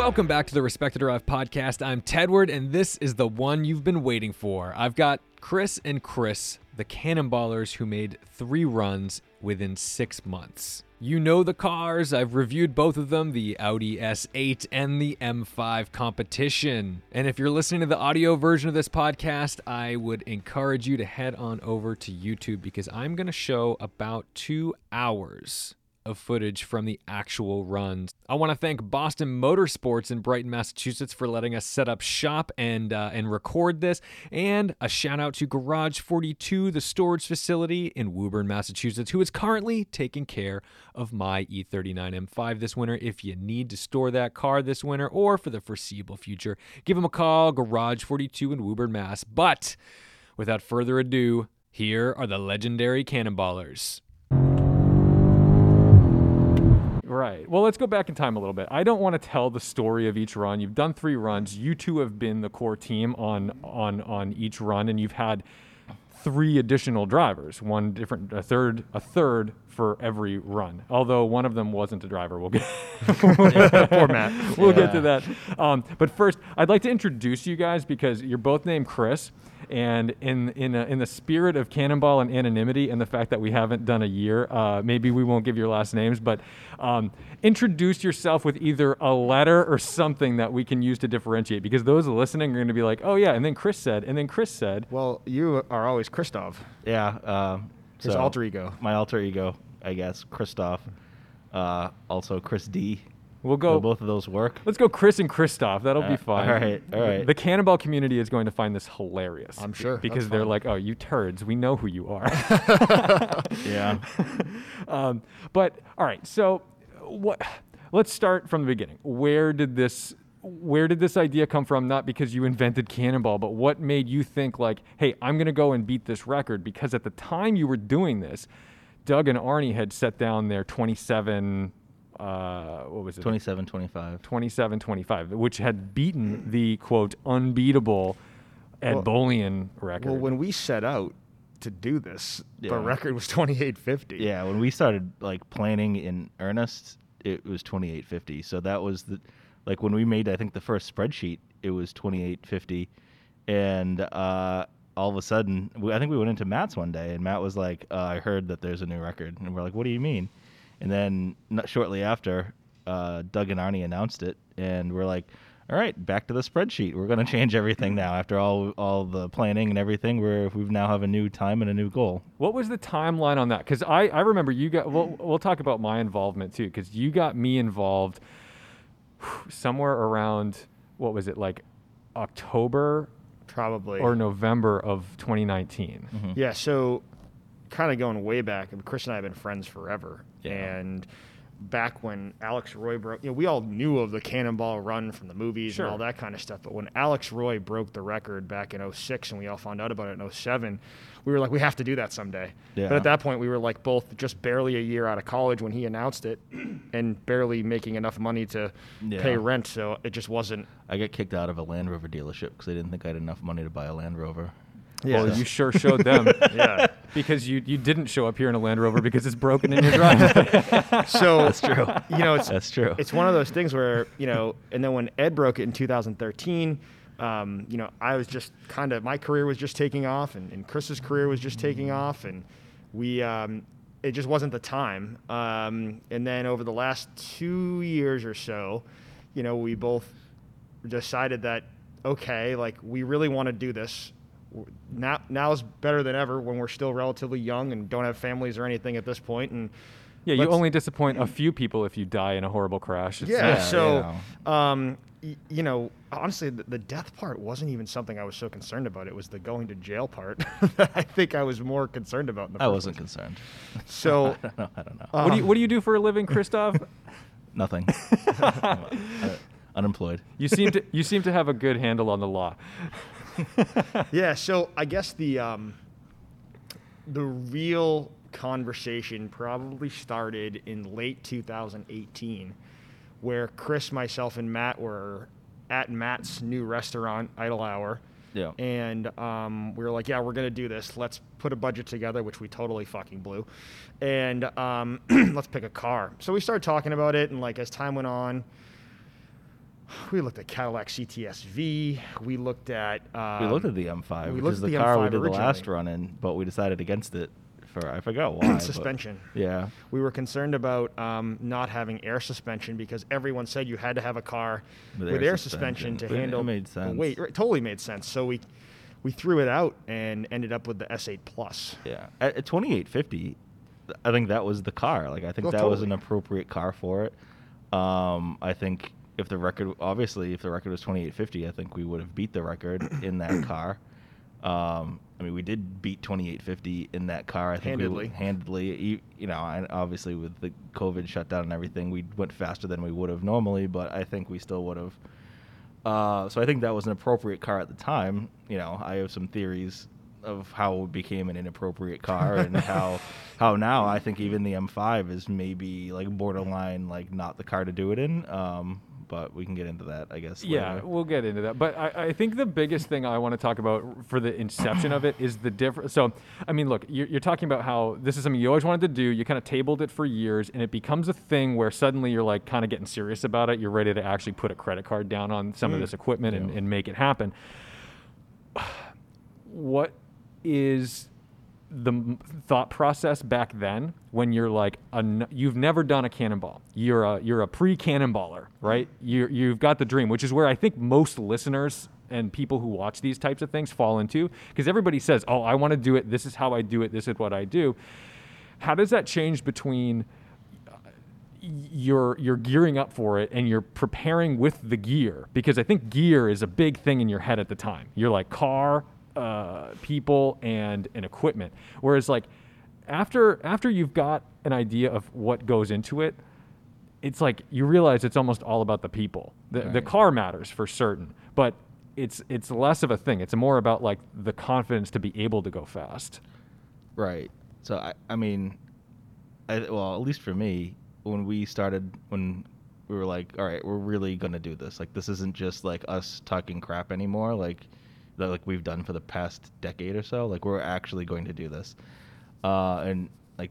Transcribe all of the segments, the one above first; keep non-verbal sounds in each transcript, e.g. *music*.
Welcome back to the Respected Arrive podcast. I'm Tedward, and this is the one you've been waiting for. I've got Chris and Chris, the Cannonballers, who made three runs within six months. You know the cars. I've reviewed both of them the Audi S8 and the M5 competition. And if you're listening to the audio version of this podcast, I would encourage you to head on over to YouTube because I'm going to show about two hours of footage from the actual runs. I want to thank Boston Motorsports in Brighton, Massachusetts for letting us set up shop and uh, and record this, and a shout out to Garage 42, the storage facility in Woburn, Massachusetts, who is currently taking care of my E39 M5 this winter. If you need to store that car this winter or for the foreseeable future, give them a call, Garage 42 in Woburn, Mass. But without further ado, here are the legendary Cannonballers. Right. Well, let's go back in time a little bit. I don't want to tell the story of each run. You've done three runs. You two have been the core team on on on each run, and you've had three additional drivers, one different, a third, a third for every run. Although one of them wasn't a driver. We'll get *laughs* poor Matt. We'll get to that. Um, but first, I'd like to introduce you guys because you're both named Chris. And in in a, in the spirit of cannonball and anonymity, and the fact that we haven't done a year, uh, maybe we won't give your last names, but um, introduce yourself with either a letter or something that we can use to differentiate. Because those listening are going to be like, "Oh yeah," and then Chris said, and then Chris said, Well, you are always Christoph, Yeah. Uh, his so alter ego. My alter ego, I guess, Christoph. Uh, also, Chris D. "We'll Will go." both of those work? Let's go, Chris and Christoph. That'll be Uh, fun. all right, all right. The Cannonball community is going to find this hilarious. I'm sure, because they're fine. like, "Oh, you turds, we know who you are." *laughs* *laughs* *laughs* Yeah. um, but all right, so what? Let's start from the beginning. Where did this? Where did this idea come from? Not because you invented Cannonball, but what made you think like, "Hey, I'm going to go and beat this record"? Because at the time you were doing this, Doug and Arnie had set down their 27. Uh, what was it? 27, 25. 27 25, which had beaten the quote unbeatable Ed Well- Bolian record. Well, when we set out to do this, Yeah. the record was 2850. Yeah, when we started like planning in earnest, it was 2850. So that was the like when we made I think the first spreadsheet, it was 2850 and uh all of a sudden, we, I think we went into Matt's one day, and Matt was like, uh, "I heard that there's a new record," and we're like, "What do you mean?" And then not shortly after, uh, Doug and Arnie announced it, and we're like, "All right, back to the spreadsheet. We're going to change everything now. After all all the planning and everything, we're we now have a new time and a new goal." What was the timeline on that? Because I, I remember you got, we'll, we'll talk about my involvement too, because you got me involved somewhere around, what was it, like October Probably. or November of 2019. Mm-hmm. Yeah, so kind of going way back, I mean, Chris and I have been friends forever. Yeah. And back when Alex Roy broke, you know, we all knew of the Cannonball run from the movies Sure. and all that kind of stuff. But when Alex Roy broke the record back in 06 and we all found out about it in 07, we were like, we have to do that someday. But at that point, we were like both just barely a year out of college when he announced it *clears throat* and barely making enough money to pay rent. So it just wasn't. I got kicked out of a Land Rover dealership because I didn't think I had enough money to buy a Land Rover. Yeah. Well, you sure showed them. *laughs* Yeah. Because you, you didn't show up here in a Land Rover because it's broken in your driveway. *laughs* So *laughs* That's true. You know, it's That's true. It's one of those things where you know, and then when Ed broke it in 2013, um, you know, I was just kind of my career was just taking off, and, and Chris's career was just taking off, and we. Um, it just wasn't the time. Um, and then over the last two years or so, you know, we both decided that okay, like we really want to do this. W- Now, now is better than ever when we're still relatively young and don't have families or anything at this point, and yeah, you only disappoint a few people if you die in a horrible crash. It's yeah. not- Yeah, so, yeah. um, y- you know, honestly, the, the death part wasn't even something I was so concerned about. It was the going to jail part *laughs* that I think I was more concerned about. In the I wasn't place. concerned. So, *laughs* I don't know. I don't know. what, do you, what do you do for a living, Christoph? *laughs* Nothing. Uh, unemployed. You seem to you seem to have a good handle on the law. *laughs* yeah. So I guess the um, the real conversation probably started in late 2018, where Chris, myself, and Matt were at Matt's new restaurant, Idle Hour. Yeah. And um, we were like, yeah, we're going to do this. Let's put a budget together, which we totally fucking blew. And um, *clears throat* let's pick a car. So we started talking about it. And like as time went on, we looked at Cadillac CTS-V. We looked at um, we looked at the M5, we which is the the car we M5 did the last run in, but we decided against it for I forgot *clears throat* why. suspension. yeah. We were concerned about um, not having air suspension because everyone said you had to have a car With with, air air suspension, suspension. to it handle made sense. weight. It totally made sense. So we we threw it out and ended up with the S8 Plus. Yeah, at, at 2850, th- I think that was the car. Like I think Oh, that was an appropriate car for it. Um, I think if the record, obviously, if the record was 2850, I think we would have beat the record *coughs* in that car. Um, I mean, we did beat 2850 in that car. I think we Handedly. w- handedly. You, you know, and obviously with the COVID shutdown and everything, we went faster than we would have normally, but I think we still would have. Uh, so I think that was an appropriate car at the time. You know, I have some theories of how it became an inappropriate car and how *laughs* how now I think even the M5 is maybe like borderline like not the car to do it in. Um, but we can get into that, I guess. Yeah, later. we'll get into that. But I, I think the biggest thing I want to talk about for the inception of it is the difference. So, I mean, look, you're, you're talking about how this is something you always wanted to do. You kind of tabled it for years, and it becomes a thing where suddenly you're like kind of getting serious about it. You're ready to actually put a credit card down on some of mm. this equipment and, and make it happen. *sighs* What is the thought process back then when you're like a you've never done a cannonball. You're a you're a pre-cannonballer right? You you've got the dream which is where i think most listeners and people who watch these types of things fall into because everybody says oh i want to do it. This is how i do it. This is what i do. How does that change between you're you're gearing up for it and you're preparing with the gear? Because I think gear is a big thing in your head at the time. You're like car, uh, people, and and equipment. Whereas like after after you've got an idea of what goes into it, it's like you realize it's almost all about the people. The the car matters for certain, but it's it's less of a thing. It's more about like the confidence to be able to go fast. Right. So I, I mean, I, well, at least for me, when we started, when we were like, all right, we're really gonna do this. Like, this isn't just like us talking crap anymore. Like, that like we've done for the past decade or so. Like, we're actually going to do this. Uh, and like,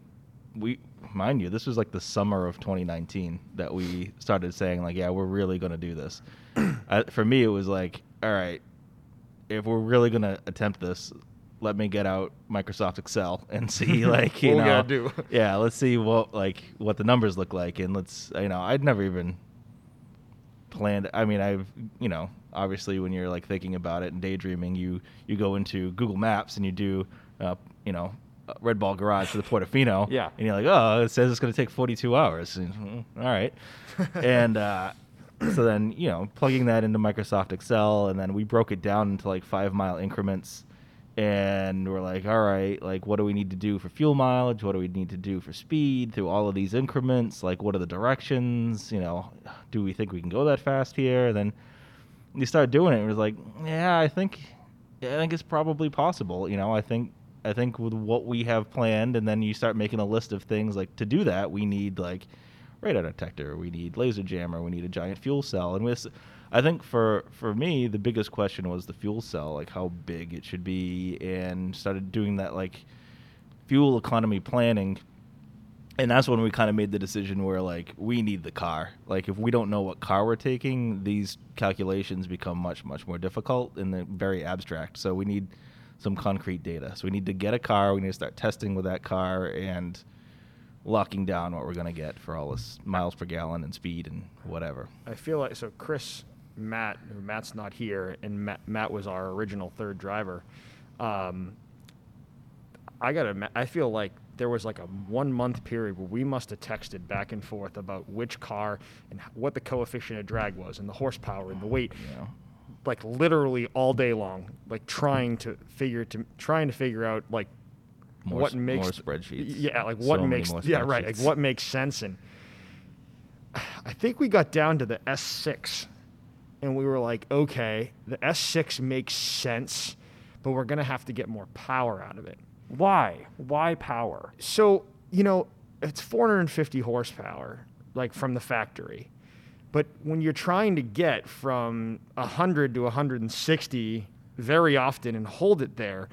we, mind you, this was like the summer of 2019 that we started saying like, yeah, we're really gonna do this. *clears throat* I, for me, it was like, all right, if we're really gonna attempt this, let me get out Microsoft Excel *laughs* and see *laughs* like you What know *laughs* yeah let's see what like what the numbers look like and let's you know I'd never even planned I mean I've you know obviously when you're like thinking about it and daydreaming you you go into Google Maps and you do uh, you know Red Ball Garage to the Portofino. *laughs* Yeah. and you're like oh it says it's going to take 42 hours. And, mm, all right. *laughs* And uh, so then you know plugging that into Microsoft Excel and then we broke it down into like five mile increments. And we're like all right like what do we need to do for fuel mileage? What do we need to do for speed through all of these increments? Like what are the directions? You know do we think we can go that fast here? And then you start doing it it was like yeah i think i think it's probably possible you know i think i think with what we have planned and then you start making a list of things like to do that we need like radar detector we need laser jammer we need a giant fuel cell and with i think for for me the biggest question was the fuel cell like how big it should be and started doing that like fuel economy planning and that's when we kind of made the decision where like we need the car like if we don't know what car we're taking these calculations become much much more difficult and they're very abstract so we need some concrete data so we need to get a car we need to start testing with that car and locking down what we're going to get for all this miles per gallon and speed and whatever I feel like so Chris, Matt, Matt's not here, and Matt, Matt was our original third driver. Um, I gotta. I feel like there was like a one month period where we must have texted back and forth about which car and what the coefficient of drag was and the horsepower and the weight, know like literally all day long, like trying to figure to trying to figure out like More what makes more spreadsheets. Yeah, like what many makes yeah right, like what makes sense and *sighs* I think we got down to the S6 and we were like, okay, the S6 makes sense, but we're going to have to get more power out of it. Why? Why power? So, you know, it's 450 horsepower, like from the factory. But when you're trying to get from 100 to 160 very often and hold it there,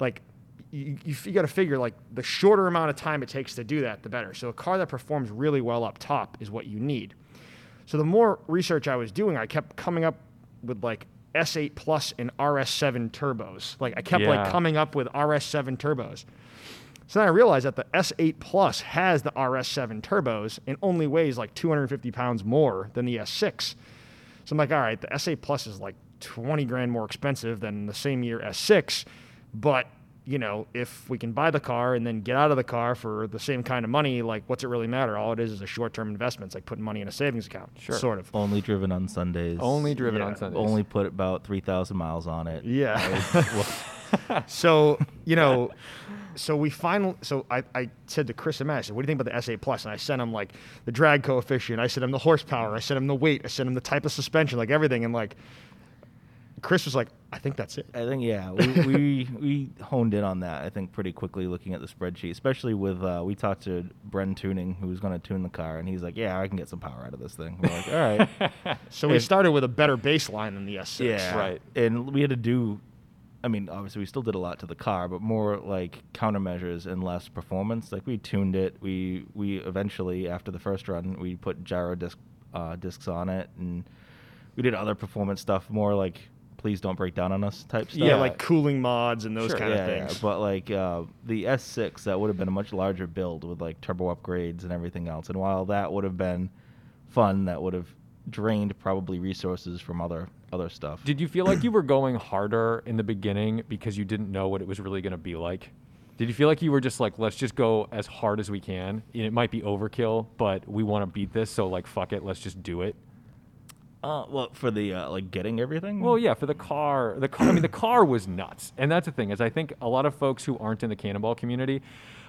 like you, you, you got to figure like the shorter amount of time it takes to do that, the better. So a car that performs really well up top is what you need. So the more research I was doing, I kept coming up with like S8 Plus and RS7 turbos. Like I kept like coming up with RS7 turbos. So then I realized that the S8 Plus has the RS7 turbos and only weighs like 250 pounds more than the S6. So I'm like, all right, the S8 Plus is like 20 grand more expensive than the same year S6, but you know, if we can buy the car and then get out of the car for the same kind of money, like what's it really matter? All it is is a short-term investment. It's like putting money in a savings account, Sure. sort of. Only driven on Sundays. Only driven Yeah, on Sundays. Only put about three thousand miles on it. Yeah. *laughs* So you know, so we finally. So I, I said to Chris and Matt, I said, "What do you think about the S8 Plus?" And I sent him like the drag coefficient. I sent him the horsepower. I sent him the weight. I sent him the type of suspension, like everything. And like, Chris was like, "I think that's it." I think yeah, we, we *laughs* we honed in on that. I think pretty quickly looking at the spreadsheet, especially with uh, we talked to Bren Tuning, who was going to tune the car, and he's like, "Yeah, I can get some power out of this thing." We're like, "All right, *laughs* So we started with a better baseline than the S6. yeah, Right. And we had to do, I mean, obviously we still did a lot to the car, but more like countermeasures and less performance. Like we tuned it. We we eventually after the first run we put Girodisc uh, discs on it, and we did other performance stuff, more like please don't break down on us type stuff. Yeah, like cooling mods and those Sure. kind yeah, of yeah, things. but like uh, the S6, that would have been a much larger build with like turbo upgrades and everything else. And while that would have been fun, that would have drained probably resources from other other stuff. Did you feel like you were going harder in the beginning because you didn't know what it was really going to be like? Did you feel like you were just like, let's just go as hard as we can? And it might be overkill, but we want to beat this, so like, fuck it, let's just do it. Uh, well, for the uh, like getting everything. Well, yeah, for the car, the car. I mean, the car was nuts, and that's the thing is, I think a lot of folks who aren't in the Cannonball community,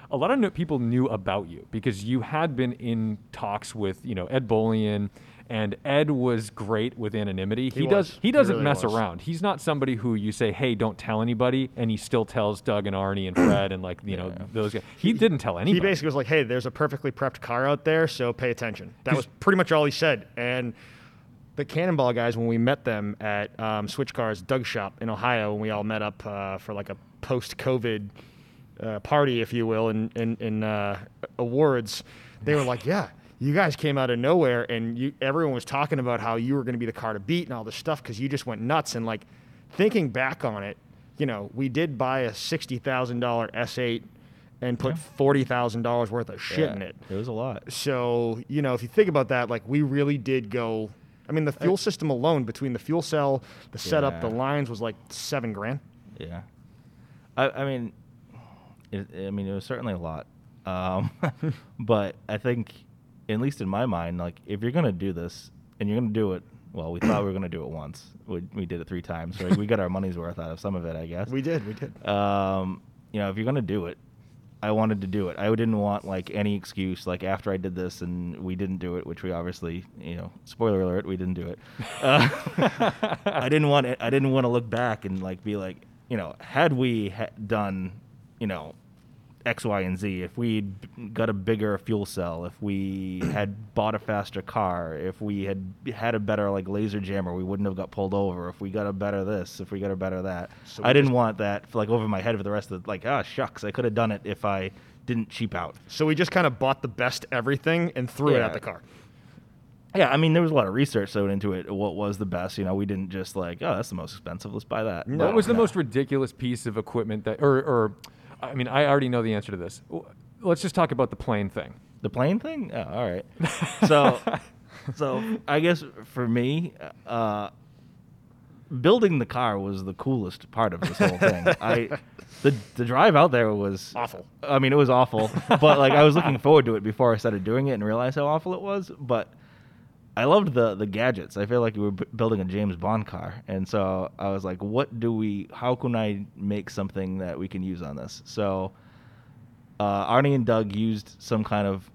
a lot of no- people knew about you because you had been in talks with, you know, Ed Bolian, and Ed was great with anonymity. He does. was. He He doesn't really mess was. around. He's not somebody who you say, "Hey, don't tell anybody," and he still tells Doug and Arnie and Fred and like you know those guys. He, didn't tell anybody. He basically was like, "Hey, there's a perfectly prepped car out there, so pay attention." That was pretty much all he said. And the Cannonball guys, when we met them at um, Switch Cars Doug Shop in Ohio, when we all met up uh, for like a post-COVID uh, party, if you will, in in, in uh, awards, they were like, "Yeah." You guys came out of nowhere, and you, everyone was talking about how you were going to be the car to beat and all this stuff because you just went nuts. And like, thinking back on it, you know, we did buy a sixty thousand dollar S8 and put forty thousand dollars worth of shit Yeah, in it. It was a lot. So you know, if you think about that, like we really did go. I mean, the fuel system alone, between the fuel cell, the setup, the lines, was like seven grand. Yeah. I, I mean, it, I mean, it was certainly a lot. Um, *laughs* but I think, at least in my mind, like if you're gonna do this and you're gonna do it, well, we thought we were gonna do it once. We, we did it three times. Right? we got our money's worth out of some of it, I guess. We did, we did. um, you know, if you're gonna do it, I wanted to do it. I didn't want like any excuse. Like after I did this and we didn't do it, which we obviously, you know, spoiler alert, we didn't do it. Uh, *laughs* I didn't want it. I didn't want to look back and like be like, you know, had we ha- done, you know, X, Y, and Z, if we got a bigger fuel cell, if we *clears throat* had bought a faster car, if we had had a better like laser jammer, we wouldn't have got pulled over. If we got a better this, if we got a better that, So I didn't just- want that for, like over my head for the rest of the, like ah shucks, I could have done it if I didn't cheap out. So we just kind of bought the best everything and threw it at the car. Yeah, I mean there was a lot of research that went into it. What was the best? You know, we didn't just like oh that's the most expensive, let's buy that. No. What was the most ridiculous piece of equipment that, or, or, I mean, I already know the answer to this. Let's just talk about the plane thing. The plane thing? Oh, all right. *laughs* So, so I guess for me, uh, building the car was the coolest part of this whole thing. *laughs* I, the the drive out there was Awful. I mean, it was awful, but like I was looking forward to it before I started doing it and realized how awful it was. But I loved the the gadgets. I feel like we were b- building a James Bond car, and so I was like, "What do we? How can I make something that we can use on this?" So uh, Arnie and Doug used some kind of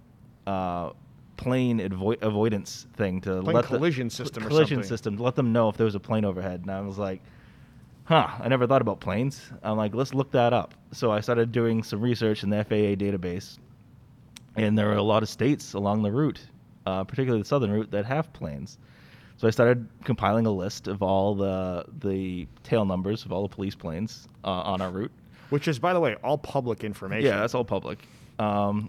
uh, plane avo- avoidance thing to Plane let the- collision system collision something. system to let them know if there was a plane overhead. And I was like, huh, I never thought about planes. I'm like, let's look that up. So I started doing some research in the FAA database, and there are a lot of states along the route, uh, particularly the southern route, that have planes. So I started compiling a list of all the the tail numbers of all the police planes uh, on our route. Which is, by the way, all public information. Yeah, that's all public. Um,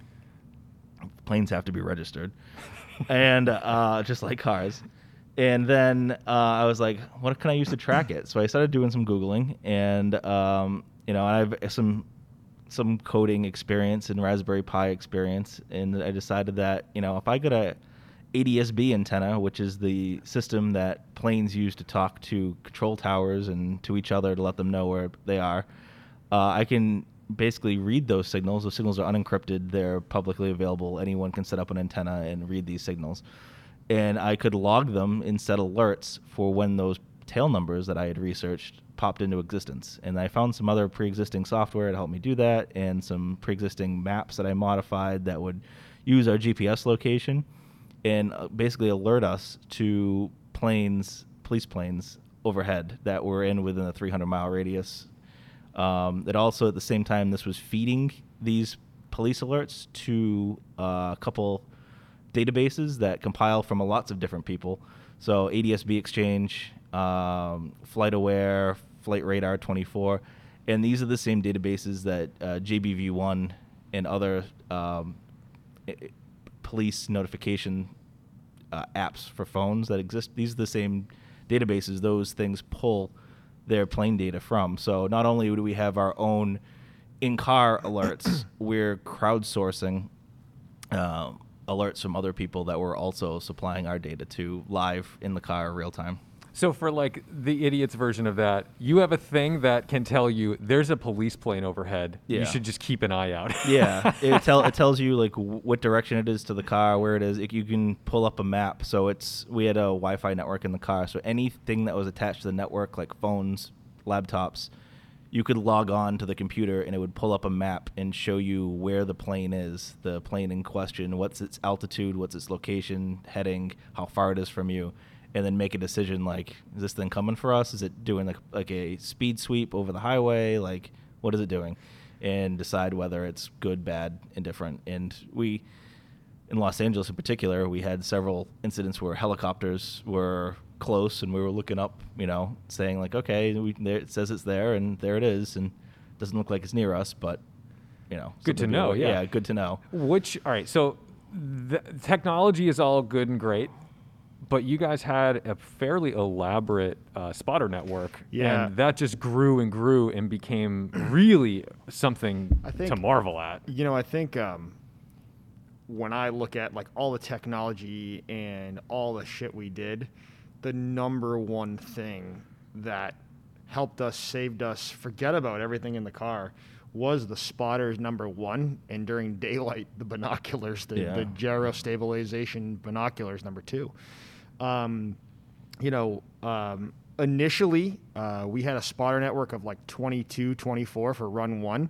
planes have to be registered, *laughs* and uh, just like cars. And then uh, I was like, what can I use to track it? So I started doing some googling, and um, you know, I have some some coding experience and Raspberry Pi experience, and I decided that you know if I got a ADSB antenna, which is the system that planes use to talk to control towers and to each other to let them know where they are, uh, I can basically read those signals. Those signals are unencrypted; they're publicly available. Anyone can set up an antenna and read these signals, and I could log them and set alerts for when those tail numbers that I had researched popped into existence. And I found some other pre-existing software to help me do that, and some pre-existing maps that I modified that would use our GPS location and uh, basically alert us to planes, police planes overhead that were in within a 300 mile radius. Um, it also, at the same time, this was feeding these police alerts to uh, a couple databases that compile from lots of different people. So ADSB Exchange, um, FlightAware, Flight Radar 24, and these are the same databases that uh, JBV1 and other um, police notification uh, apps for phones that exist. These are the same databases those things pull their plane data from. So not only do we have our own in-car *coughs* alerts, we're crowdsourcing um, alerts from other people that we're also supplying our data to live in the car real time. So for like the idiot's version of that, you have a thing that can tell you there's a police plane overhead. Yeah. You should just keep an eye out. yeah, it *laughs* tell it tells you like w- what direction it is to the car, where it is. It, you can pull up a map. So it's we had a Wi-Fi network in the car, so anything that was attached to the network, like phones, laptops, you could log on to the computer and it would pull up a map and show you where the plane is, the plane in question, what's its altitude, what's its location, heading, how far it is from you and then make a decision like is this thing coming for us? Is it doing like, like a speed sweep over the highway? Like what is it doing? And decide whether it's good bad indifferent. And we in los angeles in particular we had several incidents where helicopters were close and we were looking up you know saying like okay we, there, it says it's there and there it is and it doesn't look like it's near us but you know Good to know, yeah. yeah good to know. Which all right, so the technology is all good and great, but you guys had a fairly elaborate uh, spotter network, Yeah. and that just grew and grew and became *clears throat* really something I think- to marvel at. You know, I think um, when I look at like all the technology and all the shit we did, the number one thing that helped us, saved us, forget about everything in the car was the spotters number one, and during daylight, the binoculars, the, Yeah. the gyro stabilization binoculars number two. Um, you know, um, initially uh, we had a spotter network of like 22, 24 for run one,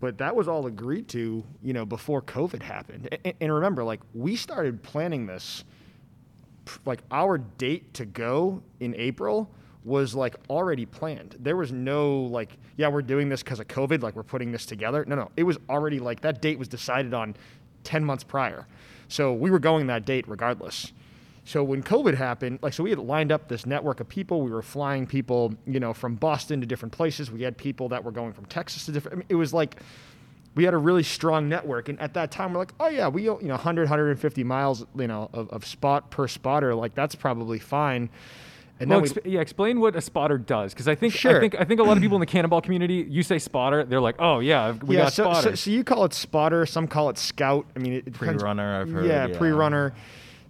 but that was all agreed to, you know, before COVID happened. And, and remember, like we started planning this, like our date to go in April was like already planned. There was no like, yeah, we're doing this because of COVID, like we're putting this together. No, no, it was already like that date was decided on 10 months prior. So we were going that date regardless. So when COVID happened, like, so we had lined up this network of people. We were flying people, you know, from Boston to different places. We had people that were going from Texas to different. I mean, it was like we had a really strong network. And at that time, we're like, oh yeah, we you know 100, 150 miles, you know, of, of spot per spotter. Like that's probably fine. And Well, then we, exp- yeah, explain what a spotter does, because I think I think I think a lot of people in the *clears throat* cannonball community, you say spotter, they're like, oh yeah, we yeah, got so, spotter. so, so you call it spotter. Some call it scout. I mean, it, it Pre-runner, I've heard, Yeah, yeah. pre-runner.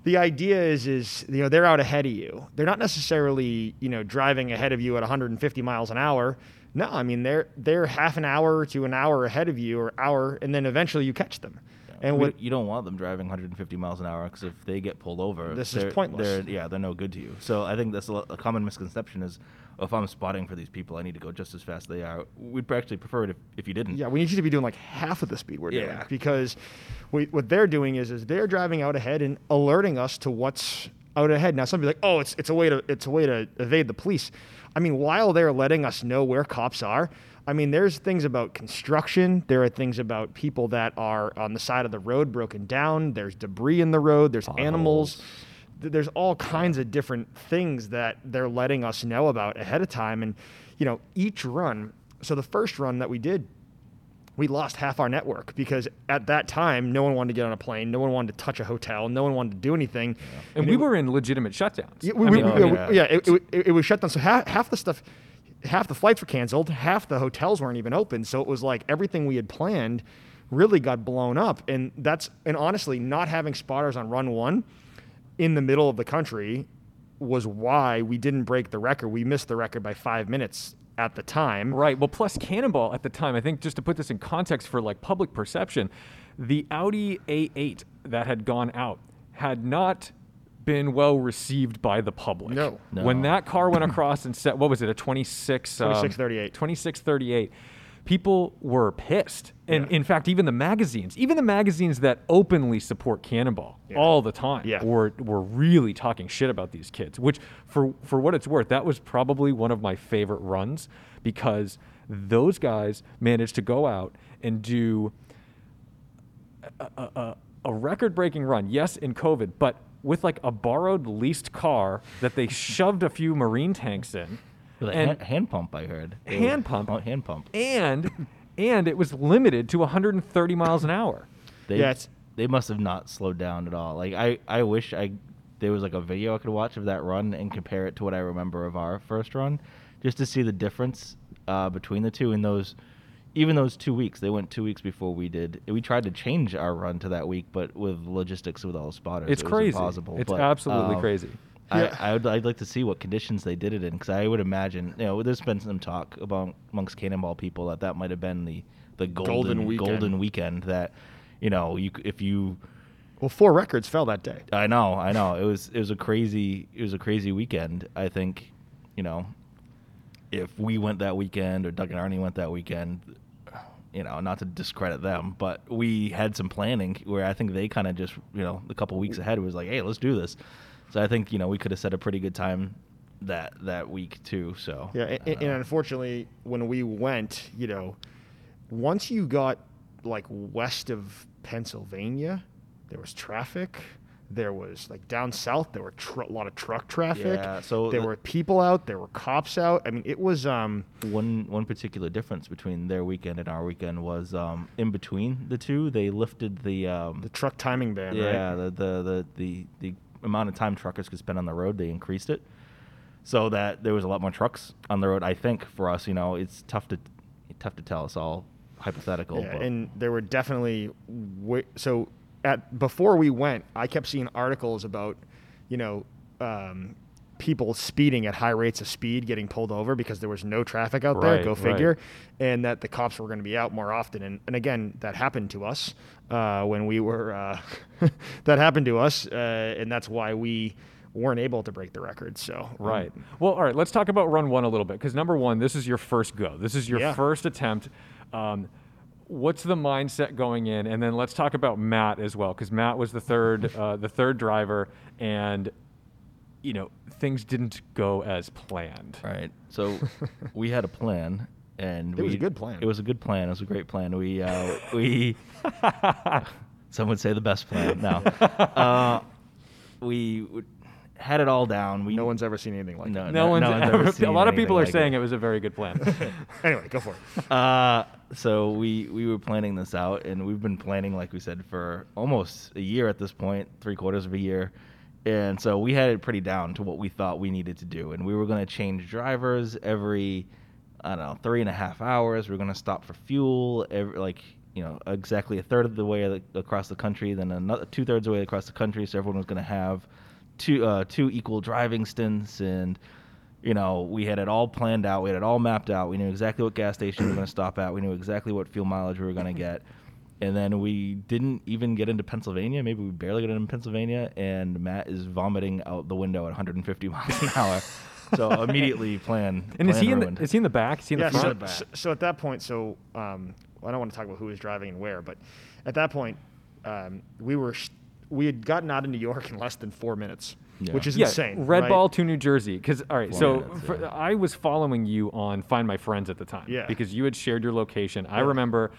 The idea is, is you know, they're out ahead of you. They're not necessarily, you know, driving ahead of you at 150 miles an hour. No, I mean they're they're half an hour to an hour ahead of you, or hour, and then eventually you catch them. And what you don't want them driving 150 miles an hour because if they get pulled over, This is pointless. They're, yeah, they're no good to you. So I think that's a, a common misconception is, oh, if I'm spotting for these people, I need to go just as fast as they are. We'd actually prefer it if, if you didn't. Yeah, we need you to be doing like half of the speed we're doing because we, what they're doing is is they're driving out ahead and alerting us to what's out ahead. Now, somebody like, oh, it's it's a way to it's a way to evade the police. I mean, while they're letting us know where cops are, I mean, there's things about construction. There are things about people that are on the side of the road broken down. There's debris in the road. There's animals. There's all kinds of different things that they're letting us know about ahead of time. And, you know, each run, so the first run that we did, we lost half our network because at that time no one wanted to get on a plane, no one wanted to touch a hotel, no one wanted to do anything. And we were in legitimate shutdowns. Yeah, I we, we, mean, Oh, yeah, we- yeah. yeah, it, it, it, it was shut down. So half, half the stuff, half the flights were canceled, half the hotels weren't even open. So it was like everything we had planned really got blown up. And that's and honestly, not having spotters on run one in the middle of the country was why we didn't break the record. We missed the record by five minutes at the time. Right. Well, plus Cannonball at the time, I think just to put this in context for like public perception, the Audi A8 that had gone out had not been well received by the public. No. When that car went across and set, what was it, a 26? um, 2638. 2638. People were pissed. And Yeah. in fact, even the magazines, even the magazines that openly support Cannonball Yeah. all the time Yeah. were, were really talking shit about these kids, which for, for what it's worth, that was probably one of my favorite runs because those guys managed to go out and do a, a, a, a record-breaking run. Yes, in COVID, but with like a borrowed leased car that they shoved a few marine tanks in, With a and hand, hand pump, I heard. They Hand were- pump? oh, hand pump. and and it was limited to 130 miles an hour. They, Yeah, they must have not slowed down at all. Like I, I wish I there was like a video I could watch of that run and compare it to what I remember of our first run, just to see the difference uh, between the two in those. Even those two weeks, they went two weeks before we did. We tried to change our run to that week, but with logistics with all the spotters, It's it was crazy. impossible. It's But, absolutely um, crazy. Yeah. I, I would, I'd like to see what conditions they did it in because I would imagine you know there's been some talk about amongst cannonball people that that might have been the the golden Golden weekend. golden weekend that you know you if you Well, four records fell that day. I know I know it was it was a crazy it was a crazy weekend I think you know if we went that weekend or Doug and Arnie went that weekend you know not to discredit them but we had some planning where I think they kind of just you know a couple weeks ahead was like hey let's do this so I think you know we could have set a pretty good time that that week too so Yeah, and, and unfortunately, when we went, you know, once you got like west of Pennsylvania, there was traffic. There was like down south, there were tr- a lot of truck traffic. Yeah, so there the- were people out, there were cops out. I mean, it was um one one particular difference between their weekend and our weekend was um, in between the two they lifted the um, the truck timing ban. yeah right? the, the the the the amount of time truckers could spend on the road they increased it so that there was a lot more trucks on the road i think for us you know it's tough to tough to tell it's all hypothetical Yeah, and there were definitely so at before we went, I kept seeing articles about, you know, um, people speeding at high rates of speed, getting pulled over because there was no traffic out there. Right, Go right. figure, and that the cops were going to be out more often. And, and again, that happened to us uh, when we were. Uh, *laughs* that happened to us, uh, and that's why we weren't able to break the record. So um, Right. Well, all right. Let's talk about run one a little bit because number one, this is your first go. This is your Yeah. first attempt. Um, what's the mindset going in? And then let's talk about Matt as well because Matt was the third, *laughs* uh, the third driver, and you know things didn't go as planned. Right. So *laughs* we had a plan, and It was a good plan. It was a good plan. It was a great plan. We uh, we *laughs* some would say the best plan. Now uh, we w- had it all down. We No one's ever seen anything like no, No, one's *laughs* ever ever, a lot of people are like saying it. was a very good plan. *laughs* Anyway, go for it. *laughs* Uh, so we we were planning this out, and we've been planning, like we said, for almost a year at this point, three quarters of a year. And so we had it pretty down to what we thought we needed to do, and we were going to change drivers every, I don't know, three and a half hours. We are going to stop for fuel, every, like you know, exactly a third of the way across the country, then another two thirds of the way across the country. So everyone was going to have two uh, two equal driving stints, and you know, we had it all planned out. We had it all mapped out. We knew exactly what gas station we were going to stop at. We knew exactly what fuel mileage we were going to get. And then we didn't even get into Pennsylvania. Maybe we barely got into Pennsylvania. And Matt is vomiting out the window at 150 *laughs* miles an hour. So immediately plan. and is plan he in ruined. the, is he in the back? Is he in yeah, the so, front? back. so, so at that point, so um, I don't want to talk about who was driving and where, but at that point, um, we were sh- we had gotten out of New York in less than four minutes, Yeah. which is yeah, insane. Red right? Ball to New Jersey. Because all right, Four so minutes, for, yeah. I was following you on Find My Friends at the time. Yeah. Because you had shared your location. I remember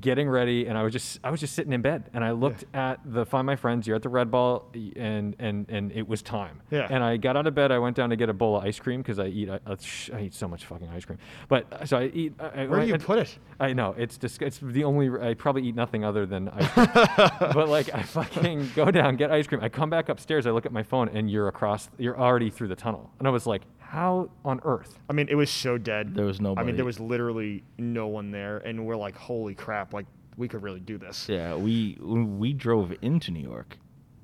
getting ready, and I was just I was just sitting in bed, and I looked at the Find My Friends. You're at the Red Ball, and and and it was time. Yeah. And I got out of bed. I went down to get a bowl of ice cream because I eat I, I eat so much fucking ice cream. But so I eat. I, I Where do you put it? I know it's just it's the only I probably eat nothing other than ice cream. *laughs* but like I fucking go down get ice cream. I come back upstairs. I look at my phone and you're across. You're already through the tunnel. And I was like, how on earth? I mean, it was so dead. There was nobody. I mean, there was literally no one there, and we're like, holy crap! Like we could really do this. Yeah, we we drove into New York,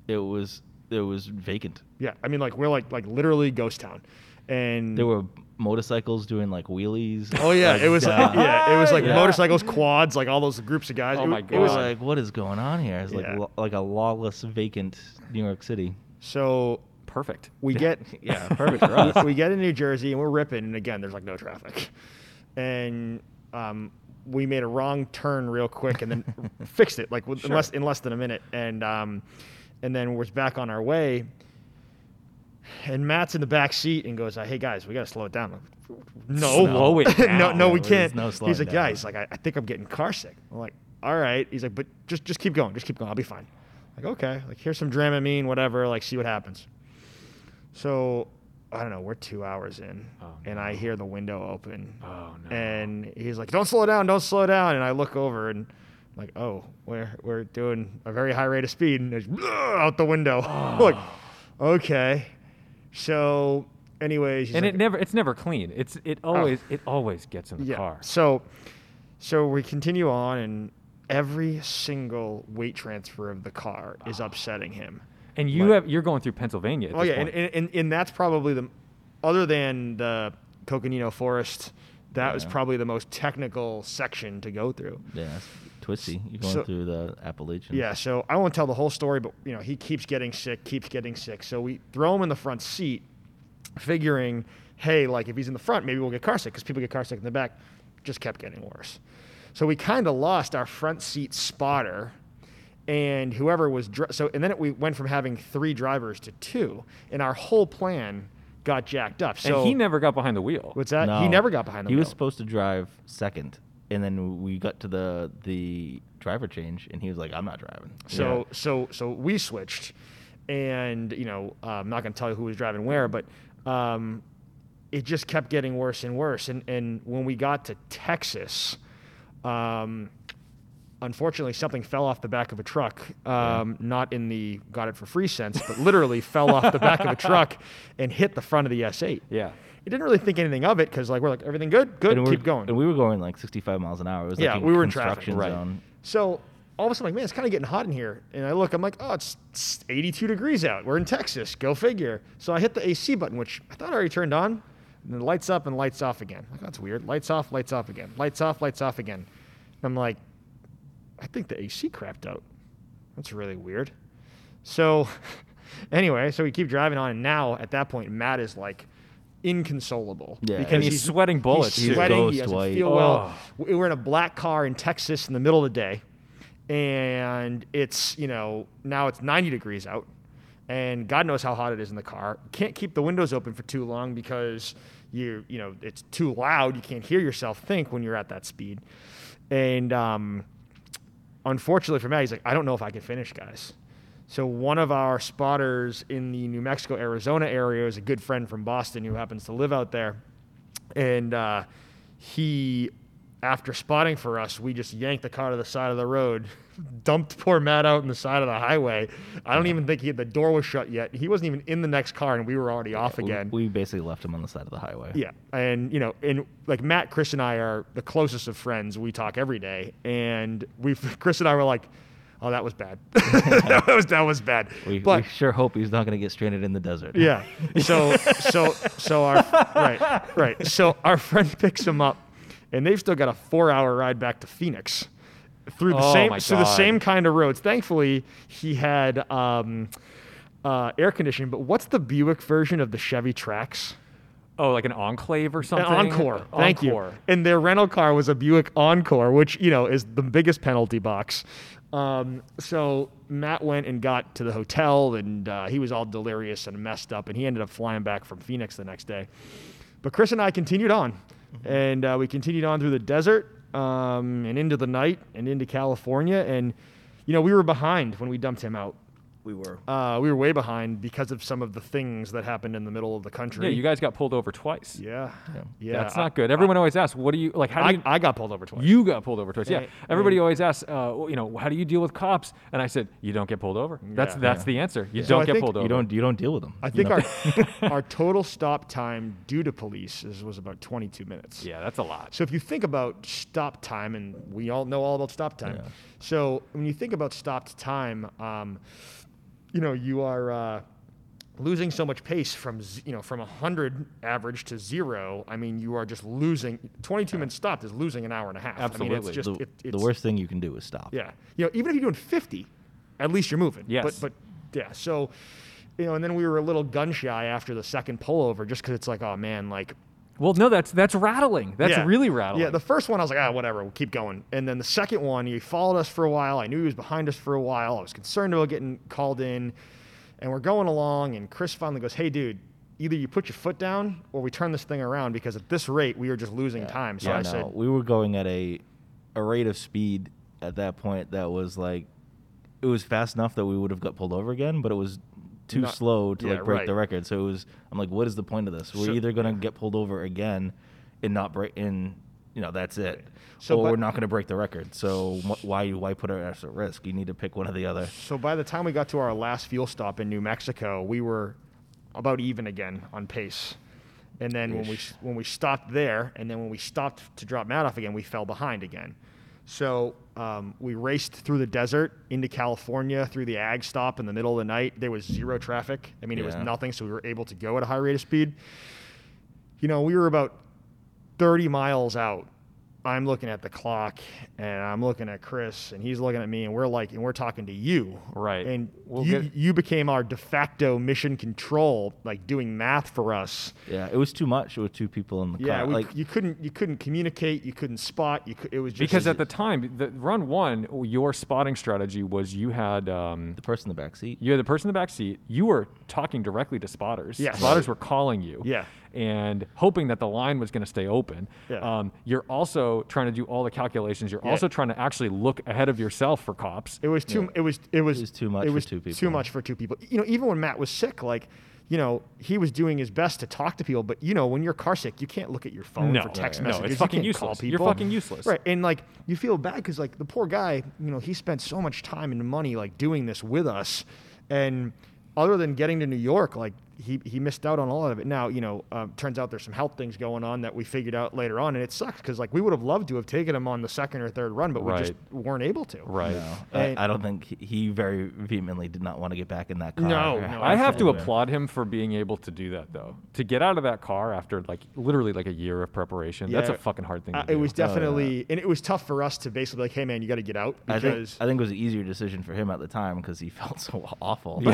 it was it was vacant. Yeah, I mean, like we're like like literally ghost town, and There were motorcycles doing like wheelies. oh yeah, it was like, uh, yeah, it was like Yeah. motorcycles, quads, like all those groups of guys. Oh It my wa- It was It was God. like, what is going on here? It's like Yeah. lo- like a lawless, vacant New York City. so Perfect. we *laughs* get Yeah, perfect for *laughs* us. we, we get in New Jersey and we're ripping, and again, there's like no traffic, and um, we made a wrong turn real quick and then *laughs* fixed it like with, in less in less than a minute, and um, and then we're back on our way, and Matt's in the back seat and goes, "Hey guys, we gotta slow it down." No, Slow it down. no, no, we can't. no slowing He's like, down. guys, like I, I think I'm getting car sick. I'm like, all right. He's like, but just just keep going, just keep going. I'll be fine. Like, okay. Like, here's some Dramamine, whatever. Like, see what happens. So, I don't know. We're two hours in, Oh, and I hear the window open, Oh no. and he's like, "Don't slow down, don't slow down." And I look over and. I'm like, oh, we're we're doing a very high rate of speed, and it's *laughs* out the window. Oh. *laughs* like, okay. So, anyways, and like, it never it's never clean. It's it oh. always it always gets in the yeah. car. So, so we continue on, and every single weight transfer of the car is ah. upsetting him. And you Like- have you're going through Pennsylvania. Oh yeah, and, and, and, that's probably the, other than the Coconino Forest, that was probably the most technical section to go through. Yeah, twisty. You're going So- through the Appalachians. Yeah, so I won't tell the whole story, but you know he keeps getting sick, keeps getting sick. So we throw him in the front seat, figuring, hey, like if he's in the front, maybe we'll get car sick because people get car sick in the back. Just kept getting worse. So we kind of lost our front seat spotter, and whoever was dri- so, and then it, we went from having three drivers to two, and our whole plan got jacked up. So and he never got behind the wheel. what's that? He never got behind the wheel. He wheel. was supposed to drive second, and then we got to the the driver change, and he was like, "I'm not driving." So so so we switched, and you know I'm not going to tell you who was driving where, but um, it just kept getting worse and worse. And and when we got to Texas, um, unfortunately something fell off the back of a truck. Um, Not in the got it for free sense, but literally fell off the back of a truck *laughs* and hit the front of the S8. Yeah. It didn't really think anything of it because like we're like everything good, good, and keep going. And we were going like 65 miles an hour. It was Yeah, like we were in traffic, construction right. zone. So all of a sudden, like, man, it's kind of getting hot in here. And I look, I'm like, oh, it's, it's 82 degrees out. We're in Texas. Go figure. So I hit the AC button, which I thought I already turned on. And then lights up and lights off again. Like, that's weird. Lights off, lights off again. Lights off, lights off again. And I'm like, I think the AC crapped out. That's really weird. So *laughs* anyway, so we keep driving on. And now at that point, Matt is like inconsolable. Yeah. because And he's sweating bullets, He's sweating. He doesn't white. feel well. Oh. We were in a black car in Texas in the middle of the day, and it's you know now it's 90 degrees out, and God knows how hot it is in the car. Can't keep the windows open for too long because you you know it's too loud. You can't hear yourself think when you're at that speed, and um, unfortunately for Matt, he's like, I don't know if I can finish, guys. So one of our spotters in the New Mexico, Arizona area is a good friend from Boston who happens to live out there, and uh, he, after spotting for us, we just yanked the car to the side of the road, *laughs* dumped poor Matt out in the side of the highway. I don't even think he the door was shut yet. He wasn't even in the next car, and we were already off We- again. We, basically left him on the side of the highway. Yeah, and you know, and like Matt, Chris, and I are the closest of friends. We talk every day, and we, *laughs* Chris and I were like, "Oh, that was bad. *laughs* that was that was bad." We, but we sure hope he's not going to get stranded in the desert. yeah, so so so our right right. So our friend picks him up, and they've still got a four-hour ride back to Phoenix through the Oh, same through the same kind of roads. Thankfully, he had um, uh, air conditioning. But what's the Buick version of the Chevy Trax? Oh, like an enclave or something? An Encore. Thank Encore. you. And their rental car was a Buick Encore, which you know is the biggest penalty box. Um, so Matt went and got to the hotel, and uh, he was all delirious and messed up, and he ended up flying back from Phoenix the next day. But Chris and I continued on, and uh, we continued on through the desert, um, and into the night and into California. And, you know, we were behind when we dumped him out. We were. Uh, we were way behind because of some of the things that happened in the middle of the country. Yeah, you guys got pulled over twice. Yeah. Yeah. Yeah. That's I- not good. Everyone always asks, "What do you like? How do I, you?" I got pulled over twice. you got pulled over twice. Yeah. Yeah, Everybody yeah. always asks, uh, you know, how do you deal with cops? And I said, you don't get pulled over. That's Yeah. that's Yeah. the answer. You So don't I get pulled over. You don't. You don't deal with them. I you think know? our *laughs* our total stop time due to police is, was about 22 minutes. Yeah, that's a lot. So if you think about stop time, and we all know all about stop time. Yeah. So when you think about stopped time, um, you know you are uh, losing so much pace from you know from 100 average to zero. I mean you are just losing. 22 minutes stopped is losing an hour and a half. I mean, Absolutely. it's just the, it, the worst thing you can do is stop. Yeah. You know, even if you're doing 50, at least you're moving. Yes. But, but yeah, so, you know, and then we were a little gun shy after the second pullover just because it's like, oh man, like. Well, no, that's that's rattling. That's yeah. really rattling. Yeah, the first one I was like, ah, whatever, we'll keep going. And then the second one, he followed us for a while. I knew he was behind us for a while. I was concerned about getting called in. And we're going along, and Chris finally goes, hey, dude, either you put your foot down or we turn this thing around because at this rate, we are just losing time. So yeah, I no, said, we were going at a a rate of speed at that point that was like it was fast enough that we would have got pulled over again, but it was too Not- slow to yeah, like break the record. So it was I'm like, what is the point of this? We're So- either gonna get pulled over again and not break and you know that's it, So, or but- we're not gonna break the record. So wh- why you why put our ass at risk? You need to pick one or the other. So by the time we got to our last fuel stop in New Mexico, we were about even again on pace. And then when we when we stopped there, and then when we stopped to drop Matt off again, we fell behind again. So um, we raced through the desert into California through the ag stop in the middle of the night. There was zero traffic. I mean, it was nothing, so we were able to go at a high rate of speed. You know, we were about 30 miles out. I'm looking at the clock and I'm looking at Chris and he's looking at me and we're like and we're talking to you. Right. And We'll you, get- you became our de facto mission control, like doing math for us. Yeah, it was too much with two people in the Yeah, car. we, like you couldn't you couldn't communicate, you couldn't spot, you could, it was just because at the time, the run one, your spotting strategy was you had um, the person in the back seat. you had the person in the back seat. You were talking directly to spotters. Yeah. Spotters were calling you. Yeah. And hoping that the line was going to stay open. Yeah. Um, you're also trying to do all the calculations. You're Yeah. also trying to actually look ahead of yourself for cops. It was too. It was. It was. was too much It for was two Too much for two people. You know, even when Matt was sick, like, you know, he was doing his best to talk to people. But you know, when you're car sick, you can't look at your phone No. for text Right, right. No, messages. it's fucking you can't call useless. You're fucking useless. Right, and like you feel bad because like the poor guy, you know, he spent so much time and money like doing this with us, and other than getting to New York, like he, he missed out on a lot of it. Now, you know, um, turns out there's some health things going on that we figured out later on, and it sucks because like we would have loved to have taken him on the second or third run, but we just weren't able to. Right. No, And- I, I don't think he, he very vehemently did not want to get back in that car. No, no, I have to Absolutely. applaud him for being able to do that, though. To get out of that car after like literally like a year of preparation, that's a fucking hard thing Uh, to do. it was Oh, yeah. definitely, and it was tough for us to basically be like, hey man, you got to get out I think I think it was an easier decision for him at the time because he *laughs* felt so awful. *laughs*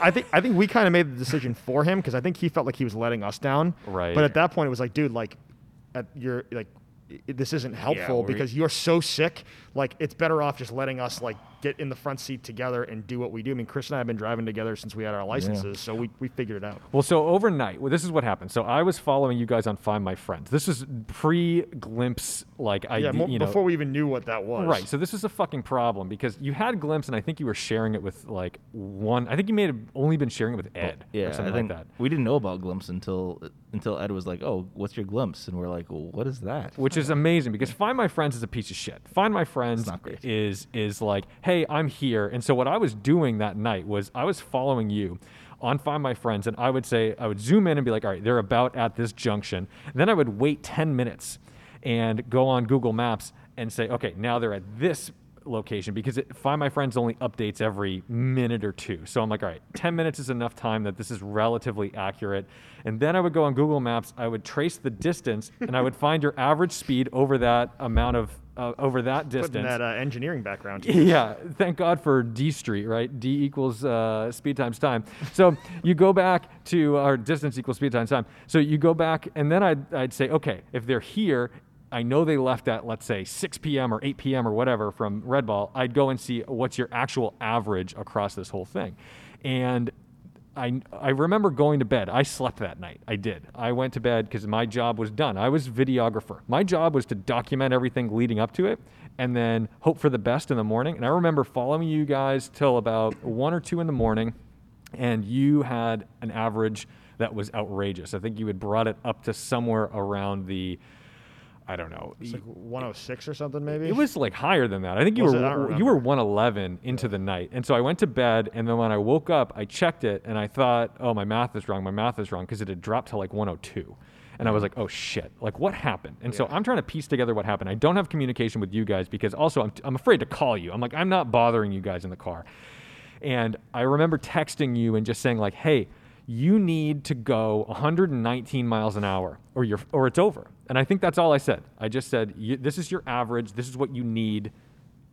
I think I think we kind of made the decision for him because I think he felt like he was letting us down. Right. But at that point, it was like, dude, like, at you're like, this isn't helpful we're- because you're so sick. Like, it's better off just letting us like get in the front seat together and do what we do. I mean, Chris and I have been driving together since we had our licenses, so we, we figured it out. Well, so overnight, well, this is what happened. So I was following you guys on Find My Friends. This is pre-Glympse, like I, Yeah, mo- you know, before we even knew what that was. Right. So this is a fucking problem because you had Glympse, and I think you were sharing it with like one. I think you may have only been sharing it with Ed yeah, or something like that. we didn't know about Glympse until until Ed was like, "Oh, what's your Glympse?" And we're like, well, "What is that?" which is amazing because Find My Friends is a piece of shit. Find My Friends not great. is is like, hey, I'm here. And so what I was doing that night was I was following you on Find My Friends, and I would say I would zoom in and be like, all right, they're about at this junction. Then I would wait 10 minutes and go on Google Maps and say, okay, now they're at this location because it, Find My Friends only updates every minute or two. So I'm like, all right, 10 minutes is enough time that this is relatively accurate. And then I would go on Google Maps, I would trace the distance, and I would find your average speed over that amount of, uh, over that distance. Putting that uh, engineering background. *laughs* Yeah, thank God for D Street, right? D equals uh, speed times time. So you go back to our distance equals speed times time. So you go back, and then I'd, I'd say, okay, if they're here, I know they left at, let's say, 6 p.m. or 8 p.m. or whatever from Red Ball. I'd go and see what's your actual average across this whole thing. And I I remember going to bed. I slept that night. I did. I went to bed because my job was done. I was videographer. My job was to document everything leading up to it, and then hope for the best in the morning. And I remember following you guys till about one or two in the morning, and you had an average that was outrageous. I think you had brought it up to somewhere around the. I don't know. It's like 106 or something, maybe. It was like higher than that. I think you Was were you were 111 into the night, and so I went to bed, and then when I woke up, I checked it, and I thought, oh, my math is wrong. My math is wrong because it had dropped to like 102, and I was like, oh shit, like what happened? And so I'm trying to piece together what happened. I don't have communication with you guys because also I'm I'm afraid to call you. I'm like I'm not bothering you guys in the car, and I remember texting you and just saying like, hey. You need to go 119 miles an hour, or you're, or it's over. And I think that's all I said. I just said, "This is your average. This is what you need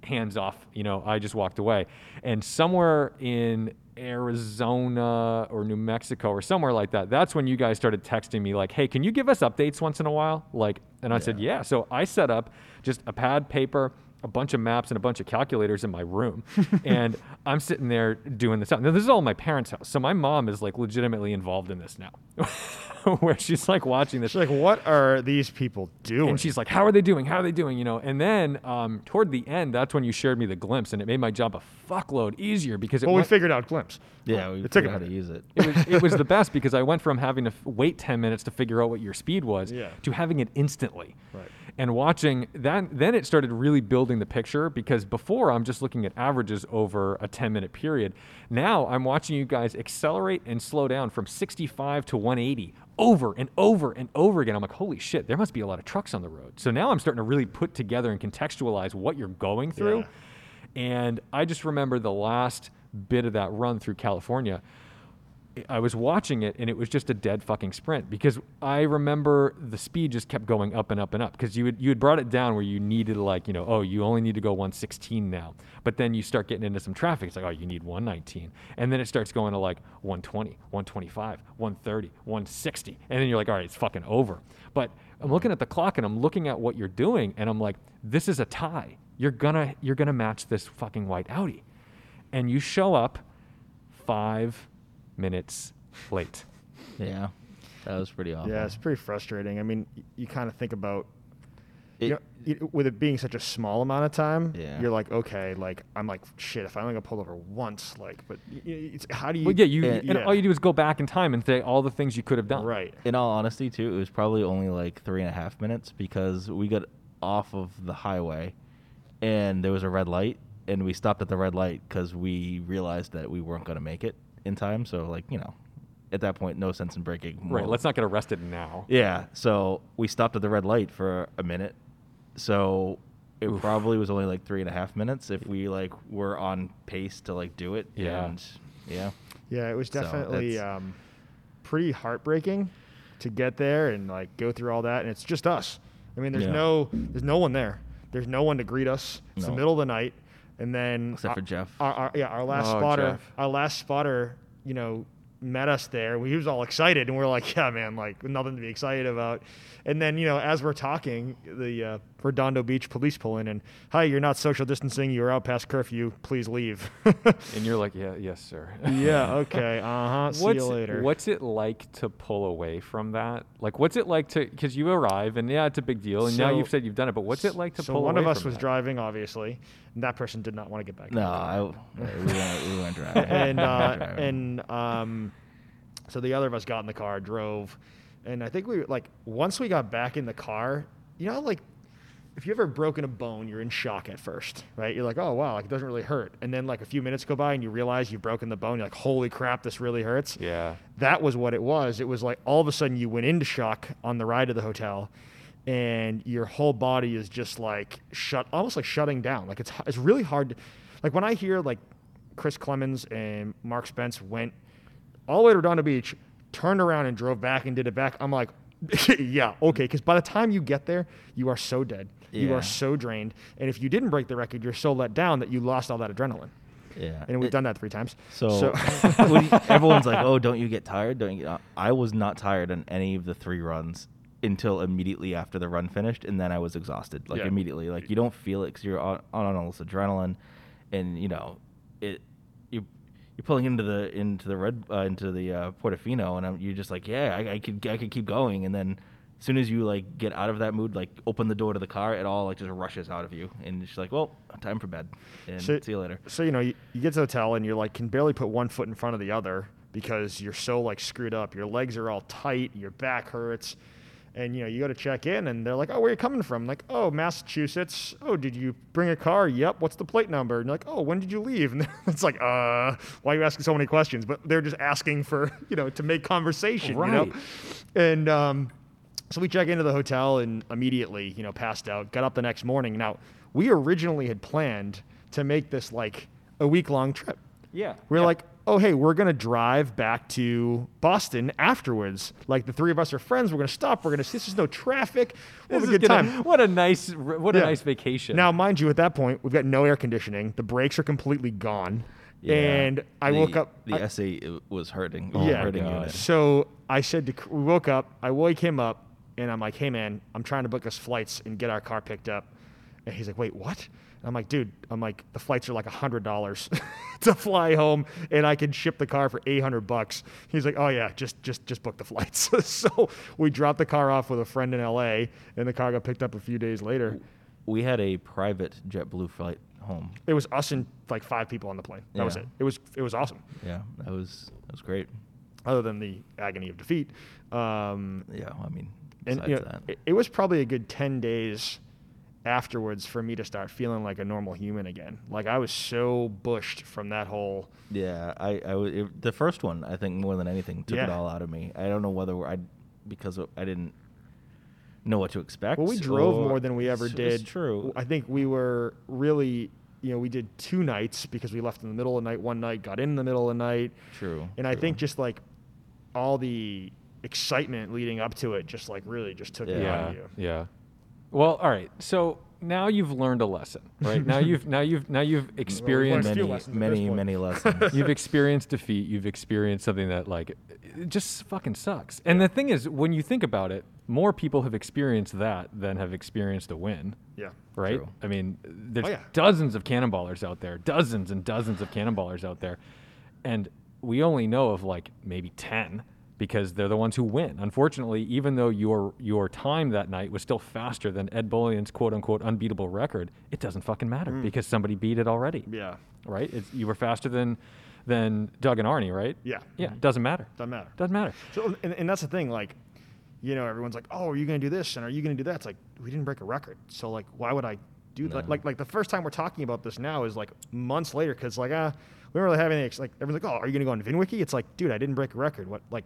hands off. You know, I just walked away. And somewhere in Arizona or New Mexico or somewhere like that, that's when you guys started texting me like, "Hey, can you give us updates once in a while?" Like, and I said, "Yeah." So I set up just a pad, paper, a bunch of maps and a bunch of calculators in my room. *laughs* and I'm sitting there doing this. Now, this is all my parents' house. So my mom is like legitimately involved in this now. *laughs* *laughs* Where she's like watching this. She's like, what are these people doing? And she's like, "How are they doing? How are they doing?" You know. And then um, toward the end, that's when you shared me the Glympse, and it made my job a fuckload easier because it well, we figured out Glympse. Yeah, we It took figured a out how to use it. it was it was *laughs* the best because I went from having to f- wait ten minutes to figure out what your speed was Yeah. to having it instantly. Right. And watching that, then it started really building the picture because before I'm just looking at averages over a 10 minute period. Now I'm watching you guys accelerate and slow down from 65 to 180 over and over and over again. I'm like, holy shit, there must be a lot of trucks on the road. So now I'm starting to really put together and contextualize what you're going through. Yeah. And I just remember the last bit of that run through California. I was watching it and it was just a dead fucking sprint because I remember the speed just kept going up and up and up because you had you had brought it down where you needed like you know oh you only need to go 116 now. But then you start getting into some traffic. It's like oh you need 119 and then it starts going to like 120 125 130 160 and then you're like all right it's fucking over. But I'm looking at the clock and I'm looking at what you're doing and I'm like this is a tie. You're gonna you're gonna match this fucking white Audi. And you show up five minutes late. Yeah, that was pretty awful. Yeah, it's pretty frustrating. I mean, y- you kind of think about, It- you know, y- with it being such a small amount of time, Yeah. you're like, okay, like I'm like, shit, if I only got pulled over once, like, but y- y- it's, how do you? Well, yeah, you and- and yeah. all you do is go back in time and say all the things you could have done. right. in all honesty, too, it was probably only like three and a half minutes because we got off of the highway and there was a red light and we stopped at the red light because we realized that we weren't going to make it in time. So, like, you know, at that point, no sense in breaking. Right. more- Let's not get arrested now. Yeah. So we stopped at the red light for a minute. So it Oof. probably was only like three and a half minutes if we like were on pace to like do it. Yeah. And yeah. Yeah, it was definitely that's- um, pretty heartbreaking to get there and like go through all that, and it's just us. I mean, there's Yeah. no, there's no one there. There's no one to greet us. It's the middle of the night, and then Except our- for Jeff. Our, our, yeah, our last Oh, spotter, Jeff. our last spotter, you know, met us there. We, he was all excited, and we're like, yeah, man, like nothing to be excited about. And then, you know, as we're talking, the uh, Redondo Beach police pull in and, hi, you're not social distancing. You're out past curfew. Please leave. *laughs* And you're like, yeah, yes, sir. yeah. *laughs* Okay. Uh huh. See what's you later. what's it like to pull away from that? Like, what's it like to because you arrive and yeah, it's a big deal, and now you've said you've done it, but what's it like to so pull away? So one of us was that? driving, obviously, and that person did not want to get back. in No, the car. I, we *laughs* weren't, we weren't driving. and uh, driving. and um, so the other of us got in the car, drove, and I think we like once we got back in the car, you know, like if you've ever broken a bone, you're in shock at first, right? You're like, oh wow, like it doesn't really hurt, and then like a few minutes go by and you realize you've broken the bone. You're like, holy crap, this really hurts. Yeah. That was what it was. It was like all of a sudden you went into shock on the ride to the hotel, and your whole body is just like shut, almost like shutting down. Like it's it's really hard. To, like when I hear like Chris Clemens and Mark Spence went all the way to Redondo Beach, turned around and drove back and did it back. I'm like, *laughs* yeah, okay. Because by the time you get there, you are so dead. You are so drained. And if you didn't break the record, you're so let down that you lost all that adrenaline. yeah. And we've It- done that three times. So, *laughs* you- *laughs* everyone's like, "Oh, don't you get tired? Don't you?" Get, I was not tired on any of the three runs until immediately after the run finished, and then I was exhausted. Like Yeah. immediately, like you don't feel it because you're on, on all this adrenaline, and you know, it you're pulling into the into the red uh, into the uh, Portofino, and I'm, you're just like, yeah, I, I could I could keep going, and then as soon as you like get out of that mood, like open the door to the car, it all like just rushes out of you, and she's like, well, time for bed, and So- see you later. So you know, you, you get to the hotel and you're like can barely put one foot in front of the other because you're so like screwed up. Your legs are all tight, your back hurts, and you know you go to check in and they're like, "Oh, where are you coming from?" Like, "Oh, Massachusetts." "Oh, did you bring a car?" "Yep." "What's the plate number?" And you're like, "Oh, when did you leave?" *laughs* And it's like, "Uh, why are you asking so many questions?" But they're just asking for *laughs* you know to make conversation, you know. Right. And um, so we check into the hotel and immediately, you know, passed out. Got up the next morning. Now, we originally had planned to make this like a week long trip. Yeah. We are yeah. like, oh, hey, we're going to drive back to Boston afterwards. Like the three of us are friends. We're going to stop. We're going to, this is no traffic. We'll This have a good gonna- time. *laughs* What a nice, what a Yeah. nice vacation. Now, mind you, at that point, we've got no air conditioning. The brakes are completely gone. Yeah. And I The- woke up. The I- S8 was hurting. Oh, yeah. hurting God. So I said to, we woke up, I wake him up, and I'm like, hey man, I'm trying to book us flights and get our car picked up. And he's like, wait, what? And I'm like, dude, I'm like, the flights are like hundred dollars *laughs* to fly home, and I can ship the car for eight hundred bucks. He's like, oh yeah, just just just book the flights. *laughs* so we dropped the car off with a friend in L.A., and the car got picked up a few days later. We had a private JetBlue flight home. It was us and like five people on the plane. That was it. It was it was awesome. Yeah, that was that was great. Other than the agony of defeat. Um, Yeah, I mean, and you know, that, it, it was probably a good 10 days afterwards for me to start feeling like a normal human again like i was so bushed from that whole yeah, I, I it, the first one I think more than anything took it all out of me. I don't know whether I because I didn't know what to expect. well we drove more than we ever It's- did It's true. i think we were really you know we did two nights because we left in the middle of the night one night got in the middle of the night True. and i think just like all the excitement leading up to it just like really just took it out of you yeah. Well, all right. So now you've learned a lesson, right? now you've now you've now you've *laughs* experienced few many, lessons many, many lessons. *laughs* you've experienced defeat. You've experienced something that like it just fucking sucks. And the thing is, when you think about it, more people have experienced that than have experienced a win. yeah Right? True. I mean, there's Oh, yeah. dozens of cannonballers out there, dozens and dozens of cannonballers out there, and we only know of like maybe ten because they're the ones who win. Unfortunately, even though your your time that night was still faster than Ed Bolian's quote unquote unbeatable record, it doesn't fucking matter Mm. because somebody beat it already yeah right? It's, you were faster than than Doug and Arnie, right? yeah Yeah, doesn't matter. doesn't matter Doesn't matter. So, and, and that's the thing, like, you know, everyone's like, "Oh, are you going to do this and are you going to do that?" It's like we didn't break a record, so like, why would I do that? Like, like the first time we're talking about this now is like months later, because like, ah, we don't really have anything. Like, everyone's like, "Oh, are you going to go on VinWiki?" It's like, dude, I didn't break a record. What, like,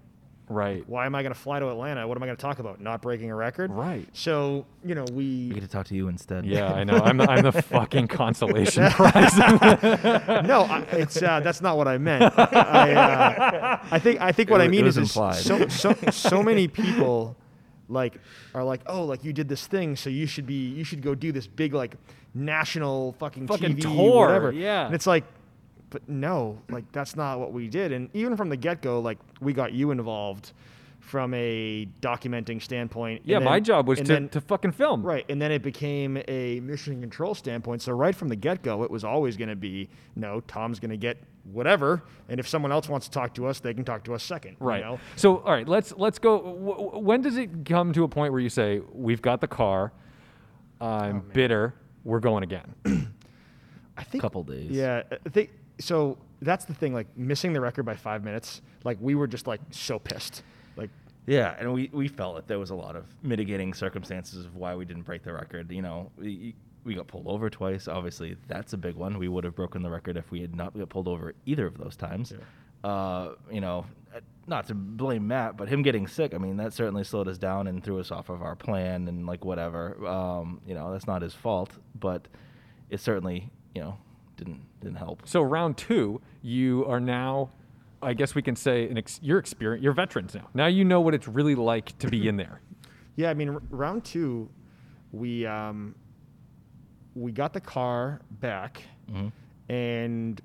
Right. why am I going to fly to Atlanta? What am I going to talk about? Not breaking a record, Right. So, you know, we we get to talk to you instead. Yeah, I know. I'm the, I'm the *laughs* fucking consolation *laughs* prize. no, I, it's uh, that's not what I meant. I, uh, I think I think what It I mean it is, was is so so so many people like are like, oh, like you did this thing, so you should be you should go do this big like national fucking Fucking TV tour, whatever. yeah. and it's like. But no, like that's not what we did. And even from the get go, like we got you involved from a documenting standpoint. and yeah, my job was and to, then- to fucking film. Right, and then it became a mission control standpoint. So right from the get go, it was always going to be no. Tom's going to get whatever, and if someone else wants to talk to us, they can talk to us second. you Right. know? So, all right, let's let's go. W- w- when does it come to a point where you say, "We've got the car. I'm oh, bitter. We're going again." *clears throat* I think a Couple days. Yeah, I think so. That's the thing. Like missing the record by five minutes. Like we were just like so pissed. Like Yeah, and we, we felt that there was a lot of mitigating circumstances of why we didn't break the record. You know, we, we got pulled over twice. Obviously, that's a big one. We would have broken the record if we had not got pulled over either of those times. Uh, you know, not to blame Matt, but him getting sick, I mean, that certainly slowed us down and threw us off of our plan and like whatever. Um, you know, that's not his fault, but it certainly, you know, didn't didn't help. So round two, you are now, I guess we can say, an ex- you're experienced. You're veterans now. Now you know what it's really like to be in there. *coughs* Yeah, I mean, r- round two, we um, we got the car back, and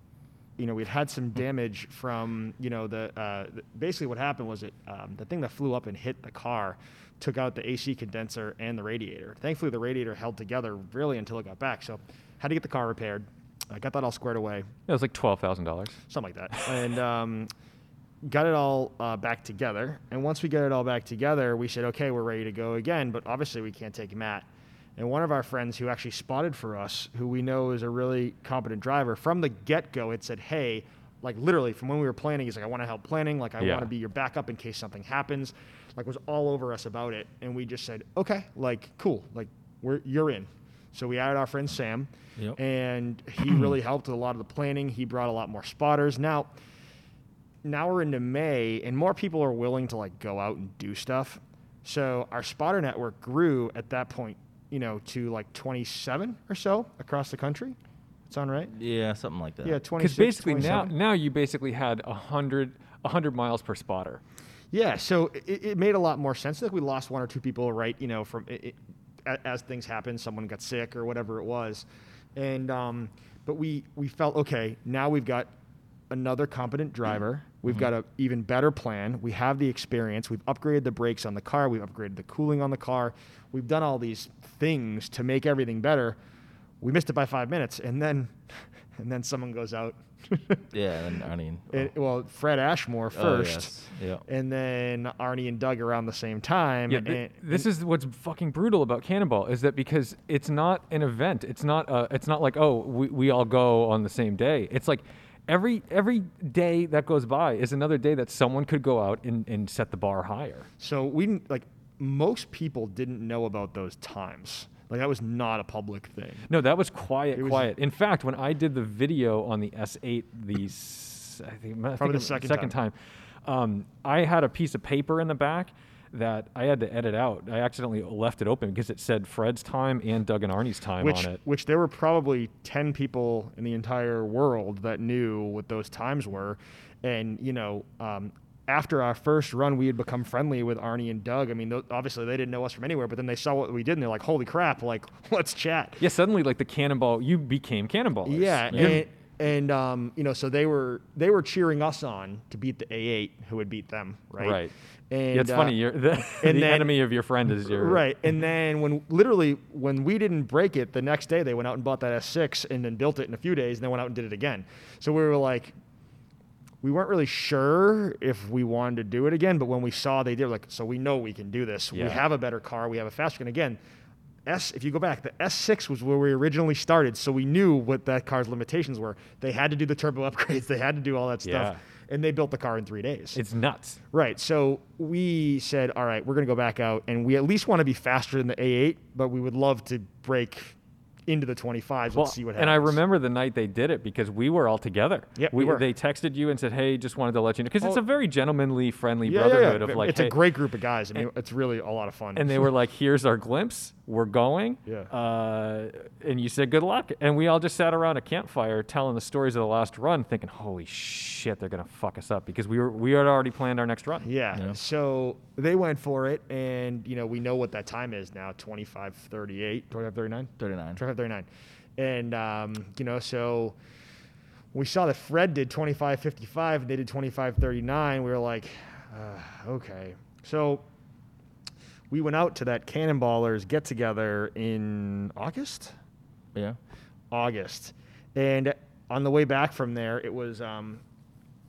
you know we'd had some damage from you know the uh, th- basically what happened was it um, the thing that flew up and hit the car took out the AC condenser and the radiator. Thankfully, the radiator held together really until it got back. So had to get the car repaired. I got that all squared away, It was like twelve thousand dollars. something like that, and um, got it all uh, back together. And once we get it all back together, we said, okay, we're ready to go again. But obviously, we can't take Matt. And one of our friends who actually spotted for us, who we know is a really competent driver, from the get go, had said, hey, like literally from when we were planning, he's like, I want to help planning. Like, I Yeah. want to be your backup in case something happens. Like, was all over us about it. And we just said, okay, like, cool. Like, we're, you're in. So we added our friend Sam, Yep. and he *clears throat* really helped with a lot of the planning. He brought a lot more spotters. Now, now we're into May, and more people are willing to like go out and do stuff. So our spotter network grew at that point, you know, to like 27 or so across the country. Sound right? Yeah, something like that. Yeah, 26. Because basically now now you basically had a hundred a hundred miles per spotter. Yeah, so it, it made a lot more sense. Like we lost one or two people, right? You know, from it, it, a- as things happen, someone got sick or whatever it was, and um, but we we felt okay. Now we've got another competent driver. We've got an even better plan. We have the experience. We've upgraded the brakes on the car. We've upgraded the cooling on the car. We've done all these things to make everything better. We missed it by five minutes, and then *laughs* and then someone goes out. *laughs* Yeah, and I mean, It- well, Fred Ashmore oh, first yes. Yeah. and then Arnie and Doug around the same time. Yeah, and, th- this is what's fucking brutal about Cannonball is that because it's not an event. It's not. Uh, it's not like oh we, we all go on the same day. It's like every every day that goes by is another day that someone could go out and, and set the bar higher. so we didn't like most people didn't know about those times. Like that was not a public thing. No, that was quiet, was- quiet. In fact, when I did the video on the S8, the I think, I think Probably the second second time, um, I had a piece of paper in the back that I had to edit out. I accidentally left it open because it said Fred's time and Doug and Arnie's time Which on it. which there were probably ten people in the entire world that knew what those times were, and you know. Um, after our first run, we had become friendly with Arnie and Doug. I mean, tho- obviously they didn't know us from anywhere, but then they saw what we did and they're like, "Holy crap! Like, *laughs* let's chat." Yeah, suddenly like the cannonball, you became cannonballers. Yeah, You're- and, and um, you know, so they were they were cheering us on to beat the A8, who would beat them, right? Right. And Yeah, it's uh, funny. You're *laughs* the, the then- enemy of your friend is your right. And then when literally when we didn't break it, the next day they went out and bought that S6 and then built it in a few days, and then went out and did it again. So we were like, we weren't really sure if we wanted to do it again, but when we saw they did, like, so we know we can do this. Yeah. We have a better car. We have a faster. And again, S. If you go back, the S6 was where we originally started, so we knew what that car's limitations were. They had to do the turbo *laughs* upgrades. They had to do all that stuff, Yeah. and they built the car in three days. It's nuts. Right. So we said, all right, we're going to go back out, and we at least want to be faster than the A8, but we would love to break into the 25s. Well, Let's see what happens. and I remember the night they did it because we were all together. Yeah, we were. They texted you and said, "Hey, just wanted to let you know," because it's Oh. a very gentlemanly, friendly Yeah, yeah, brotherhood yeah. of like, it's hey, a great group of guys. I mean, it's really a lot of fun. and they were like, "Here's our Glympse. We're going." Yeah. Uh, and you said, "Good luck." And we all just sat around a campfire telling the stories of the last run, thinking, "Holy shit, they're gonna fuck us up," because we were we had already planned our next run. yeah. Yeah. So they went for it, and you know we know what that time is now: 25, 38, 25, 39. 39. 25, 39. And, um, you know, so we saw that Fred did 25, 55, and they did 25, 39. We were like, uh, okay. So we went out to that Cannonballers get together in August? Yeah. August. And on the way back from there, it was um,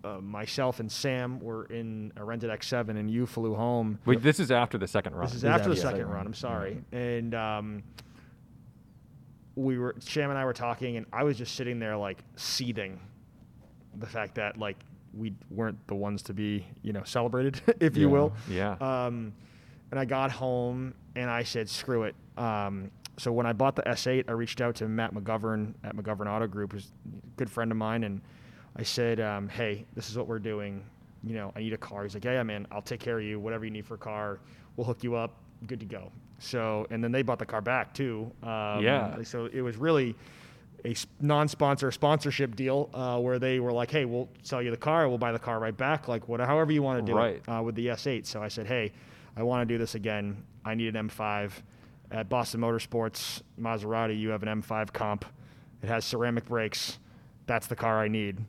uh, myself and Sam were in a rented X7, and you flew home. Wait, this is after the second run. This is This after the after the second second run. run. I'm sorry. And um, we were Sam and I were talking, and I was just sitting there like seething the fact that like we weren't the ones to be you know celebrated, *laughs* if you will. yeah. Um, and I got home and I said, screw it. Um, so when I bought the S8, I reached out to Matt McGovern at McGovern Auto Group, who's a good friend of mine, and I said, um, hey, this is what we're doing. You know, I need a car. He's like, yeah, man, I'll take care of you. Whatever you need for a car, we'll hook you up. Good to go. So, and then they bought the car back too. Um, Yeah. So it was really a non-sponsor sponsorship deal uh, where they were like, "Hey, we'll sell you the car. We'll buy the car right back. Like, what, however you want to do Right. it uh, with the S8." So I said, "Hey, I want to do this again. I need an M5 at Boston Motorsports Maserati. You have an M5 comp. It has ceramic brakes. That's the car I need.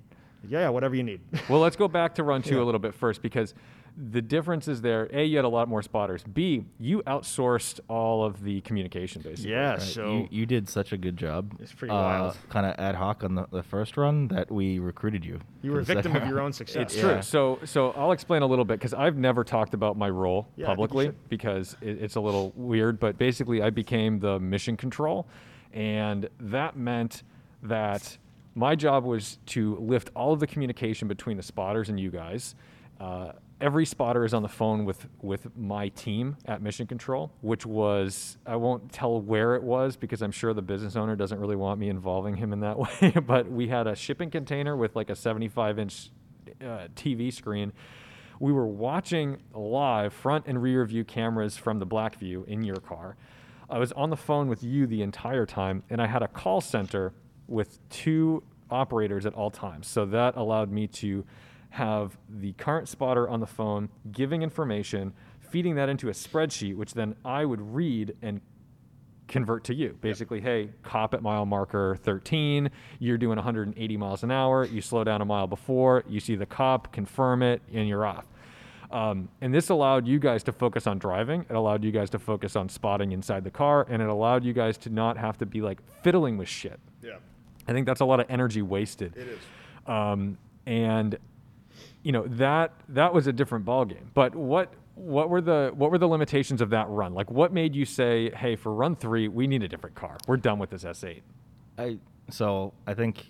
Yeah, whatever you need. Well, let's go back to run two *laughs* Yeah. a little bit first because the difference is there. A, you had a lot more spotters. B, you outsourced all of the communication basically. Yeah, Right. so you, you did such a good job. It's pretty wild. Kind of ad hoc on the, the first run that we recruited you. you were a victim of your own *laughs* success. It's true. So, so I'll explain a little bit because I've never talked about my role Yeah, I think you publicly because it, it's a little weird. But basically, I became the mission control, and that meant that my job was to lift all of the communication between the spotters and you guys. Uh, every spotter is on the phone with with my team at Mission Control, which was I won't tell where it was because I'm sure the business owner doesn't really want me involving him in that *laughs* way. but we had a shipping container with like a 75 inch uh, TV screen. We were watching live front and rear view cameras from the BlackVue in your car. I was on the phone with you the entire time, and I had a call center with two operators at all times. So that allowed me to have the current spotter on the phone giving information, feeding that into a spreadsheet, which then I would read and convert to you. Basically, hey, cop at mile marker 13, you're doing 180 miles an hour, you slow down a mile before, you see the cop, confirm it, and you're off. Um, and this allowed you guys to focus on driving. It allowed you guys to focus on spotting inside the car, and it allowed you guys to not have to be like fiddling with shit. Yeah. I think that's a lot of energy wasted. It is. Um, and you know that that was a different ballgame. But what what were the what were the limitations of that run? Like, what made you say, "Hey, for run three, we need a different car. We're done with this S8." I so I think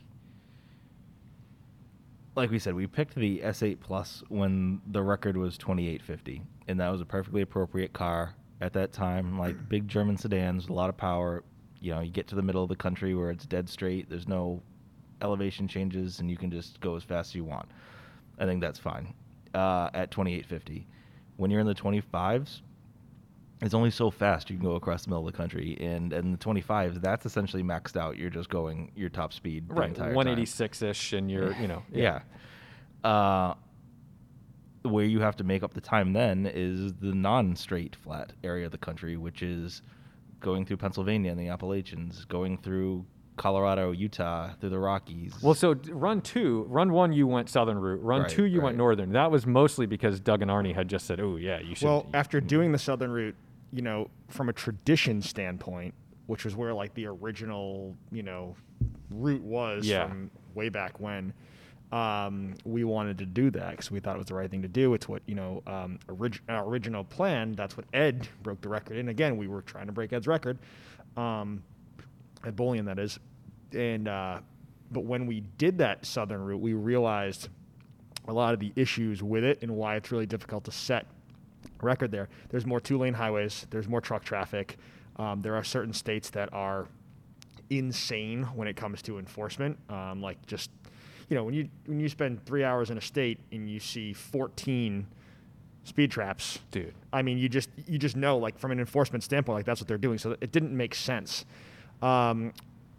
like we said, we picked the S8 Plus when the record was 2850, and that was a perfectly appropriate car at that time. Like big German sedans, a lot of power. You know, you get to the middle of the country where it's dead straight. There's no elevation changes, and you can just go as fast as you want. I think that's fine uh, at 2850. When you're in the 25s, it's only so fast you can go across the middle of the country, and and the 25s, that's essentially maxed out. You're just going your top speed the Right, entire time. 186 ish, and you're you know Yeah. Uh, where you have to make up the time then is the non-straight flat area of the country, which is going through Pennsylvania and the Appalachians, going through Colorado, Utah, through the Rockies. Well, so run two, run one, you went southern route. Run Right, two, you went northern. That was mostly because Doug and Arnie had just said, "Oh yeah, you should." Well, after doing the southern route, you know, from a tradition standpoint, which was where like the original, you know, route was Yeah. from way back when, um, we wanted to do that because we thought it was the right thing to do. It's what you know, um, orig- our original plan. That's what Ed broke the record. And again, we were trying to break Ed's record, um, Ed Bolian, that is. And uh, but when we did that southern route, we realized a lot of the issues with it and why it's really difficult to set record there. There's more two lane highways, there's more truck traffic. Um, there are certain states that are insane when it comes to enforcement. Um, like just, you know, when you when you spend three hours in a state and you see 14 speed traps, dude. I mean, you just you just know, like from an enforcement standpoint, like that's what they're doing. So it didn't make sense. Um,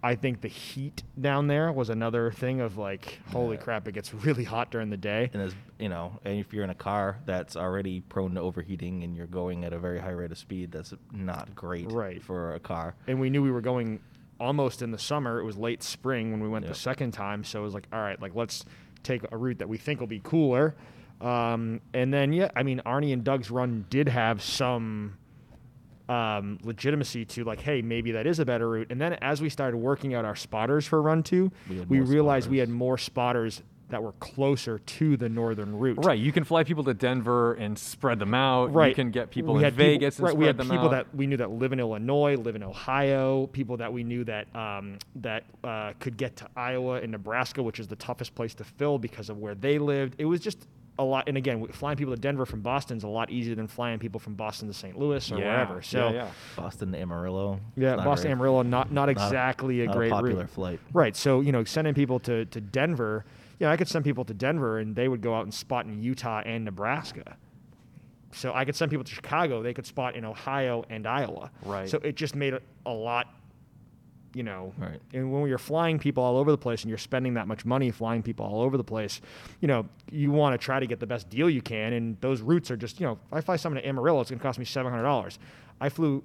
I think the heat down there was another thing of like, holy Yeah. crap, it gets really hot during the day. and as you know, and if you're in a car that's already prone to overheating and you're going at a very high rate of speed, that's not great Right. for a car. and we knew we were going almost in the summer. It was late spring when we went Yep. the second time, so it was like, all right, like let's take a route that we think will be cooler. Um, and then yeah, I mean Arnie and Doug's run did have some um, legitimacy to like, hey, maybe that is a better route. And then as we started working out our spotters for run two, We we realized we had more spotters that were closer to the northern route. Right, you can fly people to Denver and spread them out. Right. you can get people we in had Vegas people, right, we had people out. that we knew that live in Illinois, live in Ohio, people that we knew that um, that uh, could get to Iowa and Nebraska, which is the toughest place to fill because of where they lived. It was just a lot. And again, flying people to Denver from Boston is a lot easier than flying people from Boston to St. Louis or yeah, wherever. So yeah, yeah. Boston to Amarillo. yeah, Boston very- Amarillo, not not exactly a not great popular route. flight. Right. So, you know, sending people to, to Denver, you know, I could send people to Denver and they would go out and spot in Utah and Nebraska. So I could send people to Chicago, they could spot in Ohio and Iowa. Right. So it just made it a lot, you know. Right. And when you're flying people all over the place and you're spending that much money flying people all over the place, you know, you want to try to get the best deal you can. And those routes are just, you know, if I fly someone to Amarillo, it's going to cost me $700. I flew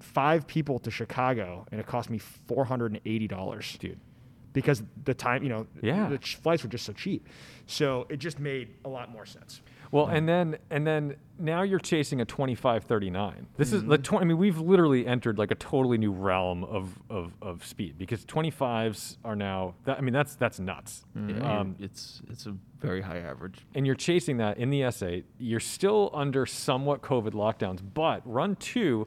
five people to Chicago and it cost me $480. dude. because the time, you know, Yeah. the flights were just so cheap. So it just made a lot more sense. Well, and then and then now you're chasing a 2539. This is Mm-hmm. the 20. I mean, we've literally entered like a totally new realm of of, of speed because 25s are now. That, I mean, that's that's nuts. Mm-hmm. Yeah, Um, it's it's a very high average. and you're chasing that in the S8. You're still under somewhat COVID lockdowns, but run two,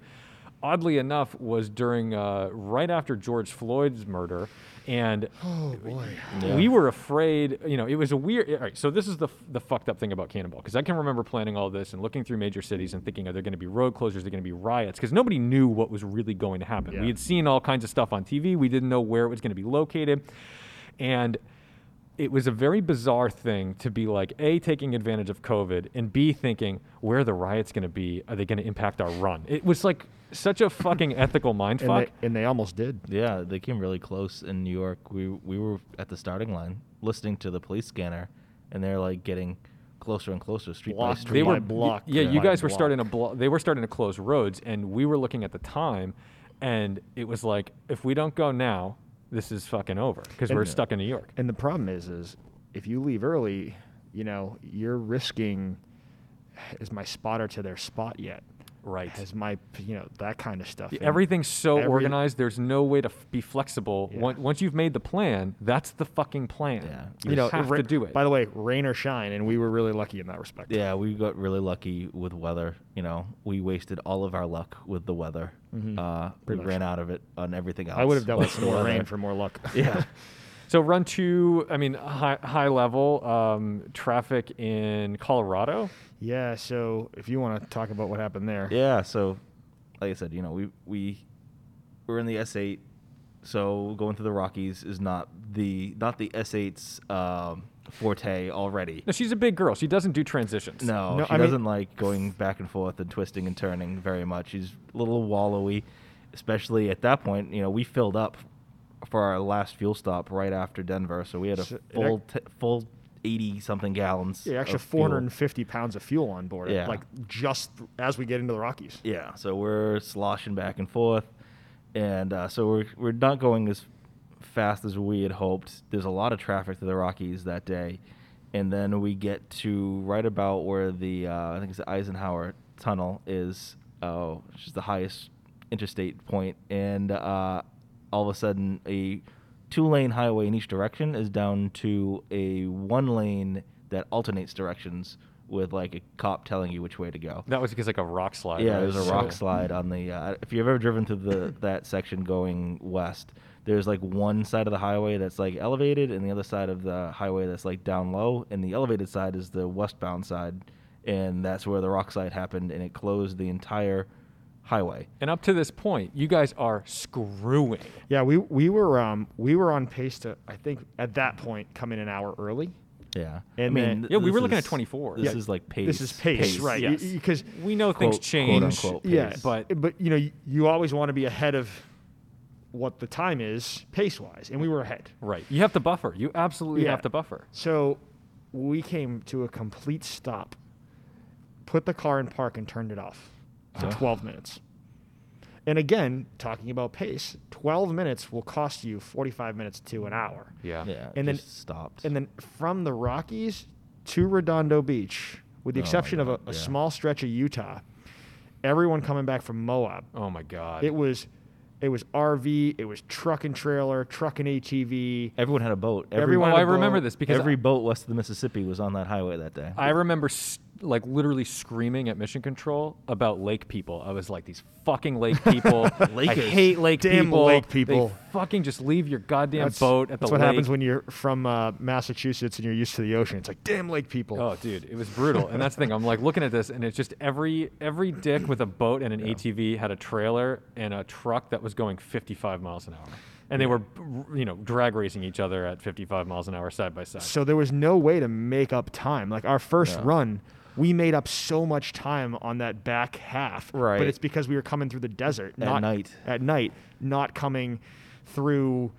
oddly enough, was during uh, right after George Floyd's murder, and Oh boy. Yeah. we were afraid. You know, it was a weird. All right, so this is the f- the fucked up thing about Cannonball because I can remember planning all this and looking through major cities and thinking, are there going to be road closures? Are there going to be riots? Because nobody knew what was really going to happen. Yeah. We had seen all kinds of stuff on TV. We didn't know where it was going to be located, and it was a very bizarre thing to be like a taking advantage of COVID and b thinking where are the riots going to be? Are they going to impact our run? It was like such a fucking *laughs* ethical And mindfuck. they, and they almost did. Yeah, they came really close in New York. We we were at the starting line, listening to the police scanner, and they're like getting closer and closer, street Block by to street. they by were block Yeah, to you guys were block. starting to blo- they were starting to close roads, and we were looking at the time, and it was like if we don't go now, this is fucking over because we're stuck in New York. And the problem is, is if you leave early, you know, you're risking. Is my spotter to their spot yet? Right. Has my, you know, that kind of stuff. Everything's so every- organized. There's no way to f- be flexible. Yeah. Once once you've made the plan, that's the fucking plan. Yeah. You, You know, have ra- to do it. By the way, rain or shine, and we were really lucky in that respect. Yeah, we got really lucky with weather. You know, we wasted all of our luck with the weather. Uh, we Mm-hmm. Pretty much. ran out of it on everything else. I would have dealt with but some the more rain for more luck. *laughs* Yeah. So run two. I mean, high high level um, traffic in Colorado. yeah. So if you want to talk about what happened there, Yeah, so like I said, you know, we we we're in the S8, so going through the Rockies is not the not the S8's um, forte already. No, she's a big girl. She doesn't do transitions. No, No, she I mean- doesn't like going back and forth and twisting and turning very much. She's a little wallowy, especially at that point. You know, we filled up for our last fuel stop right after Denver, so we had a So full t- full eighty something gallons. yeah, extra 450 pounds of fuel on board. Yeah. Like just as we get into the Rockies. Yeah, so we're sloshing back and forth, and uh, so we're we're not going as fast as we had hoped. There's a lot of traffic to the Rockies that day, and then we get to right about where the uh, I think it's the Eisenhower Tunnel is, uh, which is the highest interstate point, and uh, all of a sudden a two-lane highway in each direction is down to a one-lane that alternates directions with like a cop telling you which way to go. That was because like a rock slide. Yeah, right? there's a rock slide on the. Uh, if you've ever driven through the that section going west, there's like one side of the highway that's like elevated, and the other side of the highway that's like down low. And the elevated side is the westbound side, and that's where the rock slide happened, and it closed the entire highway. And up to this point, you guys are screwing. Yeah, we we were um we were on pace to I think at that point come in an hour early. Yeah, And I mean, then- Yeah, we this were looking at 24. This Yeah, is like pace. This is pace, right? yes. Because We know things change. quote-unquote yeah, but but you know you, you always want to be ahead of what the time is pace wise, and we were ahead. right, you have to buffer. You absolutely Yeah. have to buffer. So we came to a complete stop, put the car in park, and turned it off for Yeah. 12 minutes. And again, talking about pace, 12 minutes will cost you 45 minutes to an hour. Yeah. Yeah, And then- stopped. And then from the Rockies to Redondo Beach, with the Oh exception of a, a yeah. small stretch of Utah, everyone coming back from Moab, Oh my God. it was it was RV, it was truck and trailer, truck and ATV. Everyone had a boat. Every, Everyone oh, had I a remember this because every boat west of the Mississippi was on that highway that day. I remember s- like literally screaming at Mission Control about lake people. I was like, these fucking lake people. *laughs* I hate lake Damn people. lake They people. fucking just leave your goddamn That's, boat at the that's what lake. happens when you're from uh, Massachusetts and you're used to the ocean. It's like, damn lake people. Oh, dude, it was brutal. And that's the thing. I'm like looking at this, and it's just every every dick with a boat and an ATV had a trailer and a truck that was going 55 miles an hour, and they were, you know, drag racing each other at 55 miles an hour side by side. So there was no way to make up time. Like our first Yeah. run, we made up so much time on that back half. Right. But it's because we were coming through the desert At not night. At night, not coming through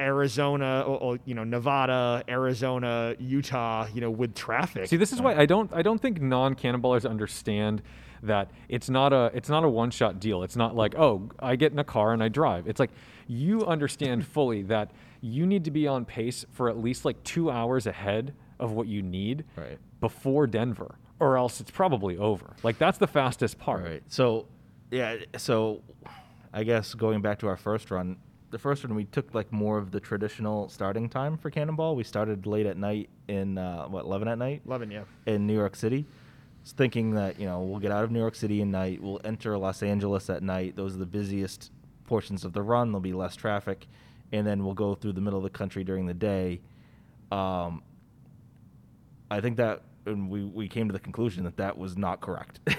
Arizona or, or, you know Nevada, Arizona, Utah, you know, with traffic. See, this is uh, why I don't I don't think non-cannonballers understand that it's not a it's not a one-shot deal. It's not like, "Oh, I get in a car and I drive." It's like you understand *laughs* fully that you need to be on pace for at least like two hours ahead of what you need Right. before Denver, or else it's probably over. Like that's the fastest part. Right. So, yeah. So, I guess going back to our first run, the first one we took like more of the traditional starting time for Cannonball. We started late at night in uh, what eleven at night Eleven, yeah. in New York City. It's thinking that you know we'll get out of New York City at night, we'll enter Los Angeles at night. Those are the busiest portions of the run. There'll be less traffic, and then we'll go through the middle of the country during the day. Um, I think that and we, we came to the conclusion that that was not correct. *laughs*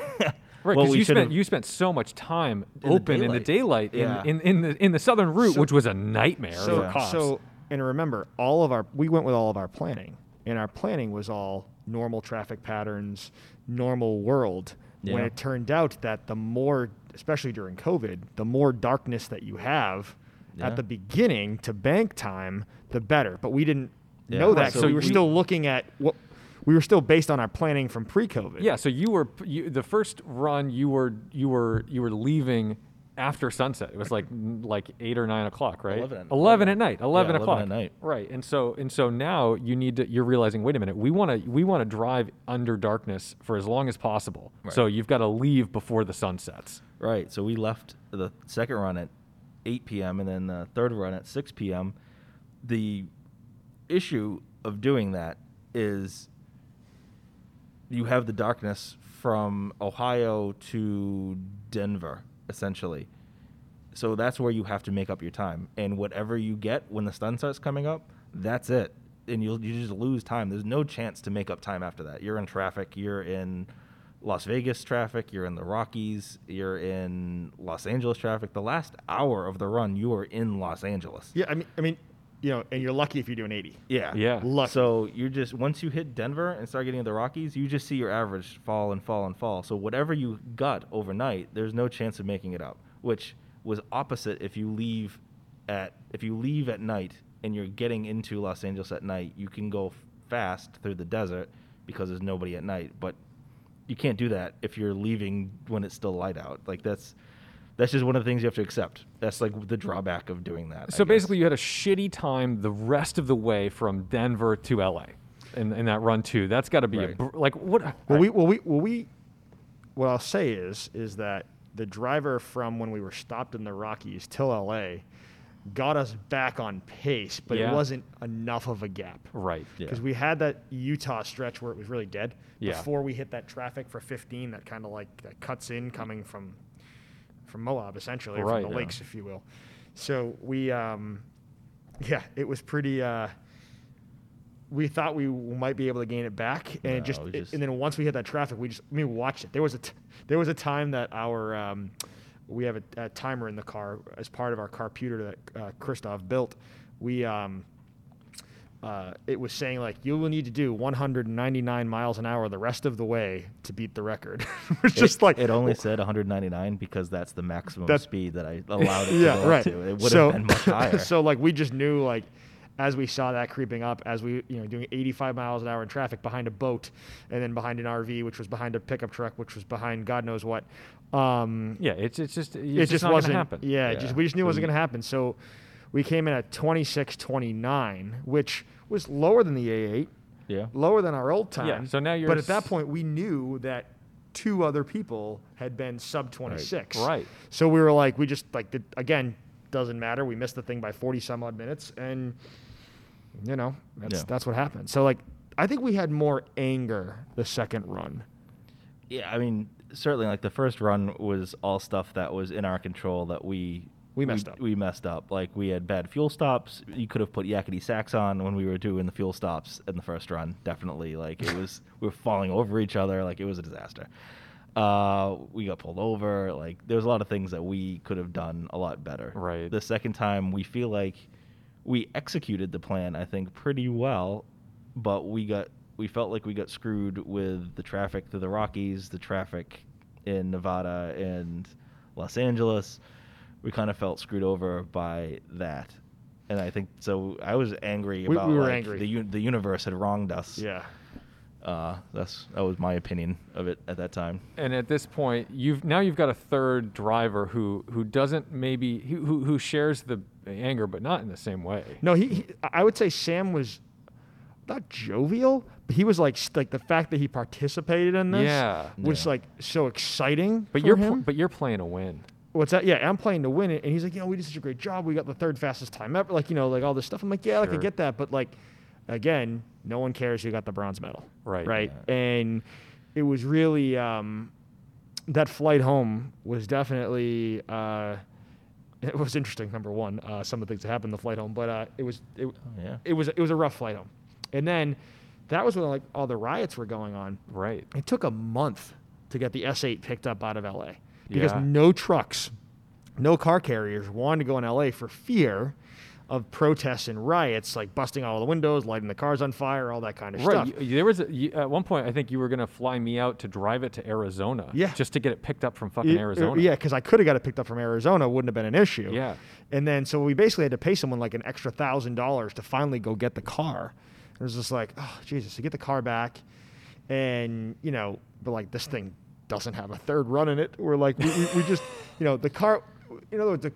Right, because we you spent you spent so much time In the oh, open in the daylight. daylight in, in, in the in the southern route, So- which was a nightmare So, so, and remember, all of our we went with all of our planning, and our planning was all normal traffic patterns, normal world. When it turned out that the more, especially during COVID, the more darkness that you have Yeah. at the beginning to bank time, the better. But we didn't Yeah. know that, so, so we were we- still looking at what we were still based on our planning from pre-COVID. yeah, so you were you, the first run. You were you were you were leaving after sunset. It was like like eight or nine o'clock, right? 11 at- Eleven at night. Eleven Yeah, 11 o'clock at night. Right, and so and so now you need to. You're realizing, wait a minute, we want to we want to drive under darkness for as long as possible. Right. So you've got to leave before the sun sets. Right. So we left the second run at 8 p.m. and then the third run at 6 p.m. The issue of doing that is you have the darkness from Ohio to Denver, essentially. So that's where you have to make up your time. And whatever you get when the sun starts coming up, that's it. And you'll you just lose time. There's no chance to make up time after that. You're in traffic. You're in Las Vegas traffic. You're in the Rockies. You're in Los Angeles traffic. The last hour of the run, you are in Los Angeles. yeah. I mean, I mean, you know, and you're lucky if you're doing 80. Yeah. Yeah. Lucky. So you're just once you hit Denver and start getting to the Rockies, you just see your average fall and fall and fall. So whatever you got overnight, there's no chance of making it up. Which was opposite if you leave at if you leave at night and you're getting into Los Angeles at night, you can go fast through the desert because there's nobody at night. But you can't do that if you're leaving when it's still light out. Like that's that's just one of the things you have to accept. That's like the drawback of doing that. I So guess. basically, you had a shitty time the rest of the way from Denver to LA, in, in that run too. That's got to be a Right. br- like what? Well, we, well, we, well, we, what I'll say is, is that the driver from when we were stopped in the Rockies till LA got us back on pace, but Yeah. it wasn't enough of a gap. right. Yeah. Because we had that Utah stretch where it was really dead Yeah. before we hit that traffic for 15 that kind of like that cuts in coming from from Moab essentially, or Right, from the yeah. lakes, if you will. So we, um, yeah, it was pretty. Uh, we thought we might be able to gain it back, and No, just, just- and then once we hit that traffic, we just I mean, we watched it. There was a t- there was a time that our um, we have a, a timer in the car as part of our carputer that uh, Christoph built. We um, uh, it was saying like you will need to do 199 miles an hour the rest of the way to beat the record. *laughs* it's It- just like it only said 199 because that's the maximum That's- speed that I allowed it to *laughs* yeah, go right. up to. It would so, have been much *laughs* higher. so like we just knew like as we saw that creeping up, as we you know doing 85 miles an hour in traffic behind a boat, and then behind an RV, which was behind a pickup truck, which was behind God knows what. Um, Yeah, it's it's just it's it just, just not wasn't happen. Yeah, it Yeah. just we just knew it wasn't going to happen. So we came in at 26.29, which was lower than the A8, yeah. lower than our old time. Yeah, so now you're But at that point, we knew that two other people had been sub 26. Right. So we were like, we just like, again, doesn't matter. We missed the thing by 40 some odd minutes, and you know that's Yeah. that's what happened. So like, I think we had more anger the second run. Yeah, I mean, certainly, like the first run was all stuff that was in our control that we We messed up. We messed up. Like we had bad fuel stops. You could have put Yakety Sax on when we were doing the fuel stops in the first run. Definitely, like it was *laughs* we were falling over each other. Like it was a disaster. Uh, we got pulled over. Like there was a lot of things that we could have done a lot better. Right. The second time, we feel like we executed the plan. I think pretty well, but we got we felt like we got screwed with the traffic through the Rockies, the traffic in Nevada and Los Angeles. We kind of felt screwed over by that, and I think so. I was angry We- about we were like, angry. The, un- the universe had wronged us. Yeah. Uh, that's that was my opinion of it at that time. and at this point you've now you've got a third driver who who doesn't maybe who who, who shares the anger but not in the same way No, he, he. I would say Sam was not jovial, but he was like like the fact that he participated in this Yeah. was Yeah. like so exciting. but for you're pl- but you're playing a win What's that? Yeah, I'm playing to win it, and he's like, you know, we did such a great job. We got the third fastest time ever. Like, you know, like all this stuff. I'm like, yeah, like I Sure. get that, but like, again, no one cares who got the bronze medal. Right. Right. And it was really um, that flight home was definitely. Uh, *laughs* it was interesting. Number one, uh, some of the things that happened the flight home, but uh, it was it, yeah. it was it was a rough flight home, and then that was when like all the riots were going on. right It took a month to get the S8 picked up out of LA because Yeah. no trucks, no car carriers wanted to go in LA for fear of protests and riots, like busting all the windows, lighting the cars on fire, all that kind of right stuff. you- there was a, you, at one point i think you were going to fly me out to drive it to arizona Yeah. just to get it picked up from fucking It- uh, arizona yeah, because I could have got it picked up from Arizona, wouldn't have been an issue. Yeah. And then so we basically had to pay someone like an extra thousand dollars to finally go get the car. It was just like, oh Jesus, to get the car back, and you know, but like this thing doesn't have a third run in it. We're like, we, we, we just, you know, the car. In other words, the,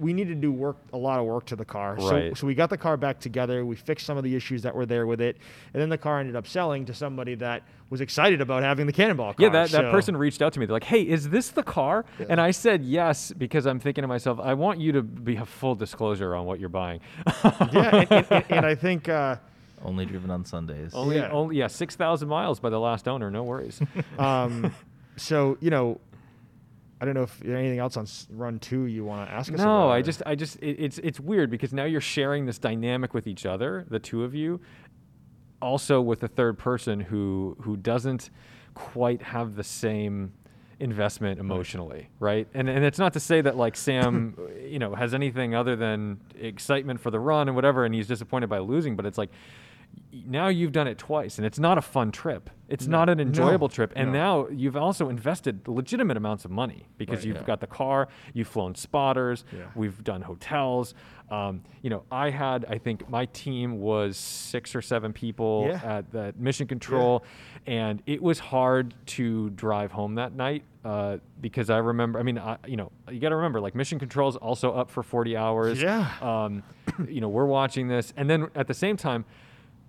we need to do work, a lot of work to the car. So, Right. so we got the car back together. We fixed some of the issues that were there with it, and then the car ended up selling to somebody that was excited about having the Cannonball car. Yeah, that, that So- person reached out to me. They're like, "Hey, is this the car?" And I said yes because I'm thinking to myself, I want you to be a full disclosure on what you're buying. *laughs* yeah, and, and, and, and I think. Uh, Only driven on Sundays. only, Yeah. only yeah, six thousand miles by the last owner. No worries. *laughs* Um, so you know, I don't know if there's anything else on run two you want to ask us. no, about, I just, I just, it, it's, it's weird because now you're sharing this dynamic with each other, the two of you, also with a third person who, who doesn't quite have the same investment emotionally, right? And and it's not to say that like Sam, *laughs* you know, has anything other than excitement for the run and whatever, and he's disappointed by losing, but it's like now you've done it twice, and it's not a fun trip. It's not an enjoyable trip, and no. now you've also invested legitimate amounts of money because Right, you've yeah. got the car, you've flown spotters, Yeah. we've done hotels. Um, you know, I had, I think my team was six or seven people Yeah. at the mission control, and it was hard to drive home that night uh, because I remember, I mean, I, you know, you got to remember, like mission control is also up for 40 hours. Yeah. Um, you know, we're watching this, and then at the same time,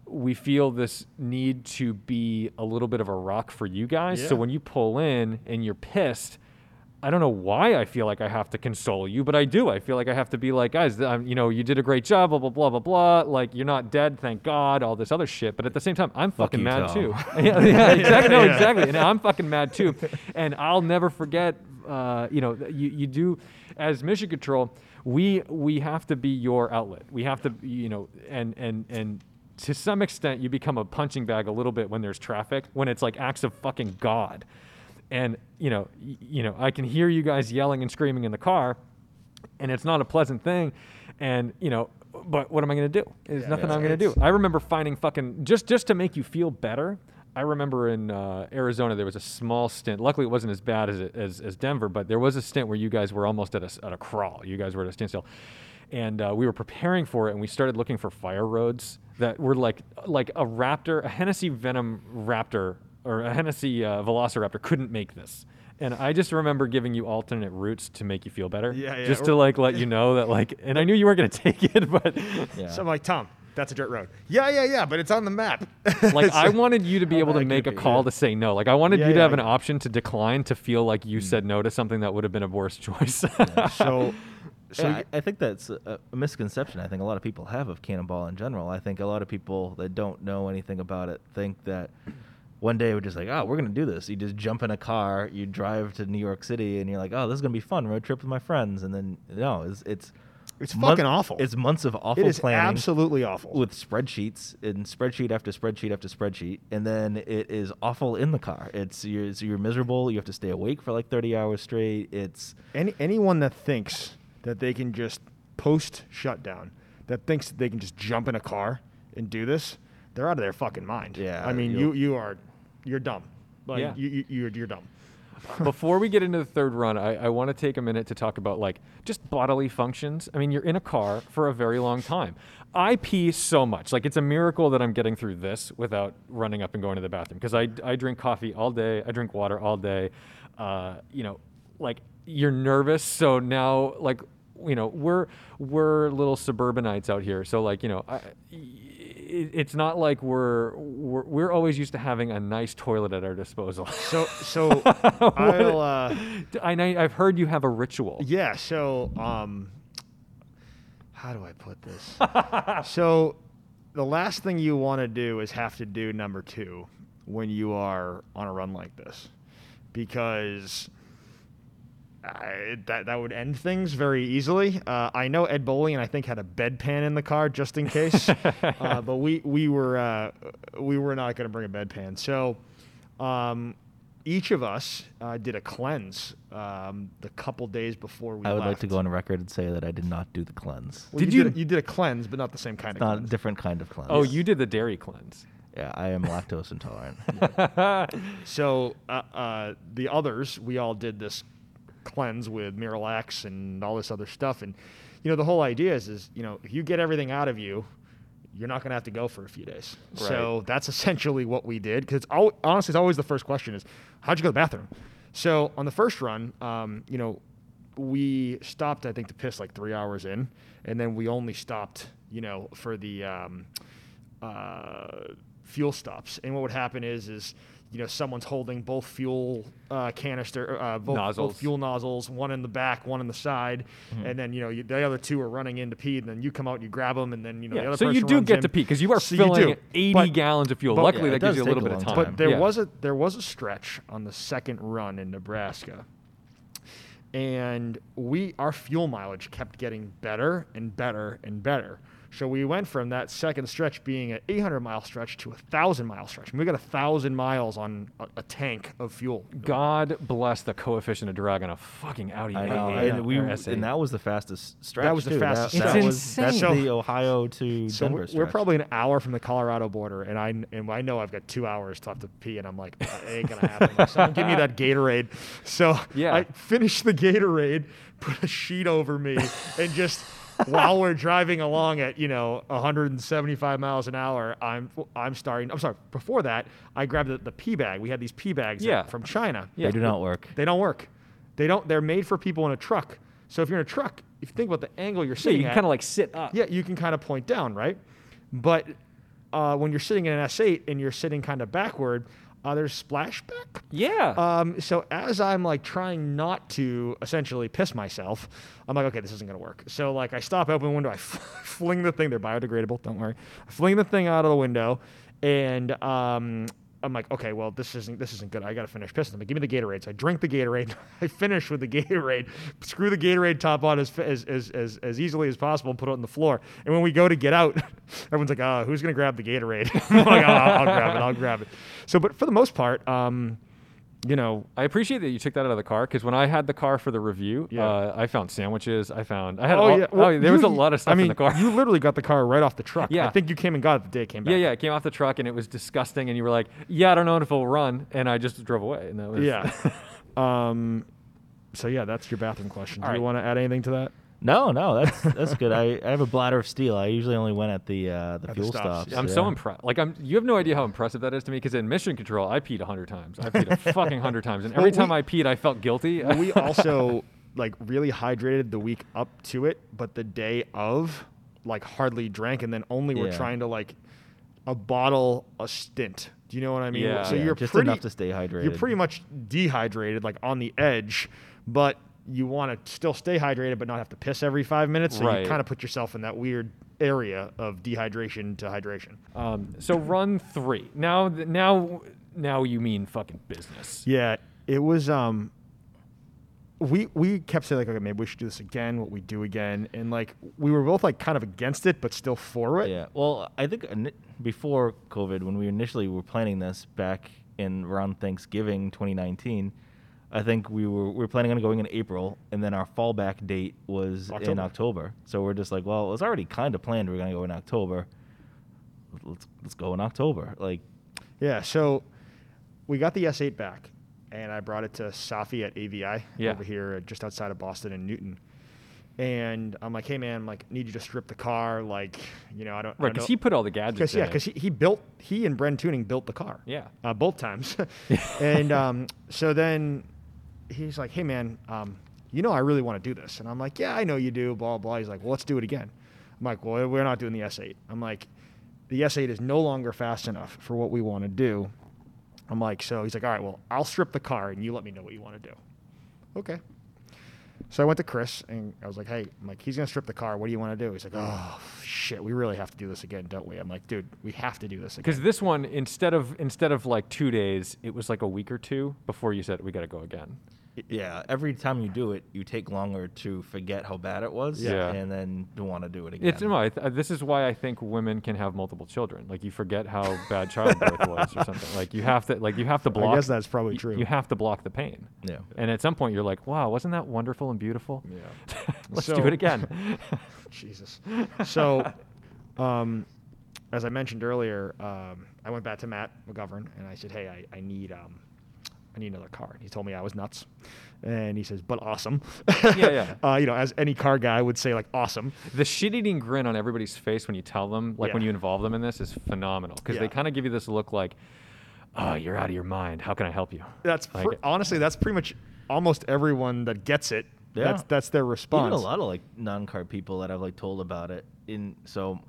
we feel this need to be a little bit of a rock for you guys. So when you pull in and you're pissed, I don't know why I feel like I have to console you, but I do. I feel like I have to be like, guys, um, you know, you did a great job, blah blah blah blah blah. Like you're not dead, thank God. All this other shit, but at the same time, I'm fucking mad Tom. too. *laughs* yeah, yeah, exactly. No, exactly. And I'm fucking mad too. And I'll never forget. Uh, you know, you you do as mission control. We we have to be your outlet. We have to, you know, and and and to some extent, you become a punching bag a little bit when there's traffic. When it's like acts of fucking God. And you know y- you know i can hear you guys yelling and screaming in the car and it's not a pleasant thing and you know but what am i going to do? There's nothing yeah, i'm going to do. I remember finding fucking just just to make you feel better i remember in uh, arizona there was a small stint. Luckily it wasn't as bad as, it, as as denver but there was a stint where you guys were almost at a, s- at a crawl. You guys were at a standstill. And uh, we were preparing for it and we started looking for fire roads that were like like a raptor a Hennessey venom raptor or a Hennessey uh, velociraptor couldn't make this and i just remember giving you alternate routes to make you feel better Yeah, yeah, just to like let you *laughs* know that like and i knew you weren't going *laughs* to take it but Yeah. So I'm like, Tom, that's a dirt road. Yeah, yeah, yeah, but it's on the map. *laughs* like i wanted you to be able to make it a be? call Yeah. to say no like i wanted Yeah, you to yeah, have I an option to decline to feel like you said no to something that would have been a worse choice so, so yeah, I, I think that's a, a misconception. I think a lot of people have of Cannonball in general. I think a lot of people that don't know anything about it think that one day we're just like, oh, we're gonna do this. You just jump in a car, you drive to New York City, and you're like, oh, this is gonna be fun road trip with my friends. And then no, it's it's It's month- fucking awful. It's months of awful it is planning absolutely awful. with spreadsheets and spreadsheet after spreadsheet after spreadsheet, and then it is awful in the car. It's you're, so you're miserable. You have to stay awake for like 30 hours straight. It's Any anyone that thinks that they can just post shutdown, that thinks that they can just jump in a car and do this, they're out of their fucking mind. Yeah, I mean, you you'll- are, you're dumb. Like Yeah. you, you you're, you're dumb. *laughs* Before we get into the third run, I, I want to take a minute to talk about like just bodily functions. I mean, you're in a car for a very long time. I pee so much. Like it's a miracle that I'm getting through this without running up and going to the bathroom because I, I drink coffee all day. I drink water all day. Uh, you know, like you're nervous. So now like you know we're we're little suburbanites out here so like you know I, it, it's not like we're, we're we're always used to having a nice toilet at our disposal So so *laughs* I'll uh, I know I've heard you have a ritual yeah. So um, how do I put this? *laughs* so the last thing you want to do is have to do number two when you are on a run like this, because. I, that that would end things very easily. Uh, I know Ed Bolian, I think, had a bedpan in the car just in case, *laughs* uh, but we we were uh, we were not going to bring a bedpan. So um, each of us uh, did a cleanse um, the couple days before we I would left. like to go on record and say that I did not do the cleanse. Well, Did you? you- Did a, you did a cleanse, but not the same kind It's of not a cleanse. different kind of cleanse. oh you did the dairy cleanse Yeah, I am lactose intolerant. *laughs* So uh, uh, the others, we all did this cleanse with Miralax and all this other stuff, and you know the whole idea is, is you know if you get everything out of you, you're not going to have to go for a few days. So that's essentially what we did. Because it's al- honestly, it's always the first question is, how'd you go to the bathroom? So on the first run, um, you know, we stopped I think to piss like three hours in, and then we only stopped, you know, for the um, uh, fuel stops. And what would happen is, is you know, someone's holding both fuel uh, canister, uh, both, Nozzles. both fuel nozzles, one in the back, one in the side, and then you know you, the other two are running in to pee, and then you come out and you grab them, and then you know the other so you do runs get in. to pee because you are So filling do. 80 But- gallons of fuel but- luckily Yeah, that gives you a little take bit of long time But there Yeah. was a there was a stretch on the second run in Nebraska, and we our fuel mileage kept getting better and better and better. So we went from that second stretch being an 800 mile stretch to a thousand mile stretch. And we got a thousand miles on a, a tank of fuel. God bless the coefficient of drag on a fucking Audi I A8 know, yeah, and we and that was the fastest stretch. That was the too. fastest That, stretch. that It's was that's insane. the Ohio to So Denver we're, we're probably an hour from the Colorado border, and I and I know I've got two hours left to pee, and I'm like, it ain't gonna happen. *laughs* Someone give me that Gatorade. So Yeah. I finished the Gatorade, put a sheet over me, and just while we're driving along at you know 175 miles an hour, I'm I'm starting. I'm sorry. Before that, I grabbed the, the pee bag. We had these pee bags Yeah. from China. Yeah. They do not work. They don't work. They don't. They're made for people in a truck. So if you're in a truck, if you think about the angle you're sitting, yeah, you can kind of like sit up yeah, you can kind of point down, right? But uh, when you're sitting in an S8 and you're sitting kind of backward, uh, there's splashback. yeah Um, so as I'm like trying not to essentially piss myself, I'm like, okay, this isn't gonna work. So like I stop, open the window, I *laughs* fling the thing. They're biodegradable, don't worry. I fling the thing out of the window, and um, I'm like, okay, well this isn't this isn't good. I gotta finish pissing. But give me the Gatorade. So I drink the Gatorade. *laughs* I finish with the Gatorade. Screw the Gatorade top on as as as as, as easily as possible and put it on the floor. And when we go to get out, *laughs* everyone's like, oh, who's gonna grab the Gatorade? *laughs* I'm like, oh, I'll, I'll grab it. I'll grab it. So, but for the most part, um, you know, I appreciate that you took that out of the car because when I had the car for the review, Yeah. uh, I found sandwiches. I found I had Oh all, yeah, oh, there was a lot of stuff I mean, in the car. you literally got the car right off the truck. Yeah. I think you came and got it the day it came back. yeah, yeah. It came off the truck and it was disgusting. And you were like, "Yeah, I don't know if it'll run," and I just drove away. And that was yeah. *laughs* um, so yeah, that's your bathroom question. Do All you want to add anything to that? No, no, that's *laughs* that's good. I, I have a bladder of steel. I usually only went at the uh, the the fuel stops. stops. I'm so impressed. Like I'm, you have no idea how impressive that is to me. Because in mission control, I peed a hundred times. I peed a *laughs* fucking hundred times, and every Well, time we- I peed, I felt guilty. *laughs* we also like really hydrated the week up to it, but the day of, like hardly drank, and then only were Yeah. trying to like a bottle a stint. Do you know what I mean? Yeah. So Yeah, you're just pretty, enough to stay hydrated. You're pretty much dehydrated, like on the edge, but you want to still stay hydrated, but not have to piss every five minutes. So Right. you kind of put yourself in that weird area of dehydration to hydration. um, so run three. Now, now, now you mean fucking business. Yeah, it was. Um, we we kept saying like, okay, maybe we should do this again. What we do again, and like we were both like kind of against it, but still for it. Yeah. Well, I think before COVID, when we initially were planning this back in around Thanksgiving 2019, I think we were we were planning on going in April, and then our fallback date was in October. October. So we're just like, well, it was already kind of planned we are going to go in October. Let's let's go in October. Like, Yeah, so we got the S8 back, and I brought it to Safi at AVI Yeah. over here, uh, just outside of Boston and Newton. And I'm like, hey man, I'm like, need you to strip the car, like, you know, I don't, Right, because he put all the gadgets. because in yeah, because he, he built he and Bren Tuning built the car. Yeah. uh, both times. *laughs* and um, so then he's like, "Hey man, um, you know I really want to do this," and I'm like, "Yeah, I know you do." Blah blah. He's like, "Well, let's do it again." I'm like, "Well, we're not doing the S8." I'm like, "The S8 is no longer fast enough for what we want to do." I'm like, so he's like, "All right, well, I'll strip the car and you let me know what you want to do." Okay. So I went to Chris and I was like, "Hey, I'm like, he's gonna strip the car. What do you want to do?" He's like, "Oh shit, we really have to do this again, don't we?" I'm like, "Dude, we have to do this again." Because this one, instead of instead of like two days, it was like a week or two before you said we got to go again. Yeah, every time you do it, you take longer to forget how bad it was, Yeah. and then you want to do it again. It's no, I th- this is why I think women can have multiple children. Like you forget how bad childbirth *laughs* was or something. Like you have to like you have to block. I guess that's probably y- true. You have to block the pain. yeah. And at some point you're like, wow, wasn't that wonderful and beautiful? Yeah. *laughs* Let's So- do it again. *laughs* Jesus. So, um, as I mentioned earlier, um, I went back to Matt McGovern and I said, "Hey, I, I need um, I need another car." And he told me I was nuts, and he says, "But awesome." Yeah, yeah. *laughs* uh, you know, as any car guy would say, like awesome. the shit-eating grin on everybody's face when you tell them, like when you involve them in this, is phenomenal because they kind of give you this look like, "Oh, you're out of your mind. How can I help you?" That's Like- pr- honestly, that's pretty much almost everyone that gets it. Yeah. That's that's their response. Even a lot of like non-car people that I've like told about it. In so,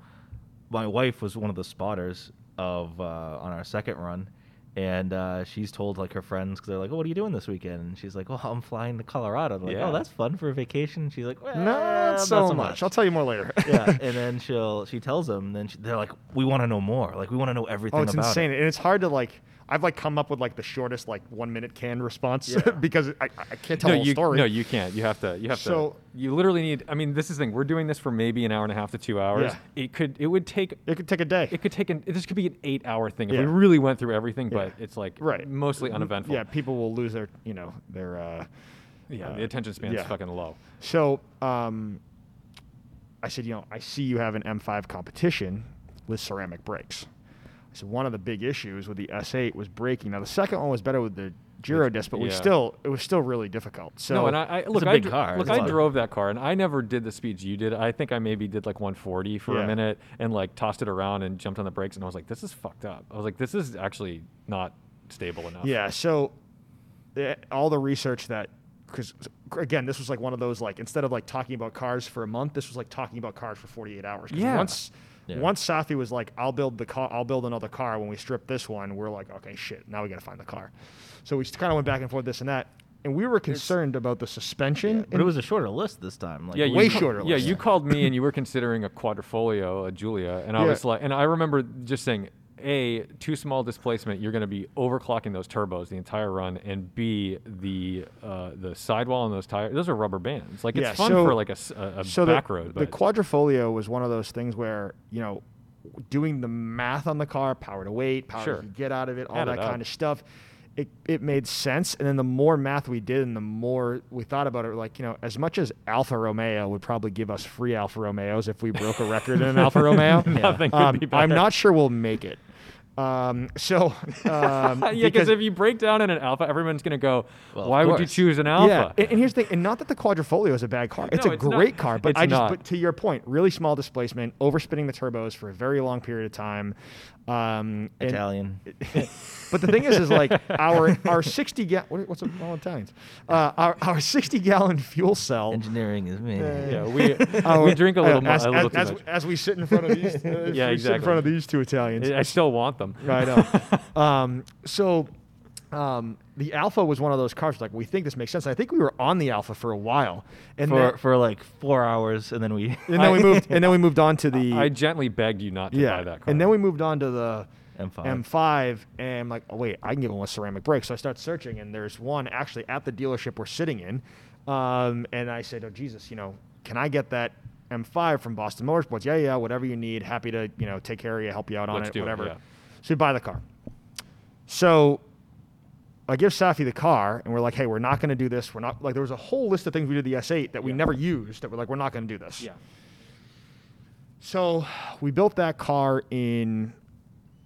my wife was one of the spotters of uh, on our second run, and uh, she's told like her friends because they're like, "Oh, what are you doing this weekend?" And she's like, "Well, I'm flying to Colorado." They're like, Yeah. "Oh, that's fun for a vacation." She's like, well, Not so, much. I'll tell you more later. *laughs* yeah, *laughs* and then she'll she tells them. And then she, they're like, "We want to know more. Like, we want to know everything Oh, it's about insane, it." and it's hard to like. I've like come up with like the shortest like one minute canned response Yeah. *laughs* because I, I can't tell no, the whole you, story. no, you can't. You have to. You have So- to. You literally need. I mean, this is the thing. We're doing this for maybe an hour and a half to two hours. Yeah. It could. It would take. It could take a day. It could take an. This could be an eight-hour thing if Yeah. we really went through everything. But it's like right. mostly uneventful. Yeah, people will lose their you know their. Uh, Yeah. uh, the attention span yeah. fucking low. So um, I said, you know, I see you have an M5 competition with ceramic brakes. I said one of the big issues with the S8 was braking. Now the second one was better with the Girodisc, but we yeah. still it was still really difficult. So no, and I, I look. a I big dr- car. Look, It's a I lot. drove that car, and I never did the speeds you did. I think I maybe did like 140 for Yeah. a minute, and like tossed it around and jumped on the brakes, and I was like, "This is fucked up." I was like, "This is actually not stable enough." Yeah. So eh, all the research that, because again, this was like one of those like instead of like talking about cars for a month, this was like talking about cars for 48 hours. Yeah. Once. Yeah. Once Safi was like, "I'll build the car. I'll build another car." When we strip this one, we're like, "Okay, shit. Now we got to find the car." So we kind of went back and forth, this and that, and we were concerned about the suspension. But it was a shorter list this time. Like, Yeah, way ca- shorter Yeah, list. you called me and you were considering a Quadrifoglio, a Giulia, and I Yeah. was like, and I remember just saying, a too small displacement, you're going to be overclocking those turbos the entire run, and b the uh, the sidewall on those tires, those are rubber bands. Like it's Yeah, fun so- for like a, a- so back the, road, the but Quadrifoglio was one of those things where you know doing the math on the car power to weight power Sure. to get out of it all Add that up. kind of stuff it, it made sense and then the more math we did and the more we thought about it like you know as much as alfa romeo would probably give us free alfa romeos if we broke a record in an alfa *laughs* romeo Nothing um, i'm not sure we'll make it um, so um, *laughs* yeah, because if you break down in an Alfa, everyone's going to go, Well, why would you choose an Alfa? Yeah, and, and here's the thing, and not that the Quadrifoglio is a bad car. It's No, a it's not. great car, but It's I just, not. but to your point, really small displacement, overspinning the turbos for a very long period of time. Um, and- Italian. *laughs* but the thing is, is like our our 60 ga- what, what's it, all Italians? Uh, our our 60 gallon fuel cell. Engineering is me. Yeah, we, our- *laughs* we drink a little, mo- *laughs* as, a little as, too as, much. as we sit in front of these, uh, Yeah, we sit in front of these two Italians. I still want them. I know. um, so um, the Alfa was one of those cars. Like we think this makes sense. I think we were on the Alfa for a while, and For then, for like four hours, and then we. *laughs* and then we moved. And then we moved on to the. I gently begged you not to yeah, buy that car. and then we moved on to the M5. M5, and I'm like, oh wait, I can get one with ceramic brakes. So I start searching, and there's one actually at the dealership we're sitting in, um, and I said, oh Jesus, you know, can I get that M5 from Boston Motorsports? Yeah, yeah, whatever you need, happy to you know take care of you, help you out on Let's it, do it, whatever. yeah. So we buy the car. So I give Safi the car, and we're like, hey, we're not going to do this. We're not like there was a whole list of things we did the S8 that we Yeah. never used that we're like, we're not going to do this. yeah. So we built that car in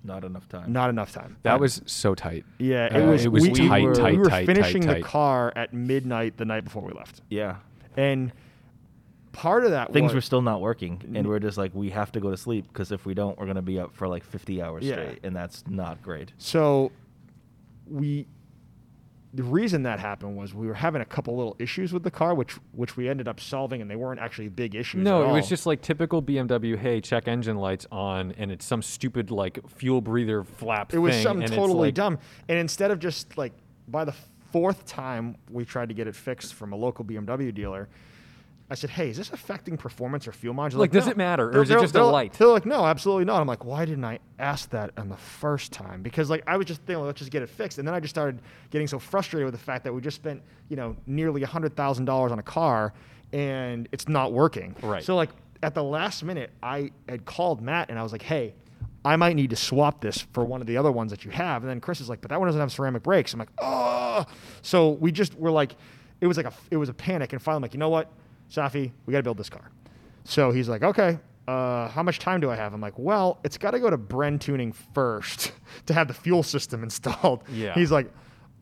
Not enough time. Not enough time. That was so tight. yeah. uh, It was. it was we, tight, we were, tight, we were tight, finishing tight, the tight. car at midnight the night before we left, Yeah. and part of that Things was, were still not working, and we're just like, we have to go to sleep because if we don't, we're gonna be up for like 50 hours Yeah. straight, and that's not great. So we the reason that happened was we were having a couple little issues with the car, which which we ended up solving, and they weren't actually big issues. No, it was just like typical BMW. Hey, check engine lights on, and it's some stupid like fuel breather flap. it was thing, something and totally like- dumb. And instead of just like by the fourth time we tried to get it fixed from a local BMW dealer. I said, "Hey, is this affecting performance or fuel mileage?" They're Like, does "No." it matter, or They're- is it they're- just a they're- light? They're like, "No, absolutely not." I'm like, "Why didn't I ask that on the first time?" Because like I was just thinking, let's just get it fixed, and then I just started getting so frustrated with the fact that we just spent you know nearly hundred thousand dollars on a car, and it's not working. Right. So like at the last minute, I had called Matt and I was like, "Hey." I might need to swap this for one of the other ones that you have. And then Chris is like, but that one doesn't have ceramic brakes. I'm like, oh. So we just were like, it was like a, it was a panic. And finally, I'm like, you know what, Safi, we got to build this car. So he's like, okay, uh, how much time do I have? I'm like, well, it's got to go to Bren Tuning first *laughs* to have the fuel system *laughs* installed. Yeah. He's like,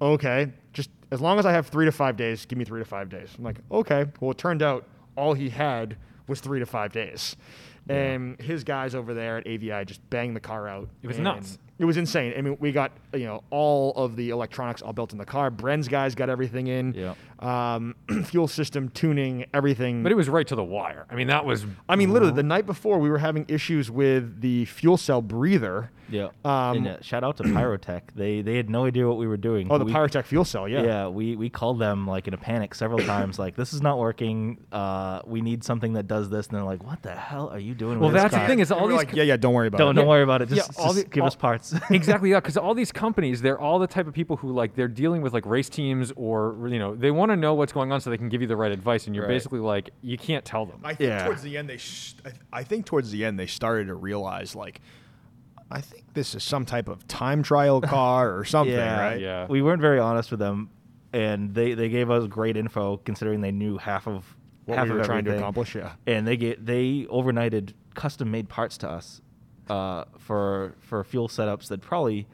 okay, just as long as I have three to five days, give me three to five days. I'm like, okay. Well, it turned out all he had was three to five days. And his guys over there at AVI just banged the car out. It was nuts. It was insane. I mean, we got you know all of the electronics all built in the car. Bren's guys got everything in. Yeah. Um, *clears throat* fuel system tuning, everything. But it was right to the wire. I mean, that was. I mean, literally, the night before we were having issues with the fuel cell breather. Yeah. Um, and, uh, shout out to Pyrotech. They they had no idea what we were doing. Oh, the We- Pyrotech fuel cell, yeah. Yeah, we, we called them like in a panic several times, like this is not working. Uh, we need something that does this, and they're like, "What the hell are you doing?" Well, with this that's the thing is all these. like, yeah, yeah, don't worry about Don't it. don't Yeah. worry about it. Yeah, Just, all just the- give all- us parts. *laughs* exactly yeah because all these companies they're all the type of people who like they're dealing with like race teams or you know they want to know what's going on so they can give you the right advice and you're Right. basically like you can't tell them I think Yeah. towards the end they, sh- I, th- I think towards the end they started to realize like, I think this is some type of time trial *laughs* car or something, yeah, right? Yeah. We weren't very honest with them, and they, they gave us great info considering they knew half of What half we were of trying to accomplish, yeah. And they get they overnighted custom made parts to us uh, for for fuel setups that probably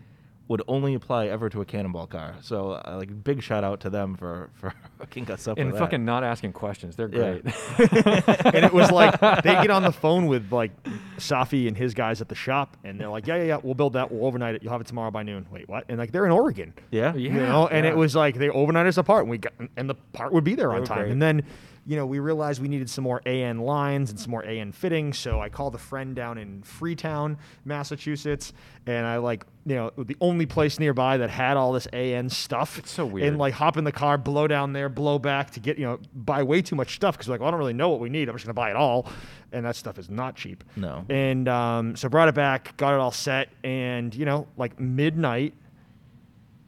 would only apply ever to a cannonball car. So uh, like big shout out to them for for hooking us up and with that. fucking not asking questions they're Yeah. great *laughs* and it was like they get on the phone with like Safi and his guys at the shop, and they're like, "Yeah, yeah, yeah, we'll build that. We'll overnight it. You'll have it tomorrow by noon." Wait, what? And like they're in Oregon, yeah Yeah. you know, and yeah. it was like they overnight us a part, and we got, and the part would be there on time. great. And then, you know, we realized we needed some more AN lines and some more AN fittings. So I called a friend down in Freetown, Massachusetts, and I like, you know, the only place nearby that had all this AN stuff. It's so weird. And like hop in the car, blow down there, blow back to get, you know, buy way too much stuff because like, well, I don't really know what we need. I'm just gonna buy it all, and that stuff is not cheap. No. And um, so brought it back, got it all set, and you know, like midnight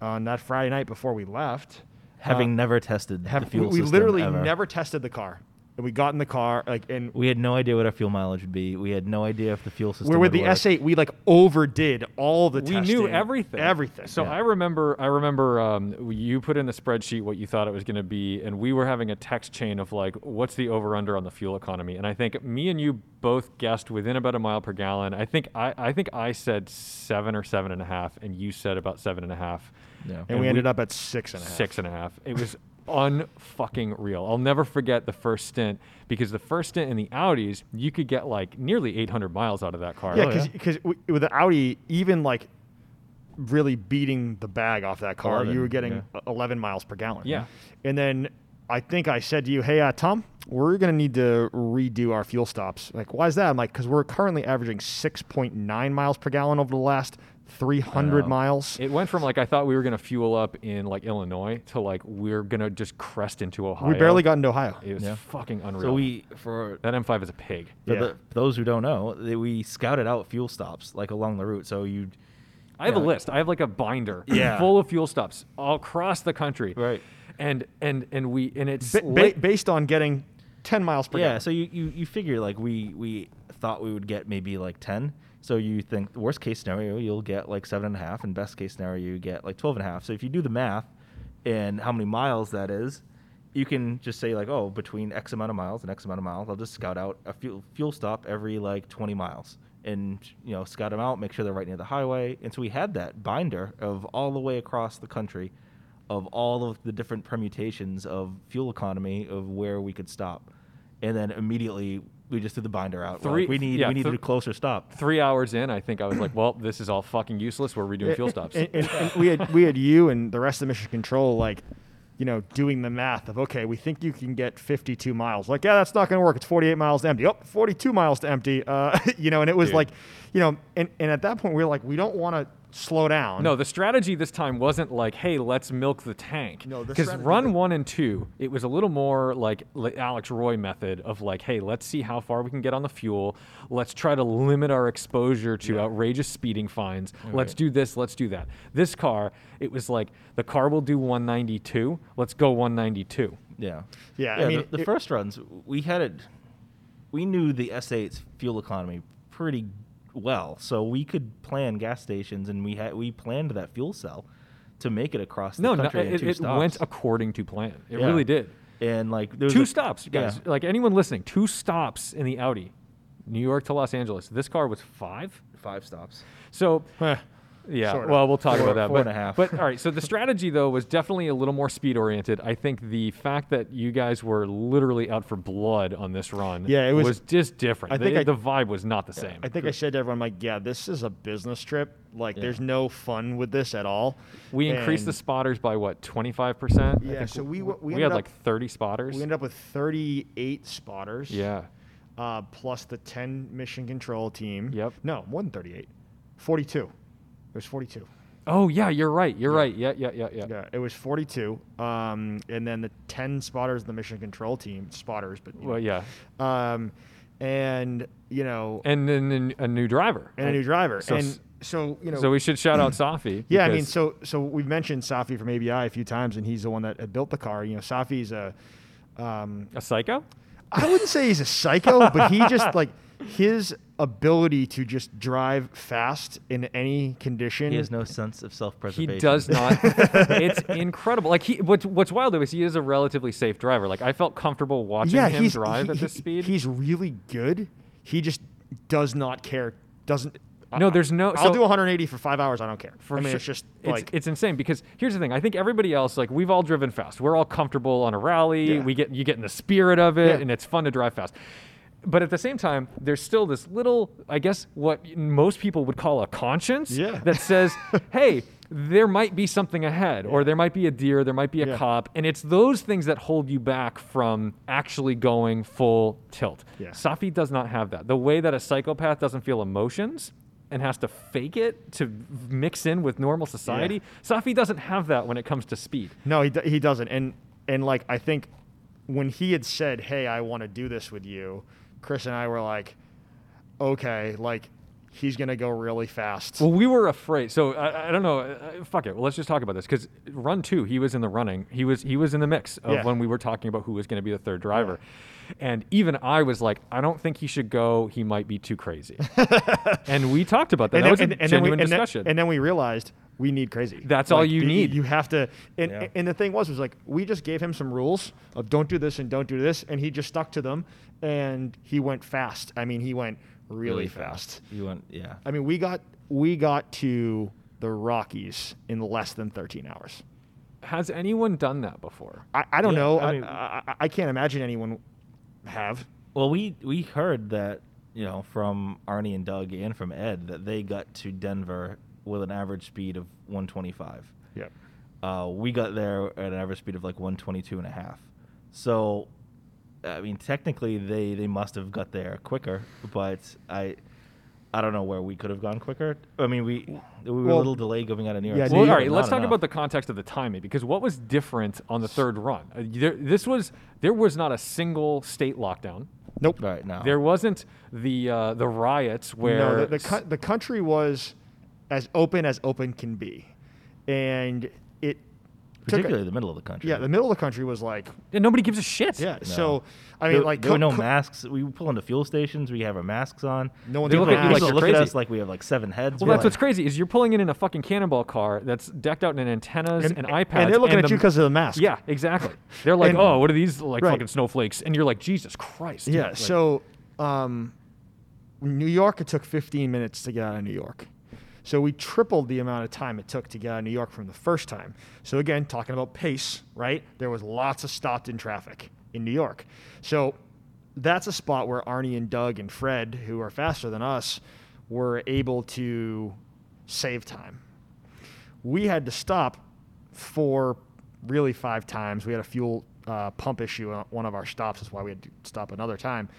on that Friday night before we left, having uh, never tested have, the fuel we, we system literally ever. never tested the car. And we got in the car, like, and We had no idea what our fuel mileage would be. We had no idea if the fuel system. we're with the work. S8. We like overdid all the we testing. knew everything Everything. so Yeah. i remember i remember um, you put in the spreadsheet what you thought it was going to be and we were having a text chain of like what's the over under on the fuel economy and i think me and you both guessed within about a mile per gallon i think i, I think i said seven or seven and a half and you said about seven and a half Yeah. and, and we we- ended up at six and a half. six and a half. It was unfucking real. I'll never forget the first stint because the first stint in the Audis, you could get like nearly 800 miles out of that car. Yeah, Oh, because with the Audi, even like really beating the bag off that car, 11, you were getting yeah. 11 miles per gallon. Yeah. And then I think I said to you, hey, uh, Tom, we're going to need to redo our fuel stops. Like, why is that? I'm like, because we're currently averaging 6.9 miles per gallon over the last 300 Wow. miles. It went from like I thought we were gonna fuel up in like Illinois to like we're gonna just crest into Ohio. we barely got into Ohio. It was Yeah. fucking unreal. So we for that M5 is a pig. For Yeah. the, those who don't know, they, we scouted out fuel stops like along the route. So you, I have Yeah. a list. I have like a binder Yeah. full of fuel stops all across the country. Right. And and and we and it's Ba- ba- late- based on getting 10 miles per yeah. gallon. So you, you you figure like we we thought we would get maybe like ten. So you think the worst case scenario you'll get like seven and a half, and best case scenario you get like twelve and a half. So if you do the math, and how many miles that is, you can just say like, oh, between X amount of miles and X amount of miles, I'll just scout out a fuel fuel stop every like twenty miles, and you know scout them out, make sure they're right near the highway. And so we had that binder of all the way across the country, of all of the different permutations of fuel economy of where we could stop, and then immediately we just threw the binder out. We're like, Three- we need yeah, we need th- a closer stop. Three hours in, I think I was like, well, this is all fucking useless. We're redoing eh, fuel eh, stops. And, and- and we had we had you and the rest of Mission Control like, you know, doing the math of okay, we think you can get 52 miles. Like, yeah, that's not going to work. It's 48 miles to empty. Oh, 42 miles to empty. Uh, *laughs* you know, and it was Dude. like, you know, and, and at that point we were like, we don't want to slow down. No, the strategy this time wasn't like, "Hey, let's milk the tank." No, because strategy- run one and two, it was a little more like Alex Roy method of like, "Hey, let's see how far we can get on the fuel. Let's try to limit our exposure to outrageous speeding fines. Let's do this. Let's do that." This car, it was like the car will do 192. Let's go 192. Yeah. Yeah, I the- mean, the, it- first runs we had it. We knew the S8's fuel economy pretty well, so we could plan gas stations, and we had we planned that fuel cell to make it across the No, no, country in it, it went according to plan. It Yeah. really did. and like two a- stops, guys. yeah, Like anyone listening, two stops in the Audi, New York to Los Angeles. This car was five. five stops. So yeah, Sort of. well, we'll talk Four- about that. four but, and a half. but all right, so the strategy though was definitely a little more speed oriented. I think the fact that you guys were literally out for blood on this run, Yeah, it was- just different. I the, think I- the vibe was not the same. I think I said to everyone, like, yeah, this is a business trip. Like, Yeah. there's no fun with this at all. we increased the spotters by what twenty five percent. Yeah, so we we we, had up- like thirty spotters. We ended up with 38 spotters. yeah, uh, plus the 10 mission control team. Yep. No, more than 38. 42. It was 42. Oh yeah, you're right. You're right. Yeah, yeah, yeah, yeah. Yeah, it was 42. Um, and then the 10 spotters, in the mission control team, spotters, but Well, yeah. Um, and you know, and then a new driver and a new driver. So and so you know, So we should shout out Safi. *clears throat* yeah, I mean, so so we've mentioned Safi from AVI a few times, and he's the one that had built the car. You know, Safi's a um, a psycho. I wouldn't say he's a psycho, but he just *laughs* like his ability to just drive fast in any condition. He has no sense of self-preservation. He does *laughs* not. it's incredible. Like he, what's what's wild though is he is a relatively safe driver. Like I felt comfortable watching yeah, him drive he- at this he- speed. He's really good. He just does not care. Doesn't. Uh, no, there's no- I'll so- do 180 for five hours. I don't care. For I mean, sure. it's just it's, like it's insane because here's the thing. I think everybody else, like we've all driven fast. We're all comfortable on a rally. Yeah. We get you get in the spirit of it, Yeah. and it's fun to drive fast. But at the same time, there's still this little, I guess, what most people would call a conscience Yeah. that says, *laughs* "Hey, there might be something ahead, or there might be a deer, there might be a Yeah. cop," and it's those things that hold you back from actually going full tilt. Yeah. Safi does not have that. The way that a psychopath doesn't feel emotions and has to fake it to mix in with normal society. Safi doesn't have that when it comes to speed. no, he, d- he doesn't. And and like I think when he had said, "Hey, I want to do this with you," Chris and I were like, "Okay, like he's gonna go really fast." Well, we were afraid. So I, I don't know. Uh, fuck it. Well, let's just talk about this because run two, he was in the running. He was he was in the mix of Yeah. when we were talking about who was going to be the third driver. And even I was like, I don't think he should go. He might be too crazy. *laughs* and we talked about that. that was a then we- genuine and then- discussion. and then we realized we need crazy. That's all you y- need. You have to. And, Yeah. and the thing was, was like we just gave him some rules of don't do this and don't do this, and he just stuck to them, and he went fast. I mean, he went really, fast. You went, yeah. I mean, we got we got to the Rockies in less than 13 hours. Has anyone done that before? I, I don't Yeah, know. I I, mean- I, I, I can't imagine anyone have. Well, we we heard that you know from Arnie and Doug and from Ed that they got to Denver with an average speed of 125. Yeah. Uh, we got there at an average speed of like 122 and a half. So, I mean, technically they they must have got there quicker, but I. I don't know where we could have gone quicker. I mean, we we were Well, a little delayed going out of New York. yeah, Well, all right. Let's talk enough. about the context of the timing because what was different on the third run? Uh, there, this was there was not a single state lockdown. Nope. Right now, There wasn't the uh, the riots where No, the, the, co- the country was as open as open can be, and it took a- particularly the middle of the country. yeah, the middle of the country was like and nobody gives a shit. yeah. No. So I mean, there, like there were no co- masks. We pull into fuel stations. We have our masks on. No one's They look at you like look at us like we have like seven heads. Well, We're that's what's crazy is you're pulling in in a fucking cannonball car that's decked out in antennas and, iPads, and they're looking at the- you because of the mask. Yeah, exactly. They're like, And- oh, what are these like Right. fucking snowflakes? And you're like, Jesus Christ. Yeah. Like, so, um, New York, it took 15 minutes to get out of New York. So we tripled the amount of time it took to get out of New York from the first time. So again, talking about pace, right? There was lots of stopped in traffic in New York. So that's a spot where Arnie and Doug and Fred, who are faster than us, were able to save time. We had to stop four, really five times. We had a fuel uh, pump issue on one of our stops. That's why we had to stop another time.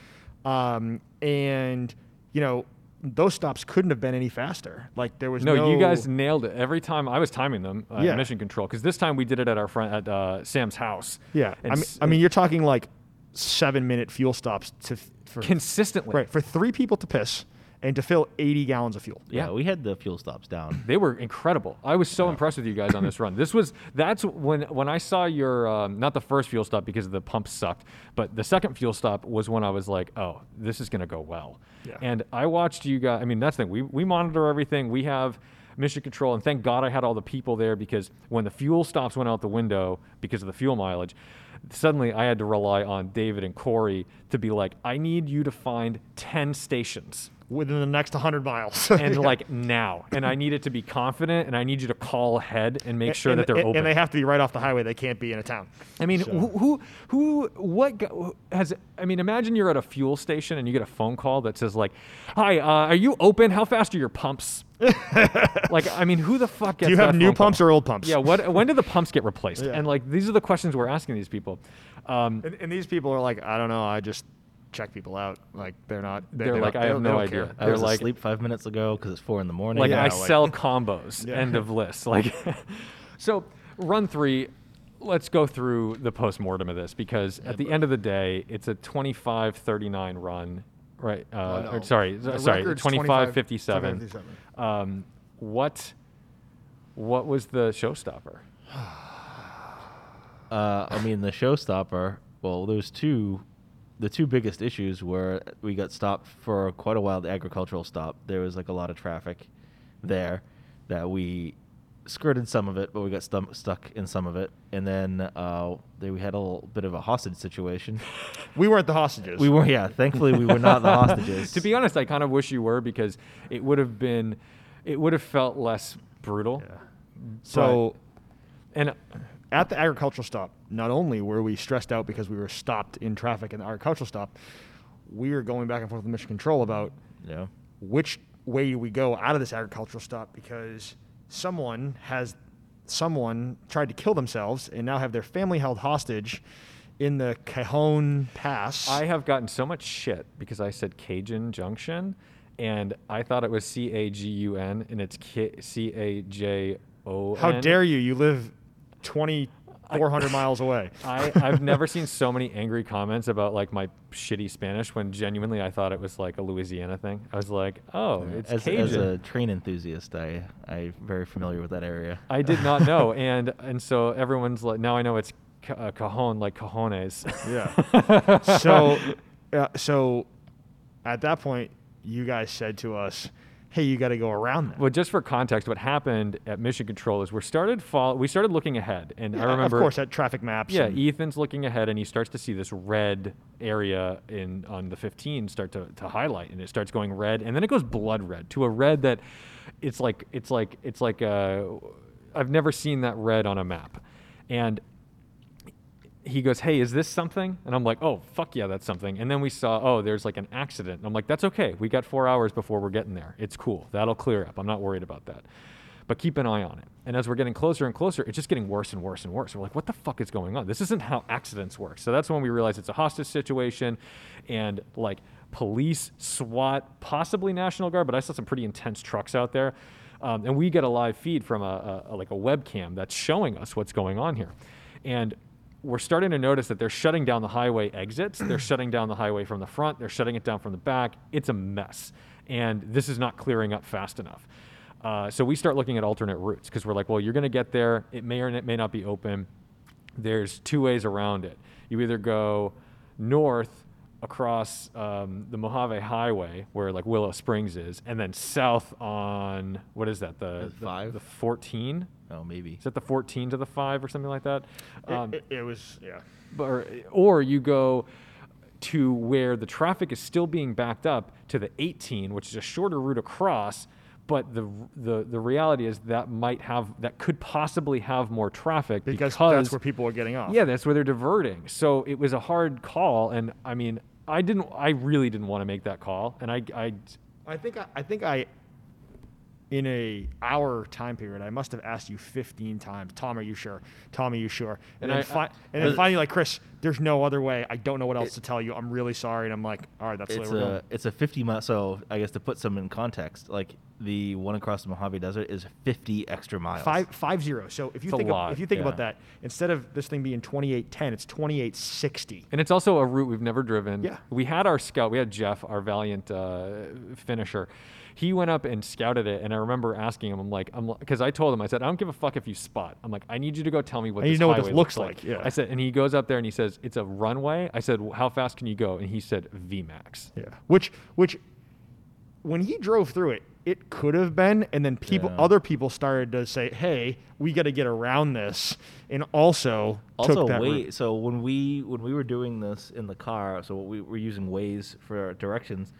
Um, and, you know, those stops couldn't have been any faster. Like there was no. No, you guys nailed it every time. I was timing them uh, Yeah. mission control because this time we did it at our friend at uh, Sam's house. Yeah, I mean, s- I mean, you're talking like seven minute fuel stops to for consistently. right for three people to piss and to fill 80 gallons of fuel. Yeah, Yeah. we had the fuel stops down. They were incredible. I was so impressed with you guys on this run. This was that's when when I saw your um, not the first fuel stop because the pump sucked, but the second fuel stop was when I was like, oh, this is gonna go well. Yeah. And I watched you guys. I mean, that's the thing. We we monitor everything. We have mission control, and thank God I had all the people there because when the fuel stops went out the window because of the fuel mileage. Suddenly, I had to rely on David and Corey to be like, I need you to find 10 stations Within the next 100 miles. *laughs* and Yeah. like now. And I need it to be confident, and I need you to call ahead and make sure and, that they're and, open. and they have to be right off the highway. They can't be in a town. I mean, So- who, who, who, what has? I mean, imagine you're at a fuel station and you get a phone call that says like, "Hi, uh, are you open? How fast are your pumps?" *laughs* like, I mean, who the fuck gets Do you have new phone call? pumps or old pumps? Yeah. What? When do the pumps get replaced? *laughs* Yeah. And like, these are the questions we're asking these people. Um, And, and these people are like, I don't know. I just check people out. Like they're not. They, They're they like, I have don't- they no don't idea. care. I They're was like- asleep five minutes ago because it's four in the morning. like Yeah, I like- sell combos. *laughs* Yeah. End of list. Like, *laughs* so run three. Let's go through the post-mortem of this because at the end of the day, it's a 25-39 run, right? Uh, Oh, no. or sorry, The sorry, record's 25-57. 25-57. Um, what, what was the showstopper? *sighs* Uh, I mean, the showstopper. Well, there's two. The two biggest issues were we got stopped for quite a while. The agricultural stop. There was like a lot of traffic there that we skirted some of it, but we got stum- stuck in some of it. And then uh, there we had a little bit of a hostage situation. *laughs* We weren't the hostages. we were, yeah. Thankfully, we were not the *laughs* hostages. to be honest, I kind of wish you were because it would have been, it would have felt less brutal. Yeah. So And at the agricultural stop, not only were we stressed out because we were stopped in traffic in the agricultural stop, we were going back and forth with mission control about know, which way do we go out of this agricultural stop because someone has someone tried to kill themselves and now have their family held hostage in the Cajon Pass. I have gotten so much shit because I said Cajun Junction, and I thought it was C A G U N, and it's K- C A J O. How dare you? You live 2,400 miles away. *laughs* I, I've never seen so many angry comments about like my shitty Spanish when genuinely I thought it was like a Louisiana thing. I was like, oh, it's as, Cajun. as a train enthusiast, I I'm very familiar with that area. I did not know, *laughs* and and so everyone's like, now I know it's ca- uh, cajon, like cojones. Yeah. *laughs* so, uh, so at that point, you guys said to us, "Hey, you got to go around that." Well, just for context, what happened at Mission Control is we started follow, we started looking ahead, and I remember, of course, at traffic maps. yeah, and- Ethan's looking ahead, and he starts to see this red area in on the 15 start to, to highlight, and it starts going red, and then it goes blood red to a red that it's like it's like it's like uh, I've never seen that red on a map, and he goes, "Hey, is this something?" And I'm like, "Oh, fuck yeah, that's something." And then we saw, "Oh, there's like an accident." And I'm like, "That's okay. We got 4 hours before we're getting there. It's cool. That'll clear up. I'm not worried about that." But keep an eye on it. And as we're getting closer and closer, it's just getting worse and worse and worse. We're like, "What the fuck is going on? This isn't how accidents work." So that's when we realize it's a hostage situation and like police, SWAT, possibly National Guard, but I saw some pretty intense trucks out there. Um, and we get a live feed from a, a, a like a webcam that's showing us what's going on here. And we're starting to notice that they're shutting down the highway exits. They're *clears throat* shutting down the highway from the front. They're shutting it down from the back. It's a mess. And this is not clearing up fast enough. Uh, so we start looking at alternate routes because we're like, well, you're going to get there. It may or it may not be open. There's two ways around it. You either go north across um, the Mojave Highway, where like Willow Springs is, and then south on what is that? The The five? the 14. Oh, maybe. Is that the 14 to the five or something like that? It, Um, it, it was yeah. but- or, or you go to where the traffic is still being backed up to the 18, which is a shorter route across. But the the the reality is that might have that could possibly have more traffic because, because, that's where people are getting off. yeah, that's where they're diverting. So it was a hard call, and I mean, I didn't, I really didn't want to make that call, and I, I, I think I, I think I in a hour time period, I must have asked you 15 times, Tom, are you sure? Tom, are you sure? And, And then, I- fi- I- and then finally, like Chris, there's no other way. I don't know what else to tell you. I'm really sorry. And I'm like, all right, that's the way it's we're a going. it's a 50 mile. So I guess to put some in context, like the one across the Mojave Desert is 50 extra miles. Five five zero. So if you It's think lot, of, if you think about that, instead of this thing being 2810, it's 2860. and it's also a route we've never driven. Yeah. We had our scout, we had Jeff, our valiant uh, finisher. He went up and scouted it, and I remember asking him, I'm like, I'm because I told him, I said, I don't give a fuck if you spot. I'm like, I need you to go tell me what I need this to know what this highway looks like. like, yeah. I said, and he goes up there and he says, it's a runway. I said, "Well, how fast can you go? And he said, VMAX. Yeah. Which which when he drove through it, it could have been, and then people, Yeah. other people started to say, "Hey, we got to get around this," and also, also took that Waze. route. So when we when we were doing this in the car, so we were using Waze for directions.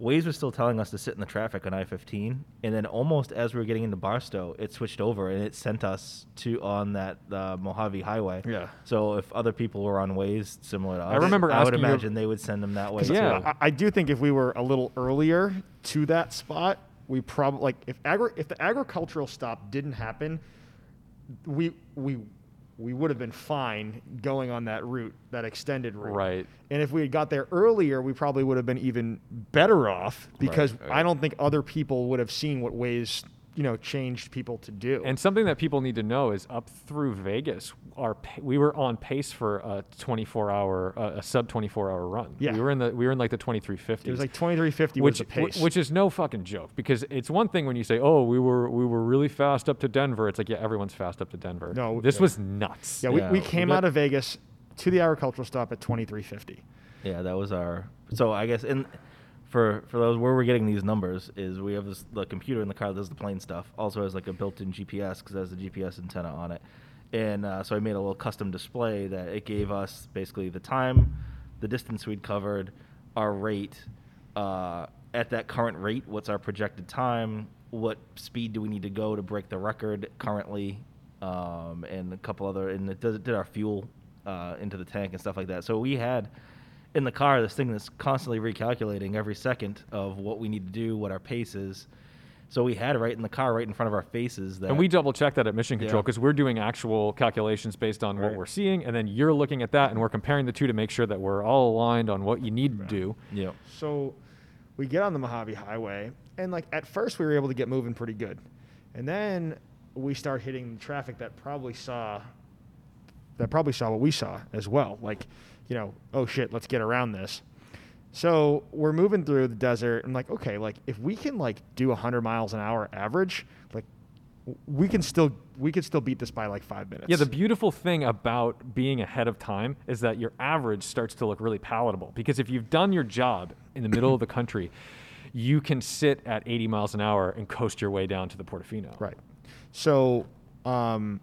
Waze was still telling us to sit in the traffic on I-15, and then almost as we were getting into Barstow, it switched over and it sent us to on that uh, Mojave Highway. Yeah. So if other people were on Waze similar to us, I remember I would asking your- imagine they would send them that way. Yeah. too. I, I do think if we were a little earlier to that spot, we probably like if agri- if the agricultural stop didn't happen, we we we would have been fine going on that route, that extended route. Right. And if we had got there earlier, we probably would have been even better off because right. I don't think other people would have seen what Waze you know changed people to do. And something that people need to know is up through Vegas, our we were on pace for a 24 hour, uh, a sub 24 hour run. Yeah. we were in the we were in like the 2350s. it was like 2350 which was the pace. wh- which is no fucking joke because it's one thing when you say, "Oh, we were we were really fast up to Denver." It's like, yeah, everyone's fast up to Denver. No, this yeah. was nuts. yeah, we, Yeah, we we came got- out of Vegas to the agricultural stop at 2350. Yeah, that was our. So I guess in for for those where we're getting these numbers is we have this the computer in the car that does the plane stuff. Also has like a built-in GPS because it has a GPS antenna on it, and uh, so I made a little custom display that it gave us basically the time, the distance we'd covered, our rate, uh, at that current rate, what's our projected time, what speed do we need to go to break the record currently, um, and a couple other, and it did, did our fuel uh, into the tank and stuff like that. So we had in the car this thing that's constantly recalculating every second of what we need to do, what our pace is. So we had it right in the car, right in front of our faces. That And we double check that at Mission Control Yeah. because we're doing actual calculations based on what we're seeing, and then you're looking at that, and we're comparing the two to make sure that we're all aligned on what you need to do. yeah. So we get on the Mojave Highway, and like at first we were able to get moving pretty good, and then we start hitting traffic that probably saw that probably saw what we saw as well. Like, you know, oh shit, let's get around this. So we're moving through the desert. and like, okay, like if we can like do 100 miles an hour average, like we can still we could still beat this by like five minutes. Yeah, the beautiful thing about being ahead of time is that your average starts to look really palatable because if you've done your job in the middle of the country, you can sit at 80 miles an hour and coast your way down to the Portofino. Right. So um,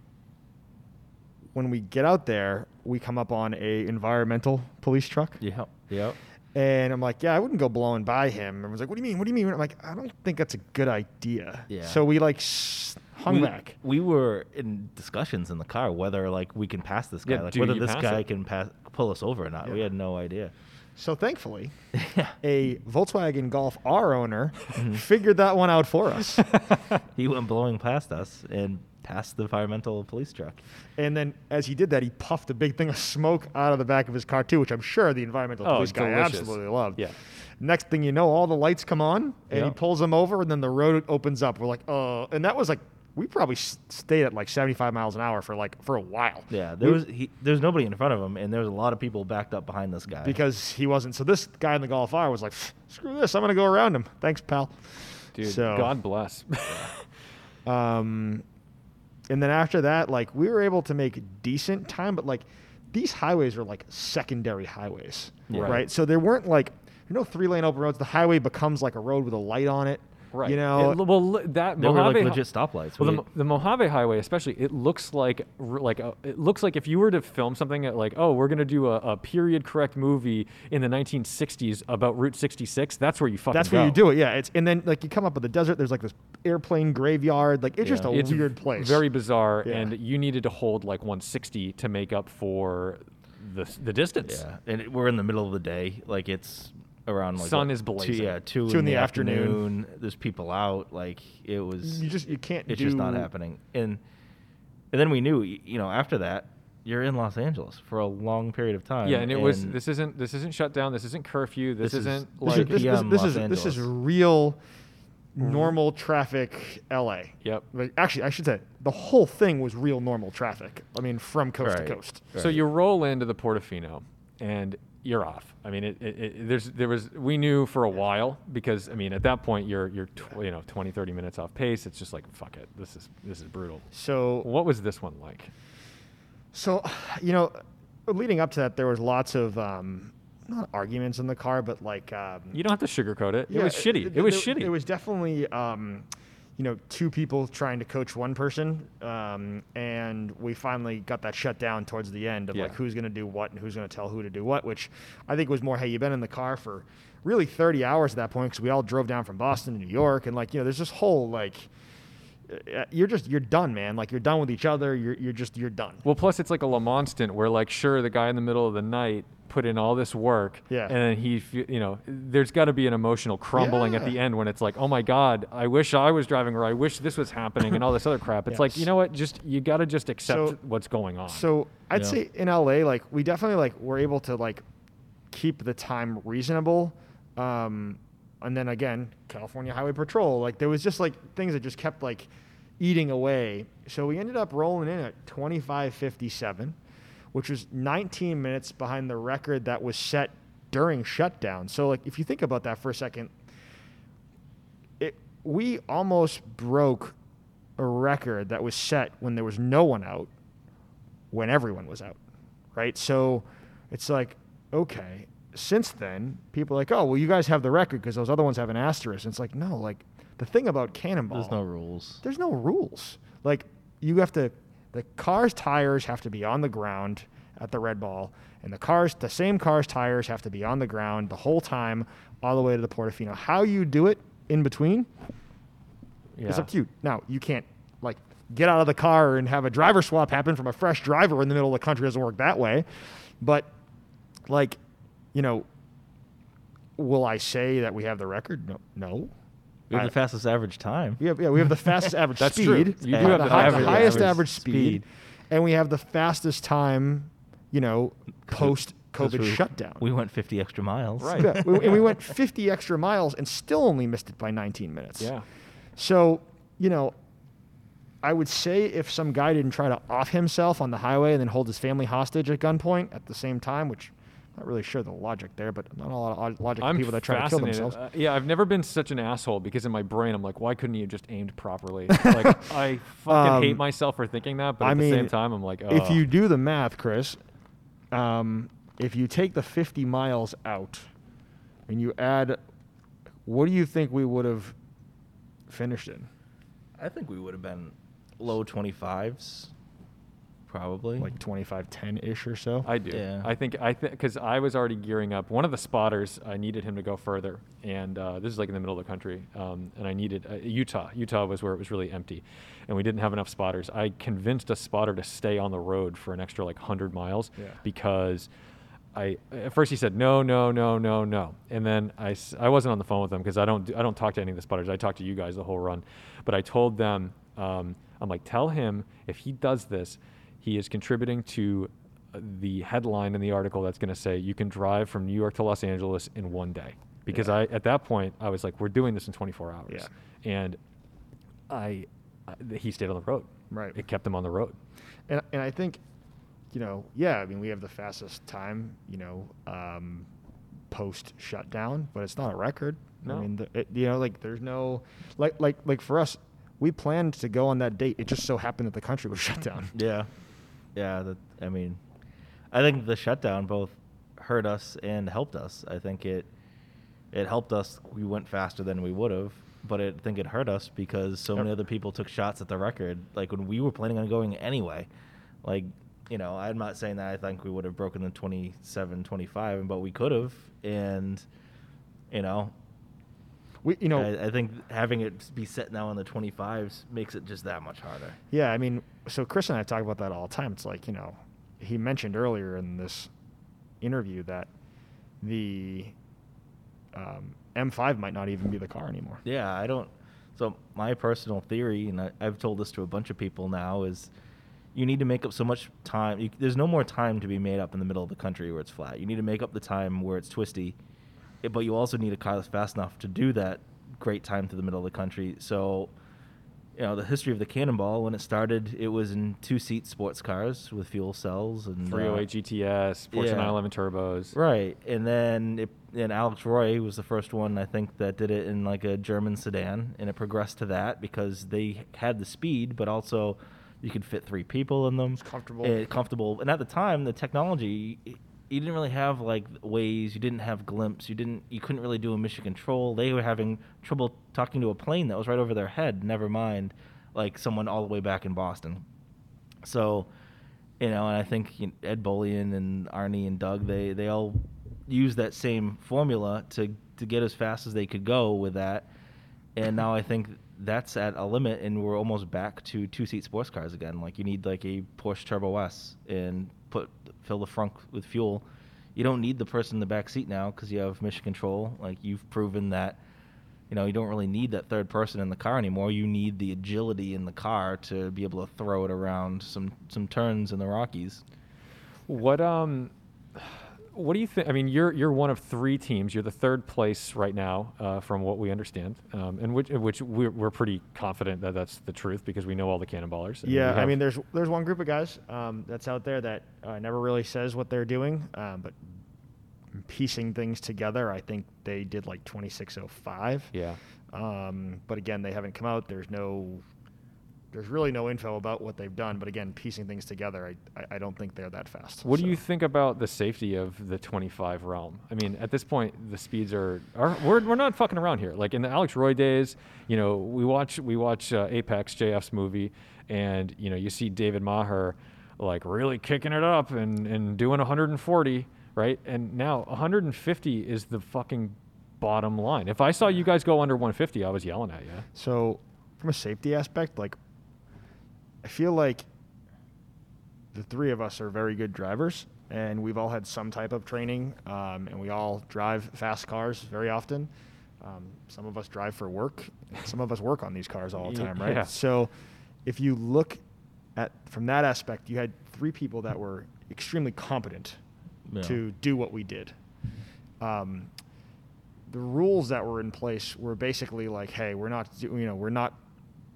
when we get out there, we come up on a environmental police truck, Yeah. Yeah. and I'm like, "Yeah, I wouldn't go blowing by him." And I was like, "What do you mean? What do you mean?" I'm like, "I don't think that's a good idea." Yeah. So we like s- hung we, back. We were in discussions in the car whether like we can pass this guy, Yeah, like whether this guy it? can pass pull us over or not. We had no idea. So thankfully, *laughs* a Volkswagen Golf R owner Mm-hmm. figured that one out for us. *laughs* He went blowing past us and past the environmental police truck. and then as he did that, he puffed a big thing of smoke out of the back of his car too, which I'm sure the environmental Oh, police guy delicious. absolutely loved. Yeah. Next thing you know, all the lights come on, and he pulls them over, and then the road opens up. We're like, oh, and that was like, we probably stayed at like 75 miles an hour for like for a while. Yeah, there We- was he, there's nobody in front of him, and there was a lot of people backed up behind this guy. because he wasn't. So this guy in the Golf R was like, screw this, I'm gonna go around him. Thanks, pal. Dude, So- God bless. *laughs* Um, and then after that, like we were able to make decent time, but like these highways are like secondary highways, Yeah. right? So there weren't like you know three lane open roads. The highway becomes like a road with a light on it. Right. You know, It- well, li- that They were like Mojave legit stoplights. Well, We- the, the Mojave Highway, especially, it looks like like a, it looks like if you were to film something at like, oh, we're gonna do a, a period correct movie in the 1960s about Route 66. That's where you fucking that's go. where you do it. Yeah, it's and then like you come up with the desert. There's like this airplane graveyard. Like it's just a It's weird place. Very bizarre, Yeah. and you needed to hold like 160 to make up for the the distance. Yeah, and it, we're in the middle of the day. Like it's around like Sun what, is blazing. Two, yeah, two, Two in the afternoon. There's people out. Like it was. you just you can't. it's do, just not happening. And and then we knew, you know, after that, you're in Los Angeles for a long period of time. Yeah, and it was this isn't this isn't shut down. This isn't curfew. This, This is- isn't this This, like is, this, this, this Los is this is real mm-hmm. normal traffic LA. Yep. Like actually, I should say the whole thing was real normal traffic. I mean, from coast Right. to coast. So you roll into the Portofino, and you're off. I mean, it, it, it, there's there was we knew for a while because I mean at that point you're you're tw- you know 20 30 minutes off pace. It's just like fuck it. This is this is brutal. So What was this one like? So, you know, leading up to that, there was lots of um, not arguments in the car, but like um, You don't have to sugarcoat it. yeah, it was shitty. It, was shitty. It was definitely, um, you know, two people trying to coach one person, um, and we finally got that shut down towards the end of Yeah. like who's going to do what and who's going to tell who to do what. Which I think was more, hey, you've been in the car for really 30 hours at that point because we all drove down from Boston to New York, and like you know, there's this whole like. Uh, You're just you're done, man. Like you're done with each other. You're you're just you're done. well, plus it's like a stint where like sure the guy in the middle of the night put in all this work, Yeah. and then he you know there's got to be an emotional crumbling at the end when it's like oh my god I wish I was driving or I wish this was happening and all this other crap. It's *laughs* like you know what just you got to just accept So- what's going on. So I'd Yeah. say in LA, like we definitely like were able to like keep the time reasonable. Um, and then again, California Highway Patrol, like there was just like things that just kept like eating away. So we ended up rolling in at 25:57, which was 19 minutes behind the record that was set during shutdown. So like if you think about that for a second, it we almost broke a record that was set when there was no one out when everyone was out, right? So it's like, okay, since then, people are like, oh, well, you guys have the record because those other ones have an asterisk. And it's like, no, like the thing about Cannonball, There's no rules. there's no rules. Like you have to, the car's tires have to be on the ground at the red ball, and the cars, the same car's tires have to be on the ground the whole time, all the way to the Portofino. How you do it in between, yeah. it's up to you. Now you can't like get out of the car and have a driver swap happen from a fresh driver in the middle of the country. It doesn't work that way. But like, you know, will I say that we have the record? No, no. We have I- the fastest average time. We have, yeah, we have the fastest *laughs* average That's speed. true. You do have the, the hi- the highest average average speed, speed. and we have the fastest time. You know, post COVID we- shutdown. We went 50 extra miles. Right. Yeah, we, and we went 50 extra miles and still only missed it by 19 minutes. yeah. So, you know, I would say if some guy didn't try to off himself on the highway and then hold his family hostage at gunpoint at the same time, which not really sure the logic there, but not a lot of logic I'm people that try to kill themselves. Uh, yeah, I've never been such an asshole because in my brain I'm like, why couldn't you have just aimed properly? *laughs* like I fucking hate Um, myself for thinking that, but I at the mean, same time I'm like, oh. if you do the math, Chris, um, if you take the 50 miles out and you add, what do you think we would have finished in? I think we would have been low 25s, probably. Like 25 10 ish or so? I do. Yeah. I think I think because I was already gearing up. One of the spotters, I needed him to go further, and uh, this is like in the middle of the country, um, and I needed uh, Utah. Utah was where it was really empty, and we didn't have enough spotters. I convinced a spotter to stay on the road for an extra like hundred miles Yeah. because. I at first he said no no no no no and then I, I wasn't on the phone with him because I don't I don't talk to any of the spotters I talk to you guys the whole run but I told them um, I'm like tell him if he does this he is contributing to uh, the headline in the article that's going to say you can drive from New York to Los Angeles in one day because Yeah. I at that point I was like we're doing this in 24 hours Yeah. and I, I he stayed on the road Right. it kept him on the road And, and I think, you know, yeah, I mean, we have the fastest time, you know, um, post shutdown, but it's not a record. No. I mean, the, it, you know, like there's no, like, like, like for us, we planned to go on that date. It just so happened that the country was *laughs* shut down. Yeah. Yeah. That, I mean, I think the shutdown both hurt us and helped us. I think it it helped us. We went faster than we would have, but I think it hurt us because so many other people took shots at the record. Like when we were planning on going anyway, like you know, I'm not saying that I think we would have broken the 27, 25, but we could have, and you know, We, you know, I, I think having it be set now on the 25s makes it just that much harder. Yeah, I mean, so Chris and I talk about that all the time. It's like, you know, he mentioned earlier in this interview that the um, M5 might not even be the car anymore. Yeah, I don't. So my personal theory, and I, I've told this to a bunch of people now, is you need to make up so much time. You, there's no more time to be made up in the middle of the country where it's flat. You need to make up the time where it's twisty, eh, but you also need a car that's fast enough to do that great time through the middle of the country. So, you know, the history of the Cannonball when it started, it was in two-seat sports cars with fuel cells and 308 uh, GTS, Porsche yeah. 911 turbos. Right, and then it, and Alex Roy was the first one I think that did it in like a German sedan, and it progressed to that because they had the speed, but also you could fit three people in them. It's comfortable. comfortable, and at the time, the technology. You didn't really have like Waze. You didn't have Glympse. You didn't. You couldn't really do emission control. They were having trouble talking to a plane that was right over their head. Never mind, like someone all the way back in Boston. So, you know, and I think you know, Ed Bolian and Arnie and Doug, they they all used that same formula to to get as fast as they could go with that. And now I think that's at a limit, and we're almost back to two seat sports cars again. Like you need like a Porsche Turbo S and put fill the front with fuel. You don't need the person in the back seat now because you have mission control. Like you've proven that you know, you don't really need that third person in the car anymore. You need the agility in the car to be able to throw it around some some turns in the Rockies. What um, what do you think? I mean, you're you're one of three teams. You're the third place right now, uh, from what we understand, um, and which which we're, we're pretty confident that that's the truth because we know all the cannonballers. Yeah, I mean, there's there's one group of guys um, that's out there that uh, never really says what they're doing, um, but piecing things together, I think they did like 2605. yeah. Um, but again, they haven't come out. There's no, there's really no info about what they've done. But again, piecing things together, I, I, I don't think they're that fast. What do you think about the safety of the 25 realm? I mean, at this point, the speeds are, are we're, we're not fucking around here. Like in the Alex Roy days, you know, we watch we watch uh, Apex JF's movie, and you know, you see David Maher like really kicking it up and and doing 140, right? And now 150 is the fucking bottom line. If I saw you guys go under 150, I was yelling at you. So, from a safety aspect, like, I feel like the three of us are very good drivers, and we've all had some type of training, um, and we all drive fast cars very often. Um, some of us drive for work. Some of us work on these cars all the time, right? yeah. So, if you look at from that aspect, you had three people that were extremely competent Yeah. to do what we did. Um, the rules that were in place were basically like, hey, we're not, you know, we're not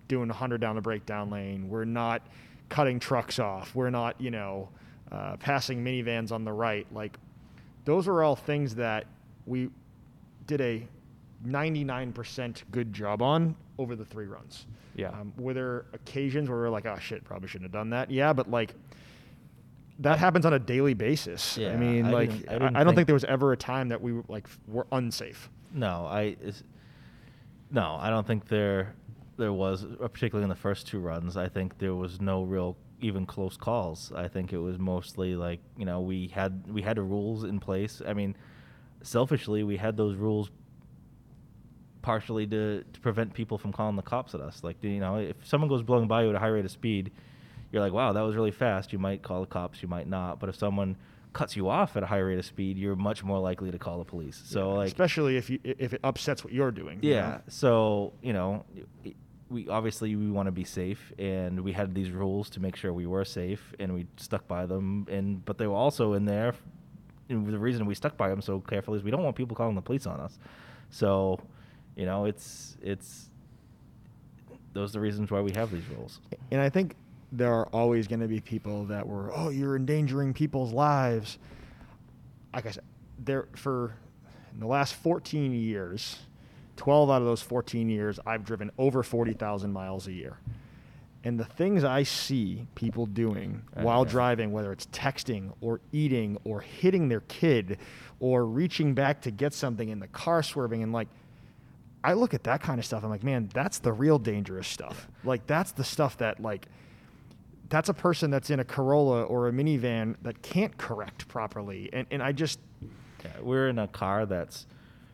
doing 100 down the breakdown lane. We're not cutting trucks off. We're not, you know, uh, passing minivans on the right. Like, those are all things that we did a 99% good job on over the three runs. Yeah. Um, were there occasions where we are like, oh shit, probably shouldn't have done that? Yeah, but like, that happens on a daily basis. Yeah, I mean, I like, didn't- I didn't I don't think- think there was ever a time that we were like were unsafe. No, I no, I don't think there there was, uh, particularly in the first two runs. I think there was no real even close calls. I think it was mostly like you know we had we had the rules in place. I mean, selfishly, we had those rules partially to, to prevent people from calling the cops at us. Like you know, if someone goes blowing by you at a high rate of speed, you're like, wow, that was really fast. You might call the cops, you might not. But if someone cuts you off at a high rate of speed, you're much more likely to call the police. So Yeah, like especially if you if it upsets what you're doing. you yeah. know? So you know, we obviously we want to be safe, and we had these rules to make sure we were safe, and we stuck by them. And but they were also in there. And the reason we stuck by them so carefully is we don't want people calling the police on us. So, you know, it's it's those are the reasons why we have these rules. And I think there are always going to be people that were, oh, you're endangering people's lives. Like I said, there for in the last 14 years, 12 out of those 14 years, I've driven over 40,000 miles a year. And the things I see people doing while driving, whether it's texting or eating or hitting their kid or reaching back to get something in the car swerving and like I look at that kind of stuff. I'm like, man, that's the real dangerous stuff. Like that's the stuff that like that's a person that's in a Corolla or a minivan that can't correct properly. And and I just Yeah, we're in a car that's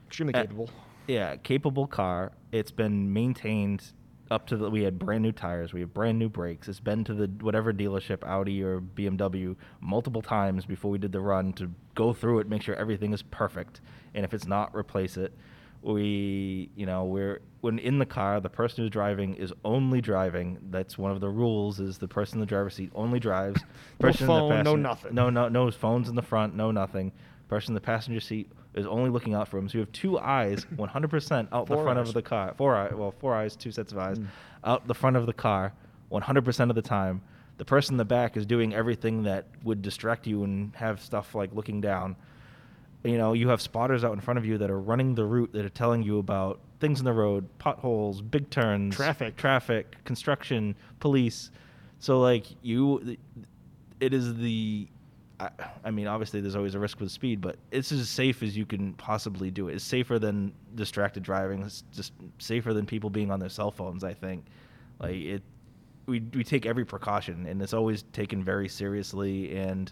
extremely Uh, capable. Yeah, capable car. It's been maintained up to the. We had brand new tires. We have brand new brakes. It's been to the whatever dealership, Audi or BMW, multiple times before we did the run to go through it, make sure everything is perfect, and if it's not, replace it. We, you know, we're when in the car, the person who's driving is only driving. That's one of the rules. Is the person in the driver's seat only drives. No Person in the phone, no nothing. No, no, no phones in the front, no nothing. Person in the passenger seat is only looking out for him. So you have two eyes, *laughs* 100% out the front eyes. of the car. Four eyes, well, four eyes, two sets of eyes, Mm. out the front of the car, 100% of the time. The person in the back is doing everything that would distract you and have stuff like looking down. You know, you have spotters out in front of you that are running the route that are telling you about things in the road, potholes, big turns, Traffic. traffic, construction, police. So like you, it is the. I, I mean, obviously, there's always a risk with speed, but it's as safe as you can possibly do it. It's safer than distracted driving. It's just safer than people being on their cell phones. I think, like it, we we take every precaution, and it's always taken very seriously. And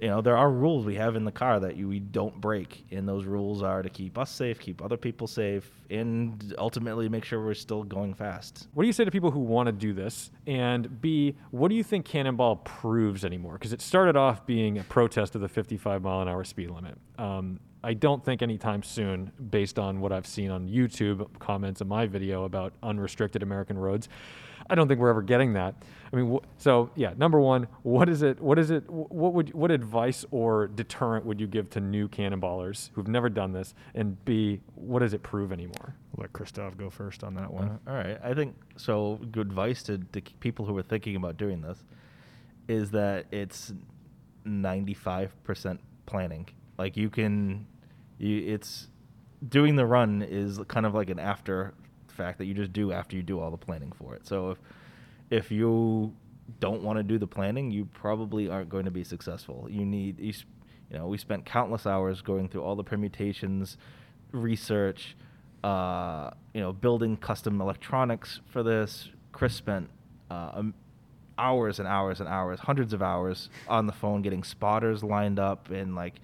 you know, there are rules we have in the car that you, we don't break, and those rules are to keep us safe, keep other people safe, and ultimately make sure we're still going fast. What do you say to people who want to do this? And B, what do you think Cannonball proves anymore? Because it started off being a protest of the 55 mile an hour speed limit. Um, I don't think anytime soon, based on what I've seen on YouTube comments in my video about unrestricted American roads, I don't think we're ever getting that. I mean, wh- so yeah. Number one, what is it? What is it? What would what advice or deterrent would you give to new cannonballers who've never done this? And B, what does it prove anymore? I'll let Christoph go first on that one. Uh, all right, I think so. Good advice to, to people who are thinking about doing this is that it's ninety-five percent planning. Like you can, you it's doing the run is kind of like an after fact that you just do after you do all the planning for it. So if if you don't want to do the planning, you probably aren't going to be successful. You need, you, you know, we spent countless hours going through all the permutations, research, uh, you know, building custom electronics for this. Chris spent uh, um, hours and hours and hours, hundreds of hours on the phone getting spotters lined up and like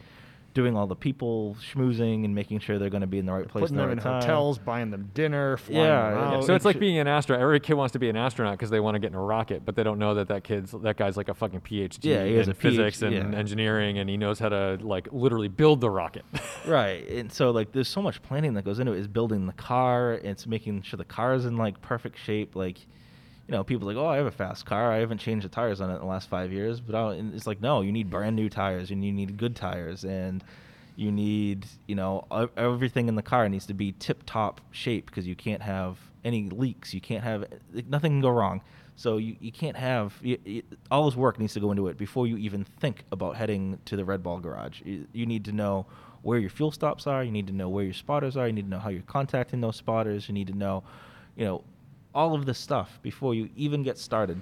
doing all the people schmoozing and making sure they're going to be in the right place Putting in the them right in time. hotels, buying them dinner, flying Yeah, them yeah. out. so it's like should- being an astronaut. Every kid wants to be an astronaut because they want to get in a rocket, but they don't know that that kid's that guy's like a fucking PhD Yeah, he has in a physics PhD, and yeah. engineering, and he knows how to like literally build the rocket. *laughs* right and so like there's so much planning that goes into it is building the car it's making sure the car is in like perfect shape like you know people like oh i have a fast car. I haven't changed the tires on it in the last five years. But I, it's like no you need brand new tires and you need good tires and you need you know everything in the car needs to be tip top shape because you can't have any leaks. You can't have nothing can go wrong. So you, you can't have you, you, all this work needs to go into it before you even think about heading to the red ball garage. You, you need to know where your fuel stops are. You need to know where your spotters are. You need to know how you're contacting those spotters. You need to know you know all of this stuff before you even get started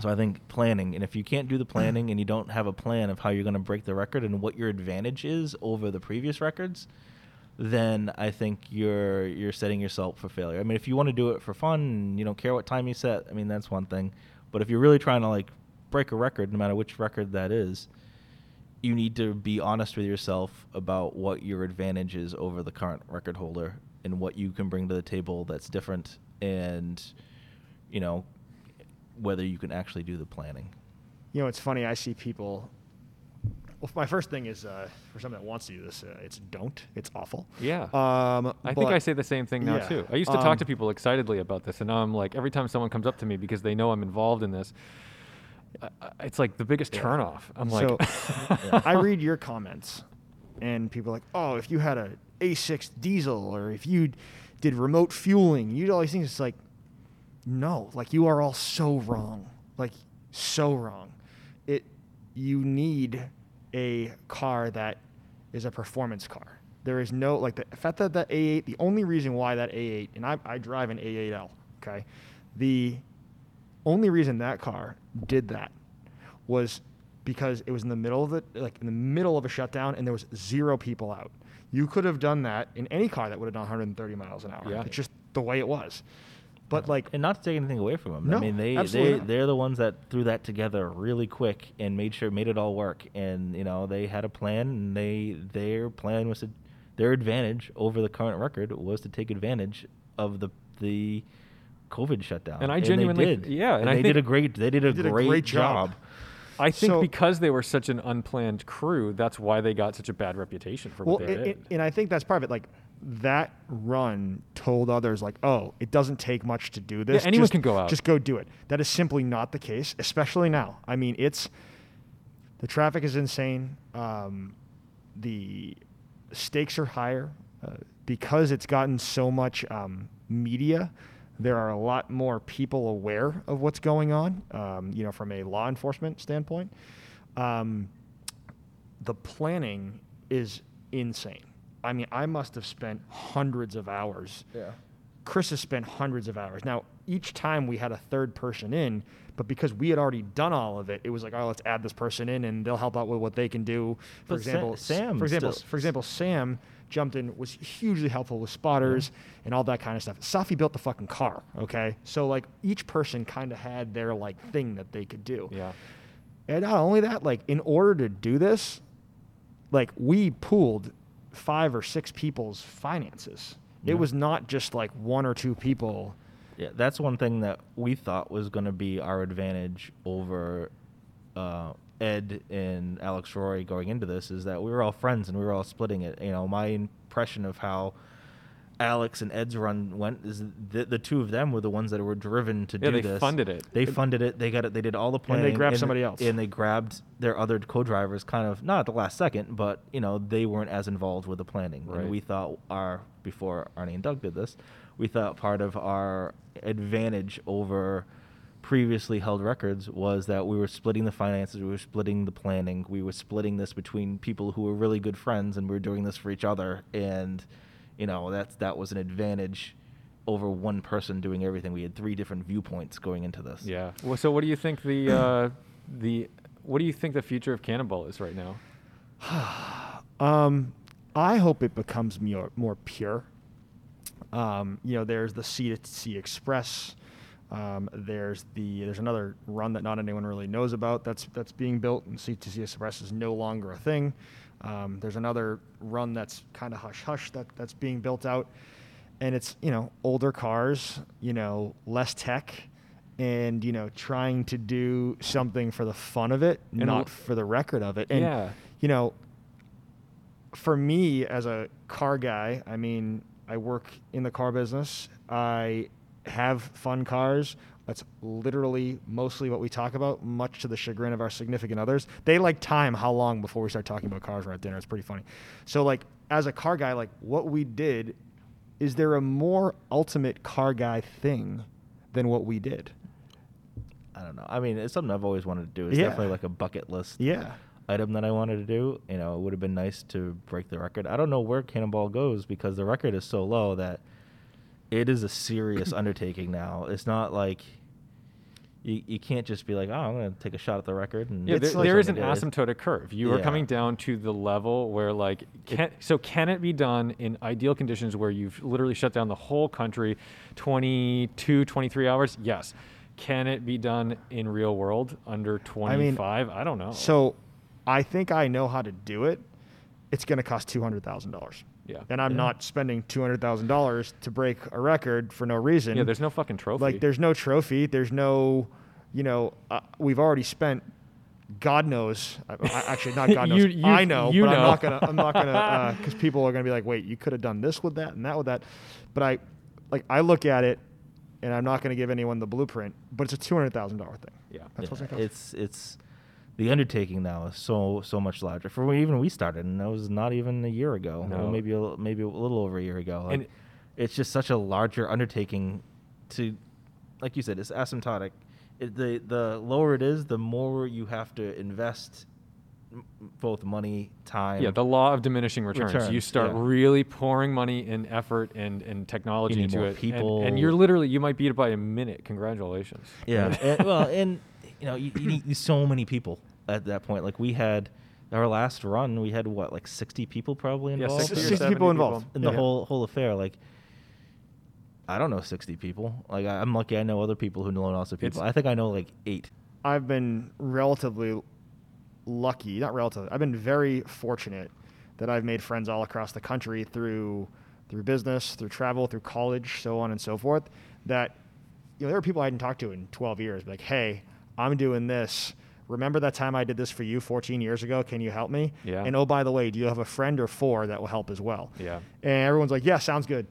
so I think planning, and if you can't do the planning and you don't have a plan of how you're going to break the record and what your advantage is over the previous records, then I think you're you're setting yourself for failure. I mean, if you want to do it for fun you don't care what time you set, I mean that's one thing. But if you're really trying to like break a record, no matter which record that is, you need to be honest with yourself about what your advantage is over the current record holder and what you can bring to the table that's different and you know whether you can actually do the planning. You know, it's funny. I see people. Well, my first thing is uh, for someone that wants to do this, uh, it's don't. It's awful. Yeah. Um, I think I say the same thing now yeah, too. I used to um, talk to people excitedly about this, and now I'm like, every time someone comes up to me because they know I'm involved in this, I- I- it's like the biggest Yeah. turnoff. I'm like, So *laughs* I read your comments, and people are like, "Oh, if you had a A6 diesel, or if you did remote fueling, you do all these things." It's like, no, like you are all so wrong, like so wrong. It, you need a car that is a performance car. There is no like the fact that that A8. The only reason why that A8, and I, I drive an A8L. Okay, the only reason that car did that was because it was in the middle of the like in the middle of a shutdown and there was zero people out. You could have done that in any car that would have done 130 miles an hour. Yeah. It's just the way it was. But like and not to take anything away from them. No, I mean, they absolutely they not. they're the ones that threw that together really quick and made sure made it all work. And you know, they had a plan, and they their plan was to their advantage over the current record was to take advantage of the the COVID shutdown. And I they genuinely- did. yeah, and I they think- did a great they did a, They did a great, great job. job. I think So- because they were such an unplanned crew, that's why they got such a bad reputation for well, what they it, did. it- and I think that's part of it. Like that run told others, like, oh, it doesn't take much to do this. anyone Just- can go out. Just go do it. That is simply not the case, especially now. I mean, it's the traffic is insane. Um, the stakes are higher uh, because it's gotten so much um, media. There are a lot more people aware of what's going on. Um, you know, from a law enforcement standpoint. Um, the planning is insane. I mean, I must have spent hundreds of hours. Yeah. Chris has spent hundreds of hours. Now, each time we had a third person in, but because we had already done all of it, it was like, oh, let's add this person in, and they'll help out with what they can do. For But example, s- Sam For example, still- for example, Sam jumped in, was hugely helpful with spotters and all that kind of stuff. Safi built the fucking car. Okay, so like each person kind of had their like thing that they could do. yeah. And not only that, like in order to do this, like we pooled five or six people's finances. Yeah. It was not just like one or two people. Yeah, that's one thing that we thought was going to be our advantage over uh, Ed and Alex Roy going into this is that we were all friends and we were all splitting it. You know, my impression of how Alex and Ed's run went is the, the two of them were the ones that were driven to Yeah, do they this. They funded it. They funded it. They got it. They did all the And planning. they grabbed somebody else. And they grabbed their other co-drivers, kind of not at the last second, but you know they weren't as involved with the planning. Right. And we thought our before Arnie and Doug did this, we thought part of our advantage over previously held records was that we were splitting the finances, we were splitting the planning, we were splitting this between people who were really good friends, and we were doing this for each other. And you know that's that was an advantage over one person doing everything. We had three different viewpoints going into this. Yeah. Well, so what do you think the uh, *clears throat* the what do you think the future of Cannonball is right now? *sighs* Um, I hope it becomes more more pure. Um, you know, there's the C to C Express. Um, there's the there's another run that not anyone really knows about that's that's being built, and C to Express is no longer a thing. Um, there's another run that's kind of hush hush that that's being built out, and it's you know older cars, you know less tech, and you know trying to do something for the fun of it, And not wh- for the record of it. And Yeah. you know, for me as a car guy, I mean, I work in the car business. I have fun cars. That's literally mostly what we talk about, much to the chagrin of our significant others. They like time how long before we start talking about cars we're at dinner. It's pretty funny. So, like, as a car guy, like, what we did, is there a more ultimate car guy thing than what we did? I don't know. I mean, it's something I've always wanted to do. It's Yeah. definitely like a bucket list Yeah. item that I wanted to do. You know, it would have been nice to break the record. I don't know where Cannonball goes because the record is so low that it is a serious undertaking now. It's not like you, you can't just be like, oh, I'm going to take a shot at the record. And Yeah, there, like- there is an Yeah. asymptotic curve. You are coming down to the level where, like, can, so can it be done in ideal conditions where you've literally shut down the whole country 22, 23 hours? Yes. Can it be done in real world under 25? I, don't know. So I think I know how to do it. It's going to cost $200,000. Yeah. And I'm Yeah. not spending $200,000 to break a record for no reason. yeah, there's no fucking trophy. like there's no trophy, there's no you know, uh, we've already spent God knows. I, I, actually, not *laughs* God knows. You- you- I know, you but I'm not gonna. I'm not gonna *laughs* because people are gonna be like, "Wait, you could have done this with that and that with that." But I, like, I look at it, and I'm not gonna give anyone the blueprint. But it's a two hundred thousand dollar thing. yeah. That's what's Yeah, gonna cost. it's it's the undertaking now is so so much larger. For when even we started, and that was not even a year ago. No. Well, maybe a, maybe a little over a year ago. Like, And- it's just such a larger undertaking. To, like you said, it's asymptotic. It, the the lower it is, the more you have to invest, both money, time. Yeah, the law of diminishing returns. you start yeah. really pouring money and effort and, and technology into it. and- people. And, you're literally, you might beat it by a minute. Congratulations. Yeah. *laughs* and, well, and you know, you, you need so many people. At that point. Like we had our last run, we had what like 60 people probably Yeah, involved 60 60 70 people involved. in the Yeah. whole whole affair. Like I don't know 60 people. Like I, I'm lucky I know other people who know lots of people. It's- I think I know like eight. I've been relatively lucky, not relatively. I've been very fortunate that I've made friends all across the country through through business, through travel, through college, so on and so forth. That you know, there are people I hadn't talked to in 12 years. Like, hey, I'm doing this. Remember that time I did this for you 14 years ago? Can you help me? Yeah. And oh, by the way, do you have a friend or four that will help as well? Yeah. And everyone's like, yeah, sounds good.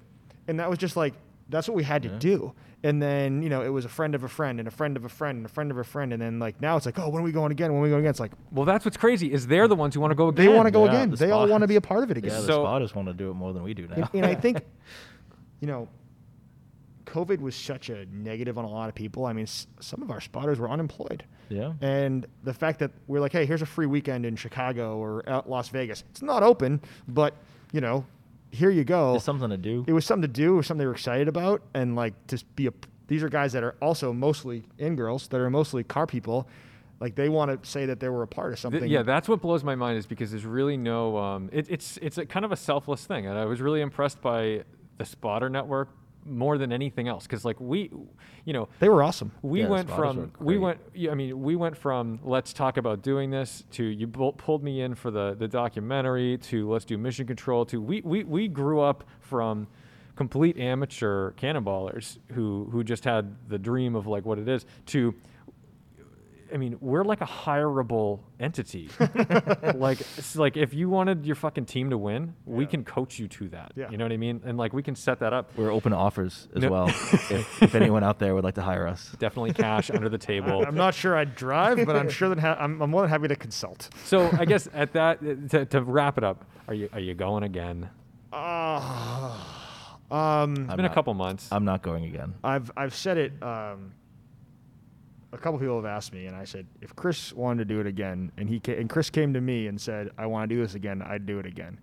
And that was just like, that's what we had to Yeah. do. And then, you know, it was a friend of a friend and a friend of a friend and a friend of a friend. And then, like, now it's like, oh, when are we going again? When are we going again? It's like, Well, that's what's crazy is they're the ones who want to go again. they want to go Yeah, again. the They all want to be a part of it again. Yeah, the So- spotters want to do it more than we do now. and, and I think, *laughs* you know, COVID was such a negative on a lot of people. I mean, s- some of our spotters were unemployed. yeah. And the fact that we're like, hey, here's a free weekend in Chicago or out Las Vegas. It's not open, but, you know, here you go. It's something to do. it was something to do. It was something they were excited about. And like to be a, these are guys that are also mostly in girls that are mostly car people. Like they want to say that they were a part of Th- something. yeah, that's what blows my mind is because there's really no. Um, it, it's it's a kind of a selfless thing, and I was really impressed by the Spotter Network more than anything else because like we, you know, they were awesome. we Yeah, went from we went I mean we went from let's talk about doing this to you pulled me in for the the documentary to let's do mission control to we we we grew up from complete amateur cannonballers who who just had the dream of like what it is to I mean, we're like a hireable entity. *laughs* like, like if you wanted your fucking team to win, we can coach you to that. Yeah. You know what I mean? And like, we can set that up. We're open to offers as No. well. if, if *laughs* anyone out there would like to hire us. Definitely cash under the table. I'm not sure I'd drive, but I'm sure that ha- I'm, I'm more than happy to consult. So I guess at that to, to wrap it up, are you are you going again? Uh, um, It's I'm been a couple months. I'm not going again. I've I've said it. Um, a couple people have asked me, and I said if Chris wanted to do it again, and he ca- and Chris came to me and said I want to do this again, I'd do it again.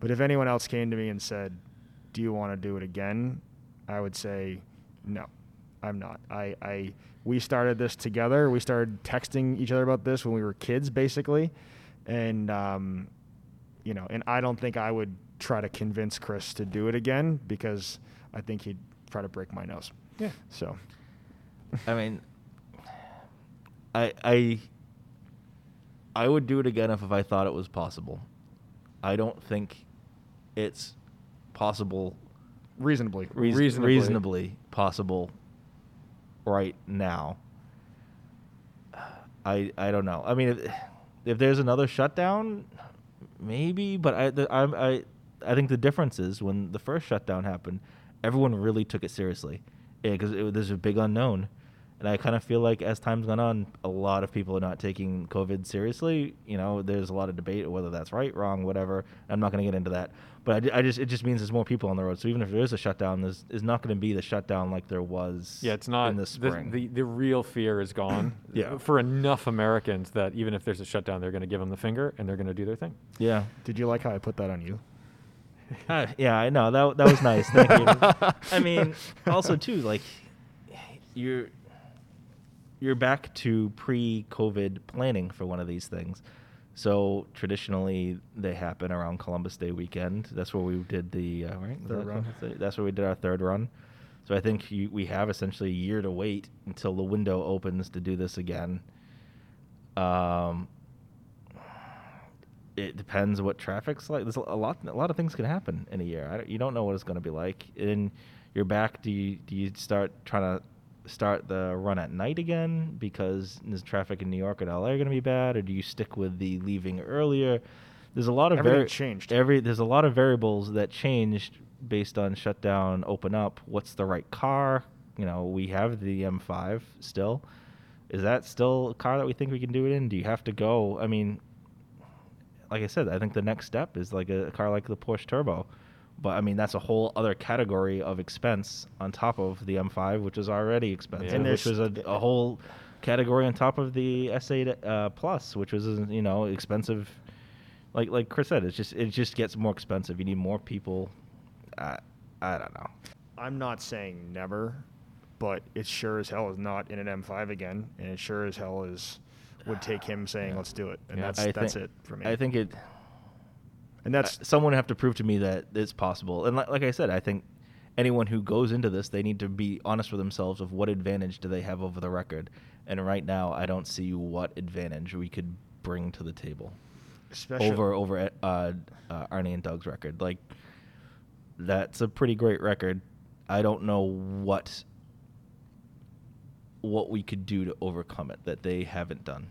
But if anyone else came to me and said, "Do you want to do it again?" I would say, "No, I'm not." I, I we started this together. We started texting each other about this when we were kids, basically, and um, you know, and I don't think I would try to convince Chris to do it again because I think he'd try to break my nose. yeah. So I mean, I I I would do it again if, if I thought it was possible. I don't think it's possible, reasonably, reas- Reasonably. reasonably possible right now. I I don't know. I mean, if, if there's another shutdown, maybe. But I the, I'm, I I think the difference is when the first shutdown happened, everyone really took it seriously because there's a big unknown. And I kind of feel like as time's gone on, a lot of people are not taking COVID seriously. You know, there's a lot of debate whether that's right, wrong, whatever. I'm not going to get into that. But I, I just it just means there's more people on the road. So even if there is a shutdown, there's is not going to be the shutdown like there was. Yeah, it's not in the the, spring. the the real fear is gone. *coughs* Yeah. For enough Americans that even if there's a shutdown, they're going to give them the finger and they're going to do their thing. yeah. Did you like how I put that on you? *laughs* Uh, yeah, I know that that was nice. Thank you. *laughs* I mean, also too, like you're you're back to pre-COVID planning for one of these things. So traditionally, they happen around Columbus Day weekend. That's where we did the uh, right. Third that run. That's where we did our third run. So I think you, we have essentially a year to wait until the window opens to do this again. Um, it depends what traffic's like. There's a lot, a lot of things can happen in a year. I don't, you don't know what it's going to be like. And you're back. Do you do you start trying to start the run at night again because the traffic in New York and LA are going to be bad, or do you stick with the leaving earlier? There's a lot of Everything vari- changed. Every there's a lot of variables that changed based on shutdown, open up. What's the right car? You know, we have the M5 still. Is that still a car that we think we can do it in? Do you have to go? I mean, like I said, I think the next step is like a, car like the Porsche Turbo. But I mean, that's a whole other category of expense on top of the M5, which is already expensive, And which was a, a whole category on top of the S8 uh, Plus, which was you know expensive. Like like Chris said, it's just it just gets more expensive. You need more people. I I don't know. I'm not saying never, but it sure as hell is not in an M5 again, and it sure as hell is would *sighs* take him saying, "Let's do it," and Yeah. that's I that's think- it for me. I think it. And that's uh, someone would have to prove to me that it's possible. And like, like I said, I think anyone who goes into this, they need to be honest with themselves of what advantage do they have over the record. And right now, I don't see what advantage we could bring to the table especially over over uh, uh, Arnie and Doug's record. Like that's a pretty great record. I don't know what what we could do to overcome it that they haven't done.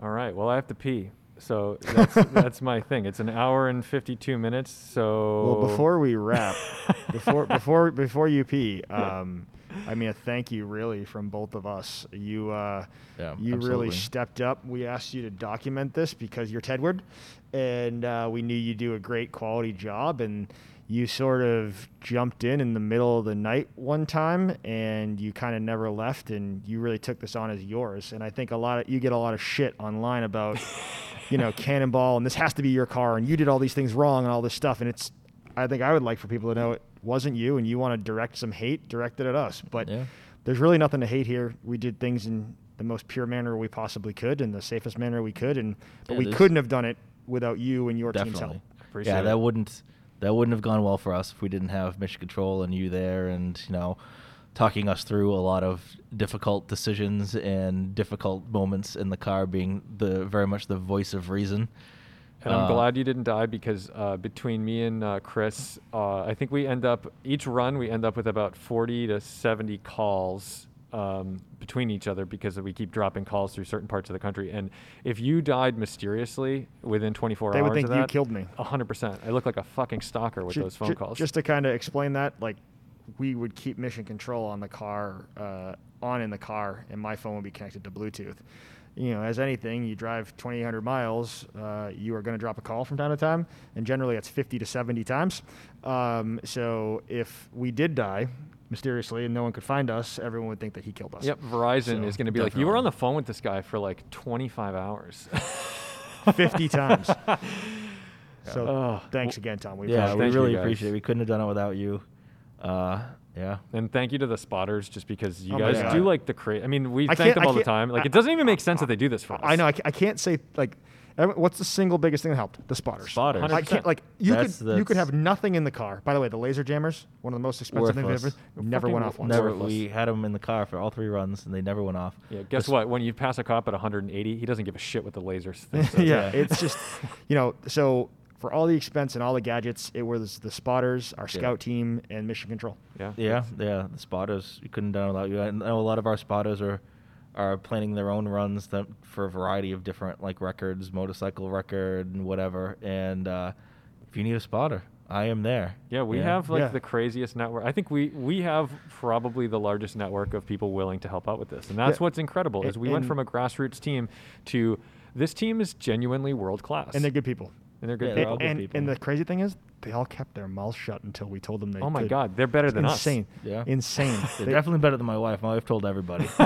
All right. Well, I have to pee. So that's, that's my thing. It's an hour and 52 minutes. So Well, before we wrap, *laughs* before before before you pee, um, I mean a thank you really from both of us. You uh, Yeah, you really stepped up. We asked you to document this because you're Tedward, and uh, we knew you'd do a great quality job. And you sort of jumped in in the middle of the night one time, and you kind of never left. And you really took this on as yours. And I think a lot of you get a lot of shit online about. you know, *laughs* cannonball, and this has to be your car, and you did all these things wrong, and all this stuff. And it's, I think I would like for people to know it wasn't you, and you want to direct some hate, directed at us. But Yeah. there's really nothing to hate here. We did things in the most pure manner we possibly could, in the safest manner we could, and but Yeah, we couldn't have done it without you and your team's help. Definitely. Appreciate yeah, it. that wouldn't that wouldn't have gone well for us if we didn't have Mission Control and you there, and you know, talking us through a lot of difficult decisions and difficult moments in the car, being the very much the voice of reason. And I'm Uh, glad you didn't die because uh, between me and uh, Chris, uh, I think we end up each run we end up with about 40 to 70 calls um, between each other because we keep dropping calls through certain parts of the country. And if you died mysteriously within 24 They hours they would think of you killed me. 100%. I look like a fucking stalker with Ju- those phone ju- calls. Just to kind of explain that, like we would keep mission control on the car, uh, on in the car, and my phone would be connected to Bluetooth. You know, as anything, you drive 2,800 miles, uh, you are going to drop a call from time to time, and generally it's 50 to 70 times. Um, so if we did die mysteriously and no one could find us, everyone would think that he killed us. Yep, Verizon So, is going to be like, you were on the phone with this guy for like 25 hours. *laughs* 50 times. *laughs* So Oh, thanks again, Tom. We yeah, appreciate we really appreciate it. We couldn't have done it without you. Uh, yeah. And thank you to the spotters, just because you Oh guys do like the crazy. I mean, we I thank them all the time. Like, I- it doesn't even make sense that they do this for us. I know. I, can't say like, every- what's the single biggest thing that helped? The spotters. Spotters. I can't like you That's- could you could have nothing in the car. By the way, the laser jammers, one of the most expensive things Worthless. ever, never went off once. Never. worthless. We had them in the car for all three runs, and they never went off. Yeah. Guess The what? When you pass a cop at 180, he doesn't give a shit what the lasers think. *laughs* yeah, Yeah. it's just you know so. For all the expense and all the gadgets, it was the spotters, our Yeah. scout team, and mission control. yeah. Yeah, yeah. The spotters, you couldn't have done it without you. I know a lot of our spotters are are planning their own runs that, for a variety of different like records, motorcycle record and whatever. And uh, if you need a spotter, I am there. Yeah, we Yeah. have like Yeah. the craziest network. I think we we have probably the largest network of people willing to help out with this, and that's Yeah. what's incredible. Is A- we went from a grassroots team to this team is genuinely world class, And they're good people. And they're good. Yeah, people. they're all good and, people. and the crazy thing is, they all kept their mouths shut until we told them they Oh my could. God, they're better It's than us. insane. Yeah. Insane. *laughs* They're They- definitely better than my wife. My wife told everybody. *laughs* *laughs*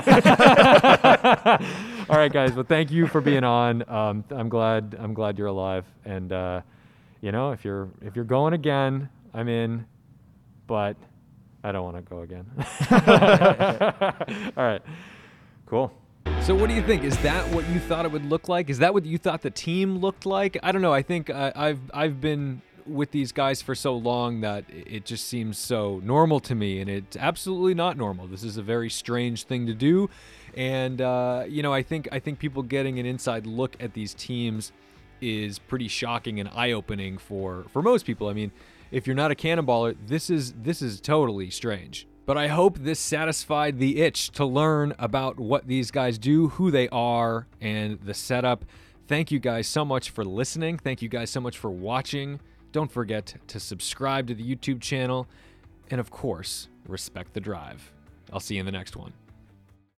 All right, guys. Well, thank you for being on. Um, I'm glad. I'm glad you're alive. And uh, you know, if you're if you're going again, I'm in. But I don't want to go again. All right. Cool. So, what do you think? Is that what you thought it would look like? Is that what you thought the team looked like? I don't know. I think uh, I've I've been with these guys for so long that it just seems so normal to me, and it's absolutely not normal. This is a very strange thing to do, and uh, you know, I think I think people getting an inside look at these teams is pretty shocking and eye-opening for for most people. I mean, if you're not a cannonballer, this is this is totally strange. But I hope this satisfied the itch to learn about what these guys do, who they are, and the setup. Thank you guys so much for listening. Thank you guys so much for watching. Don't forget to subscribe to the YouTube channel. And of course, respect the drive. I'll see you in the next one.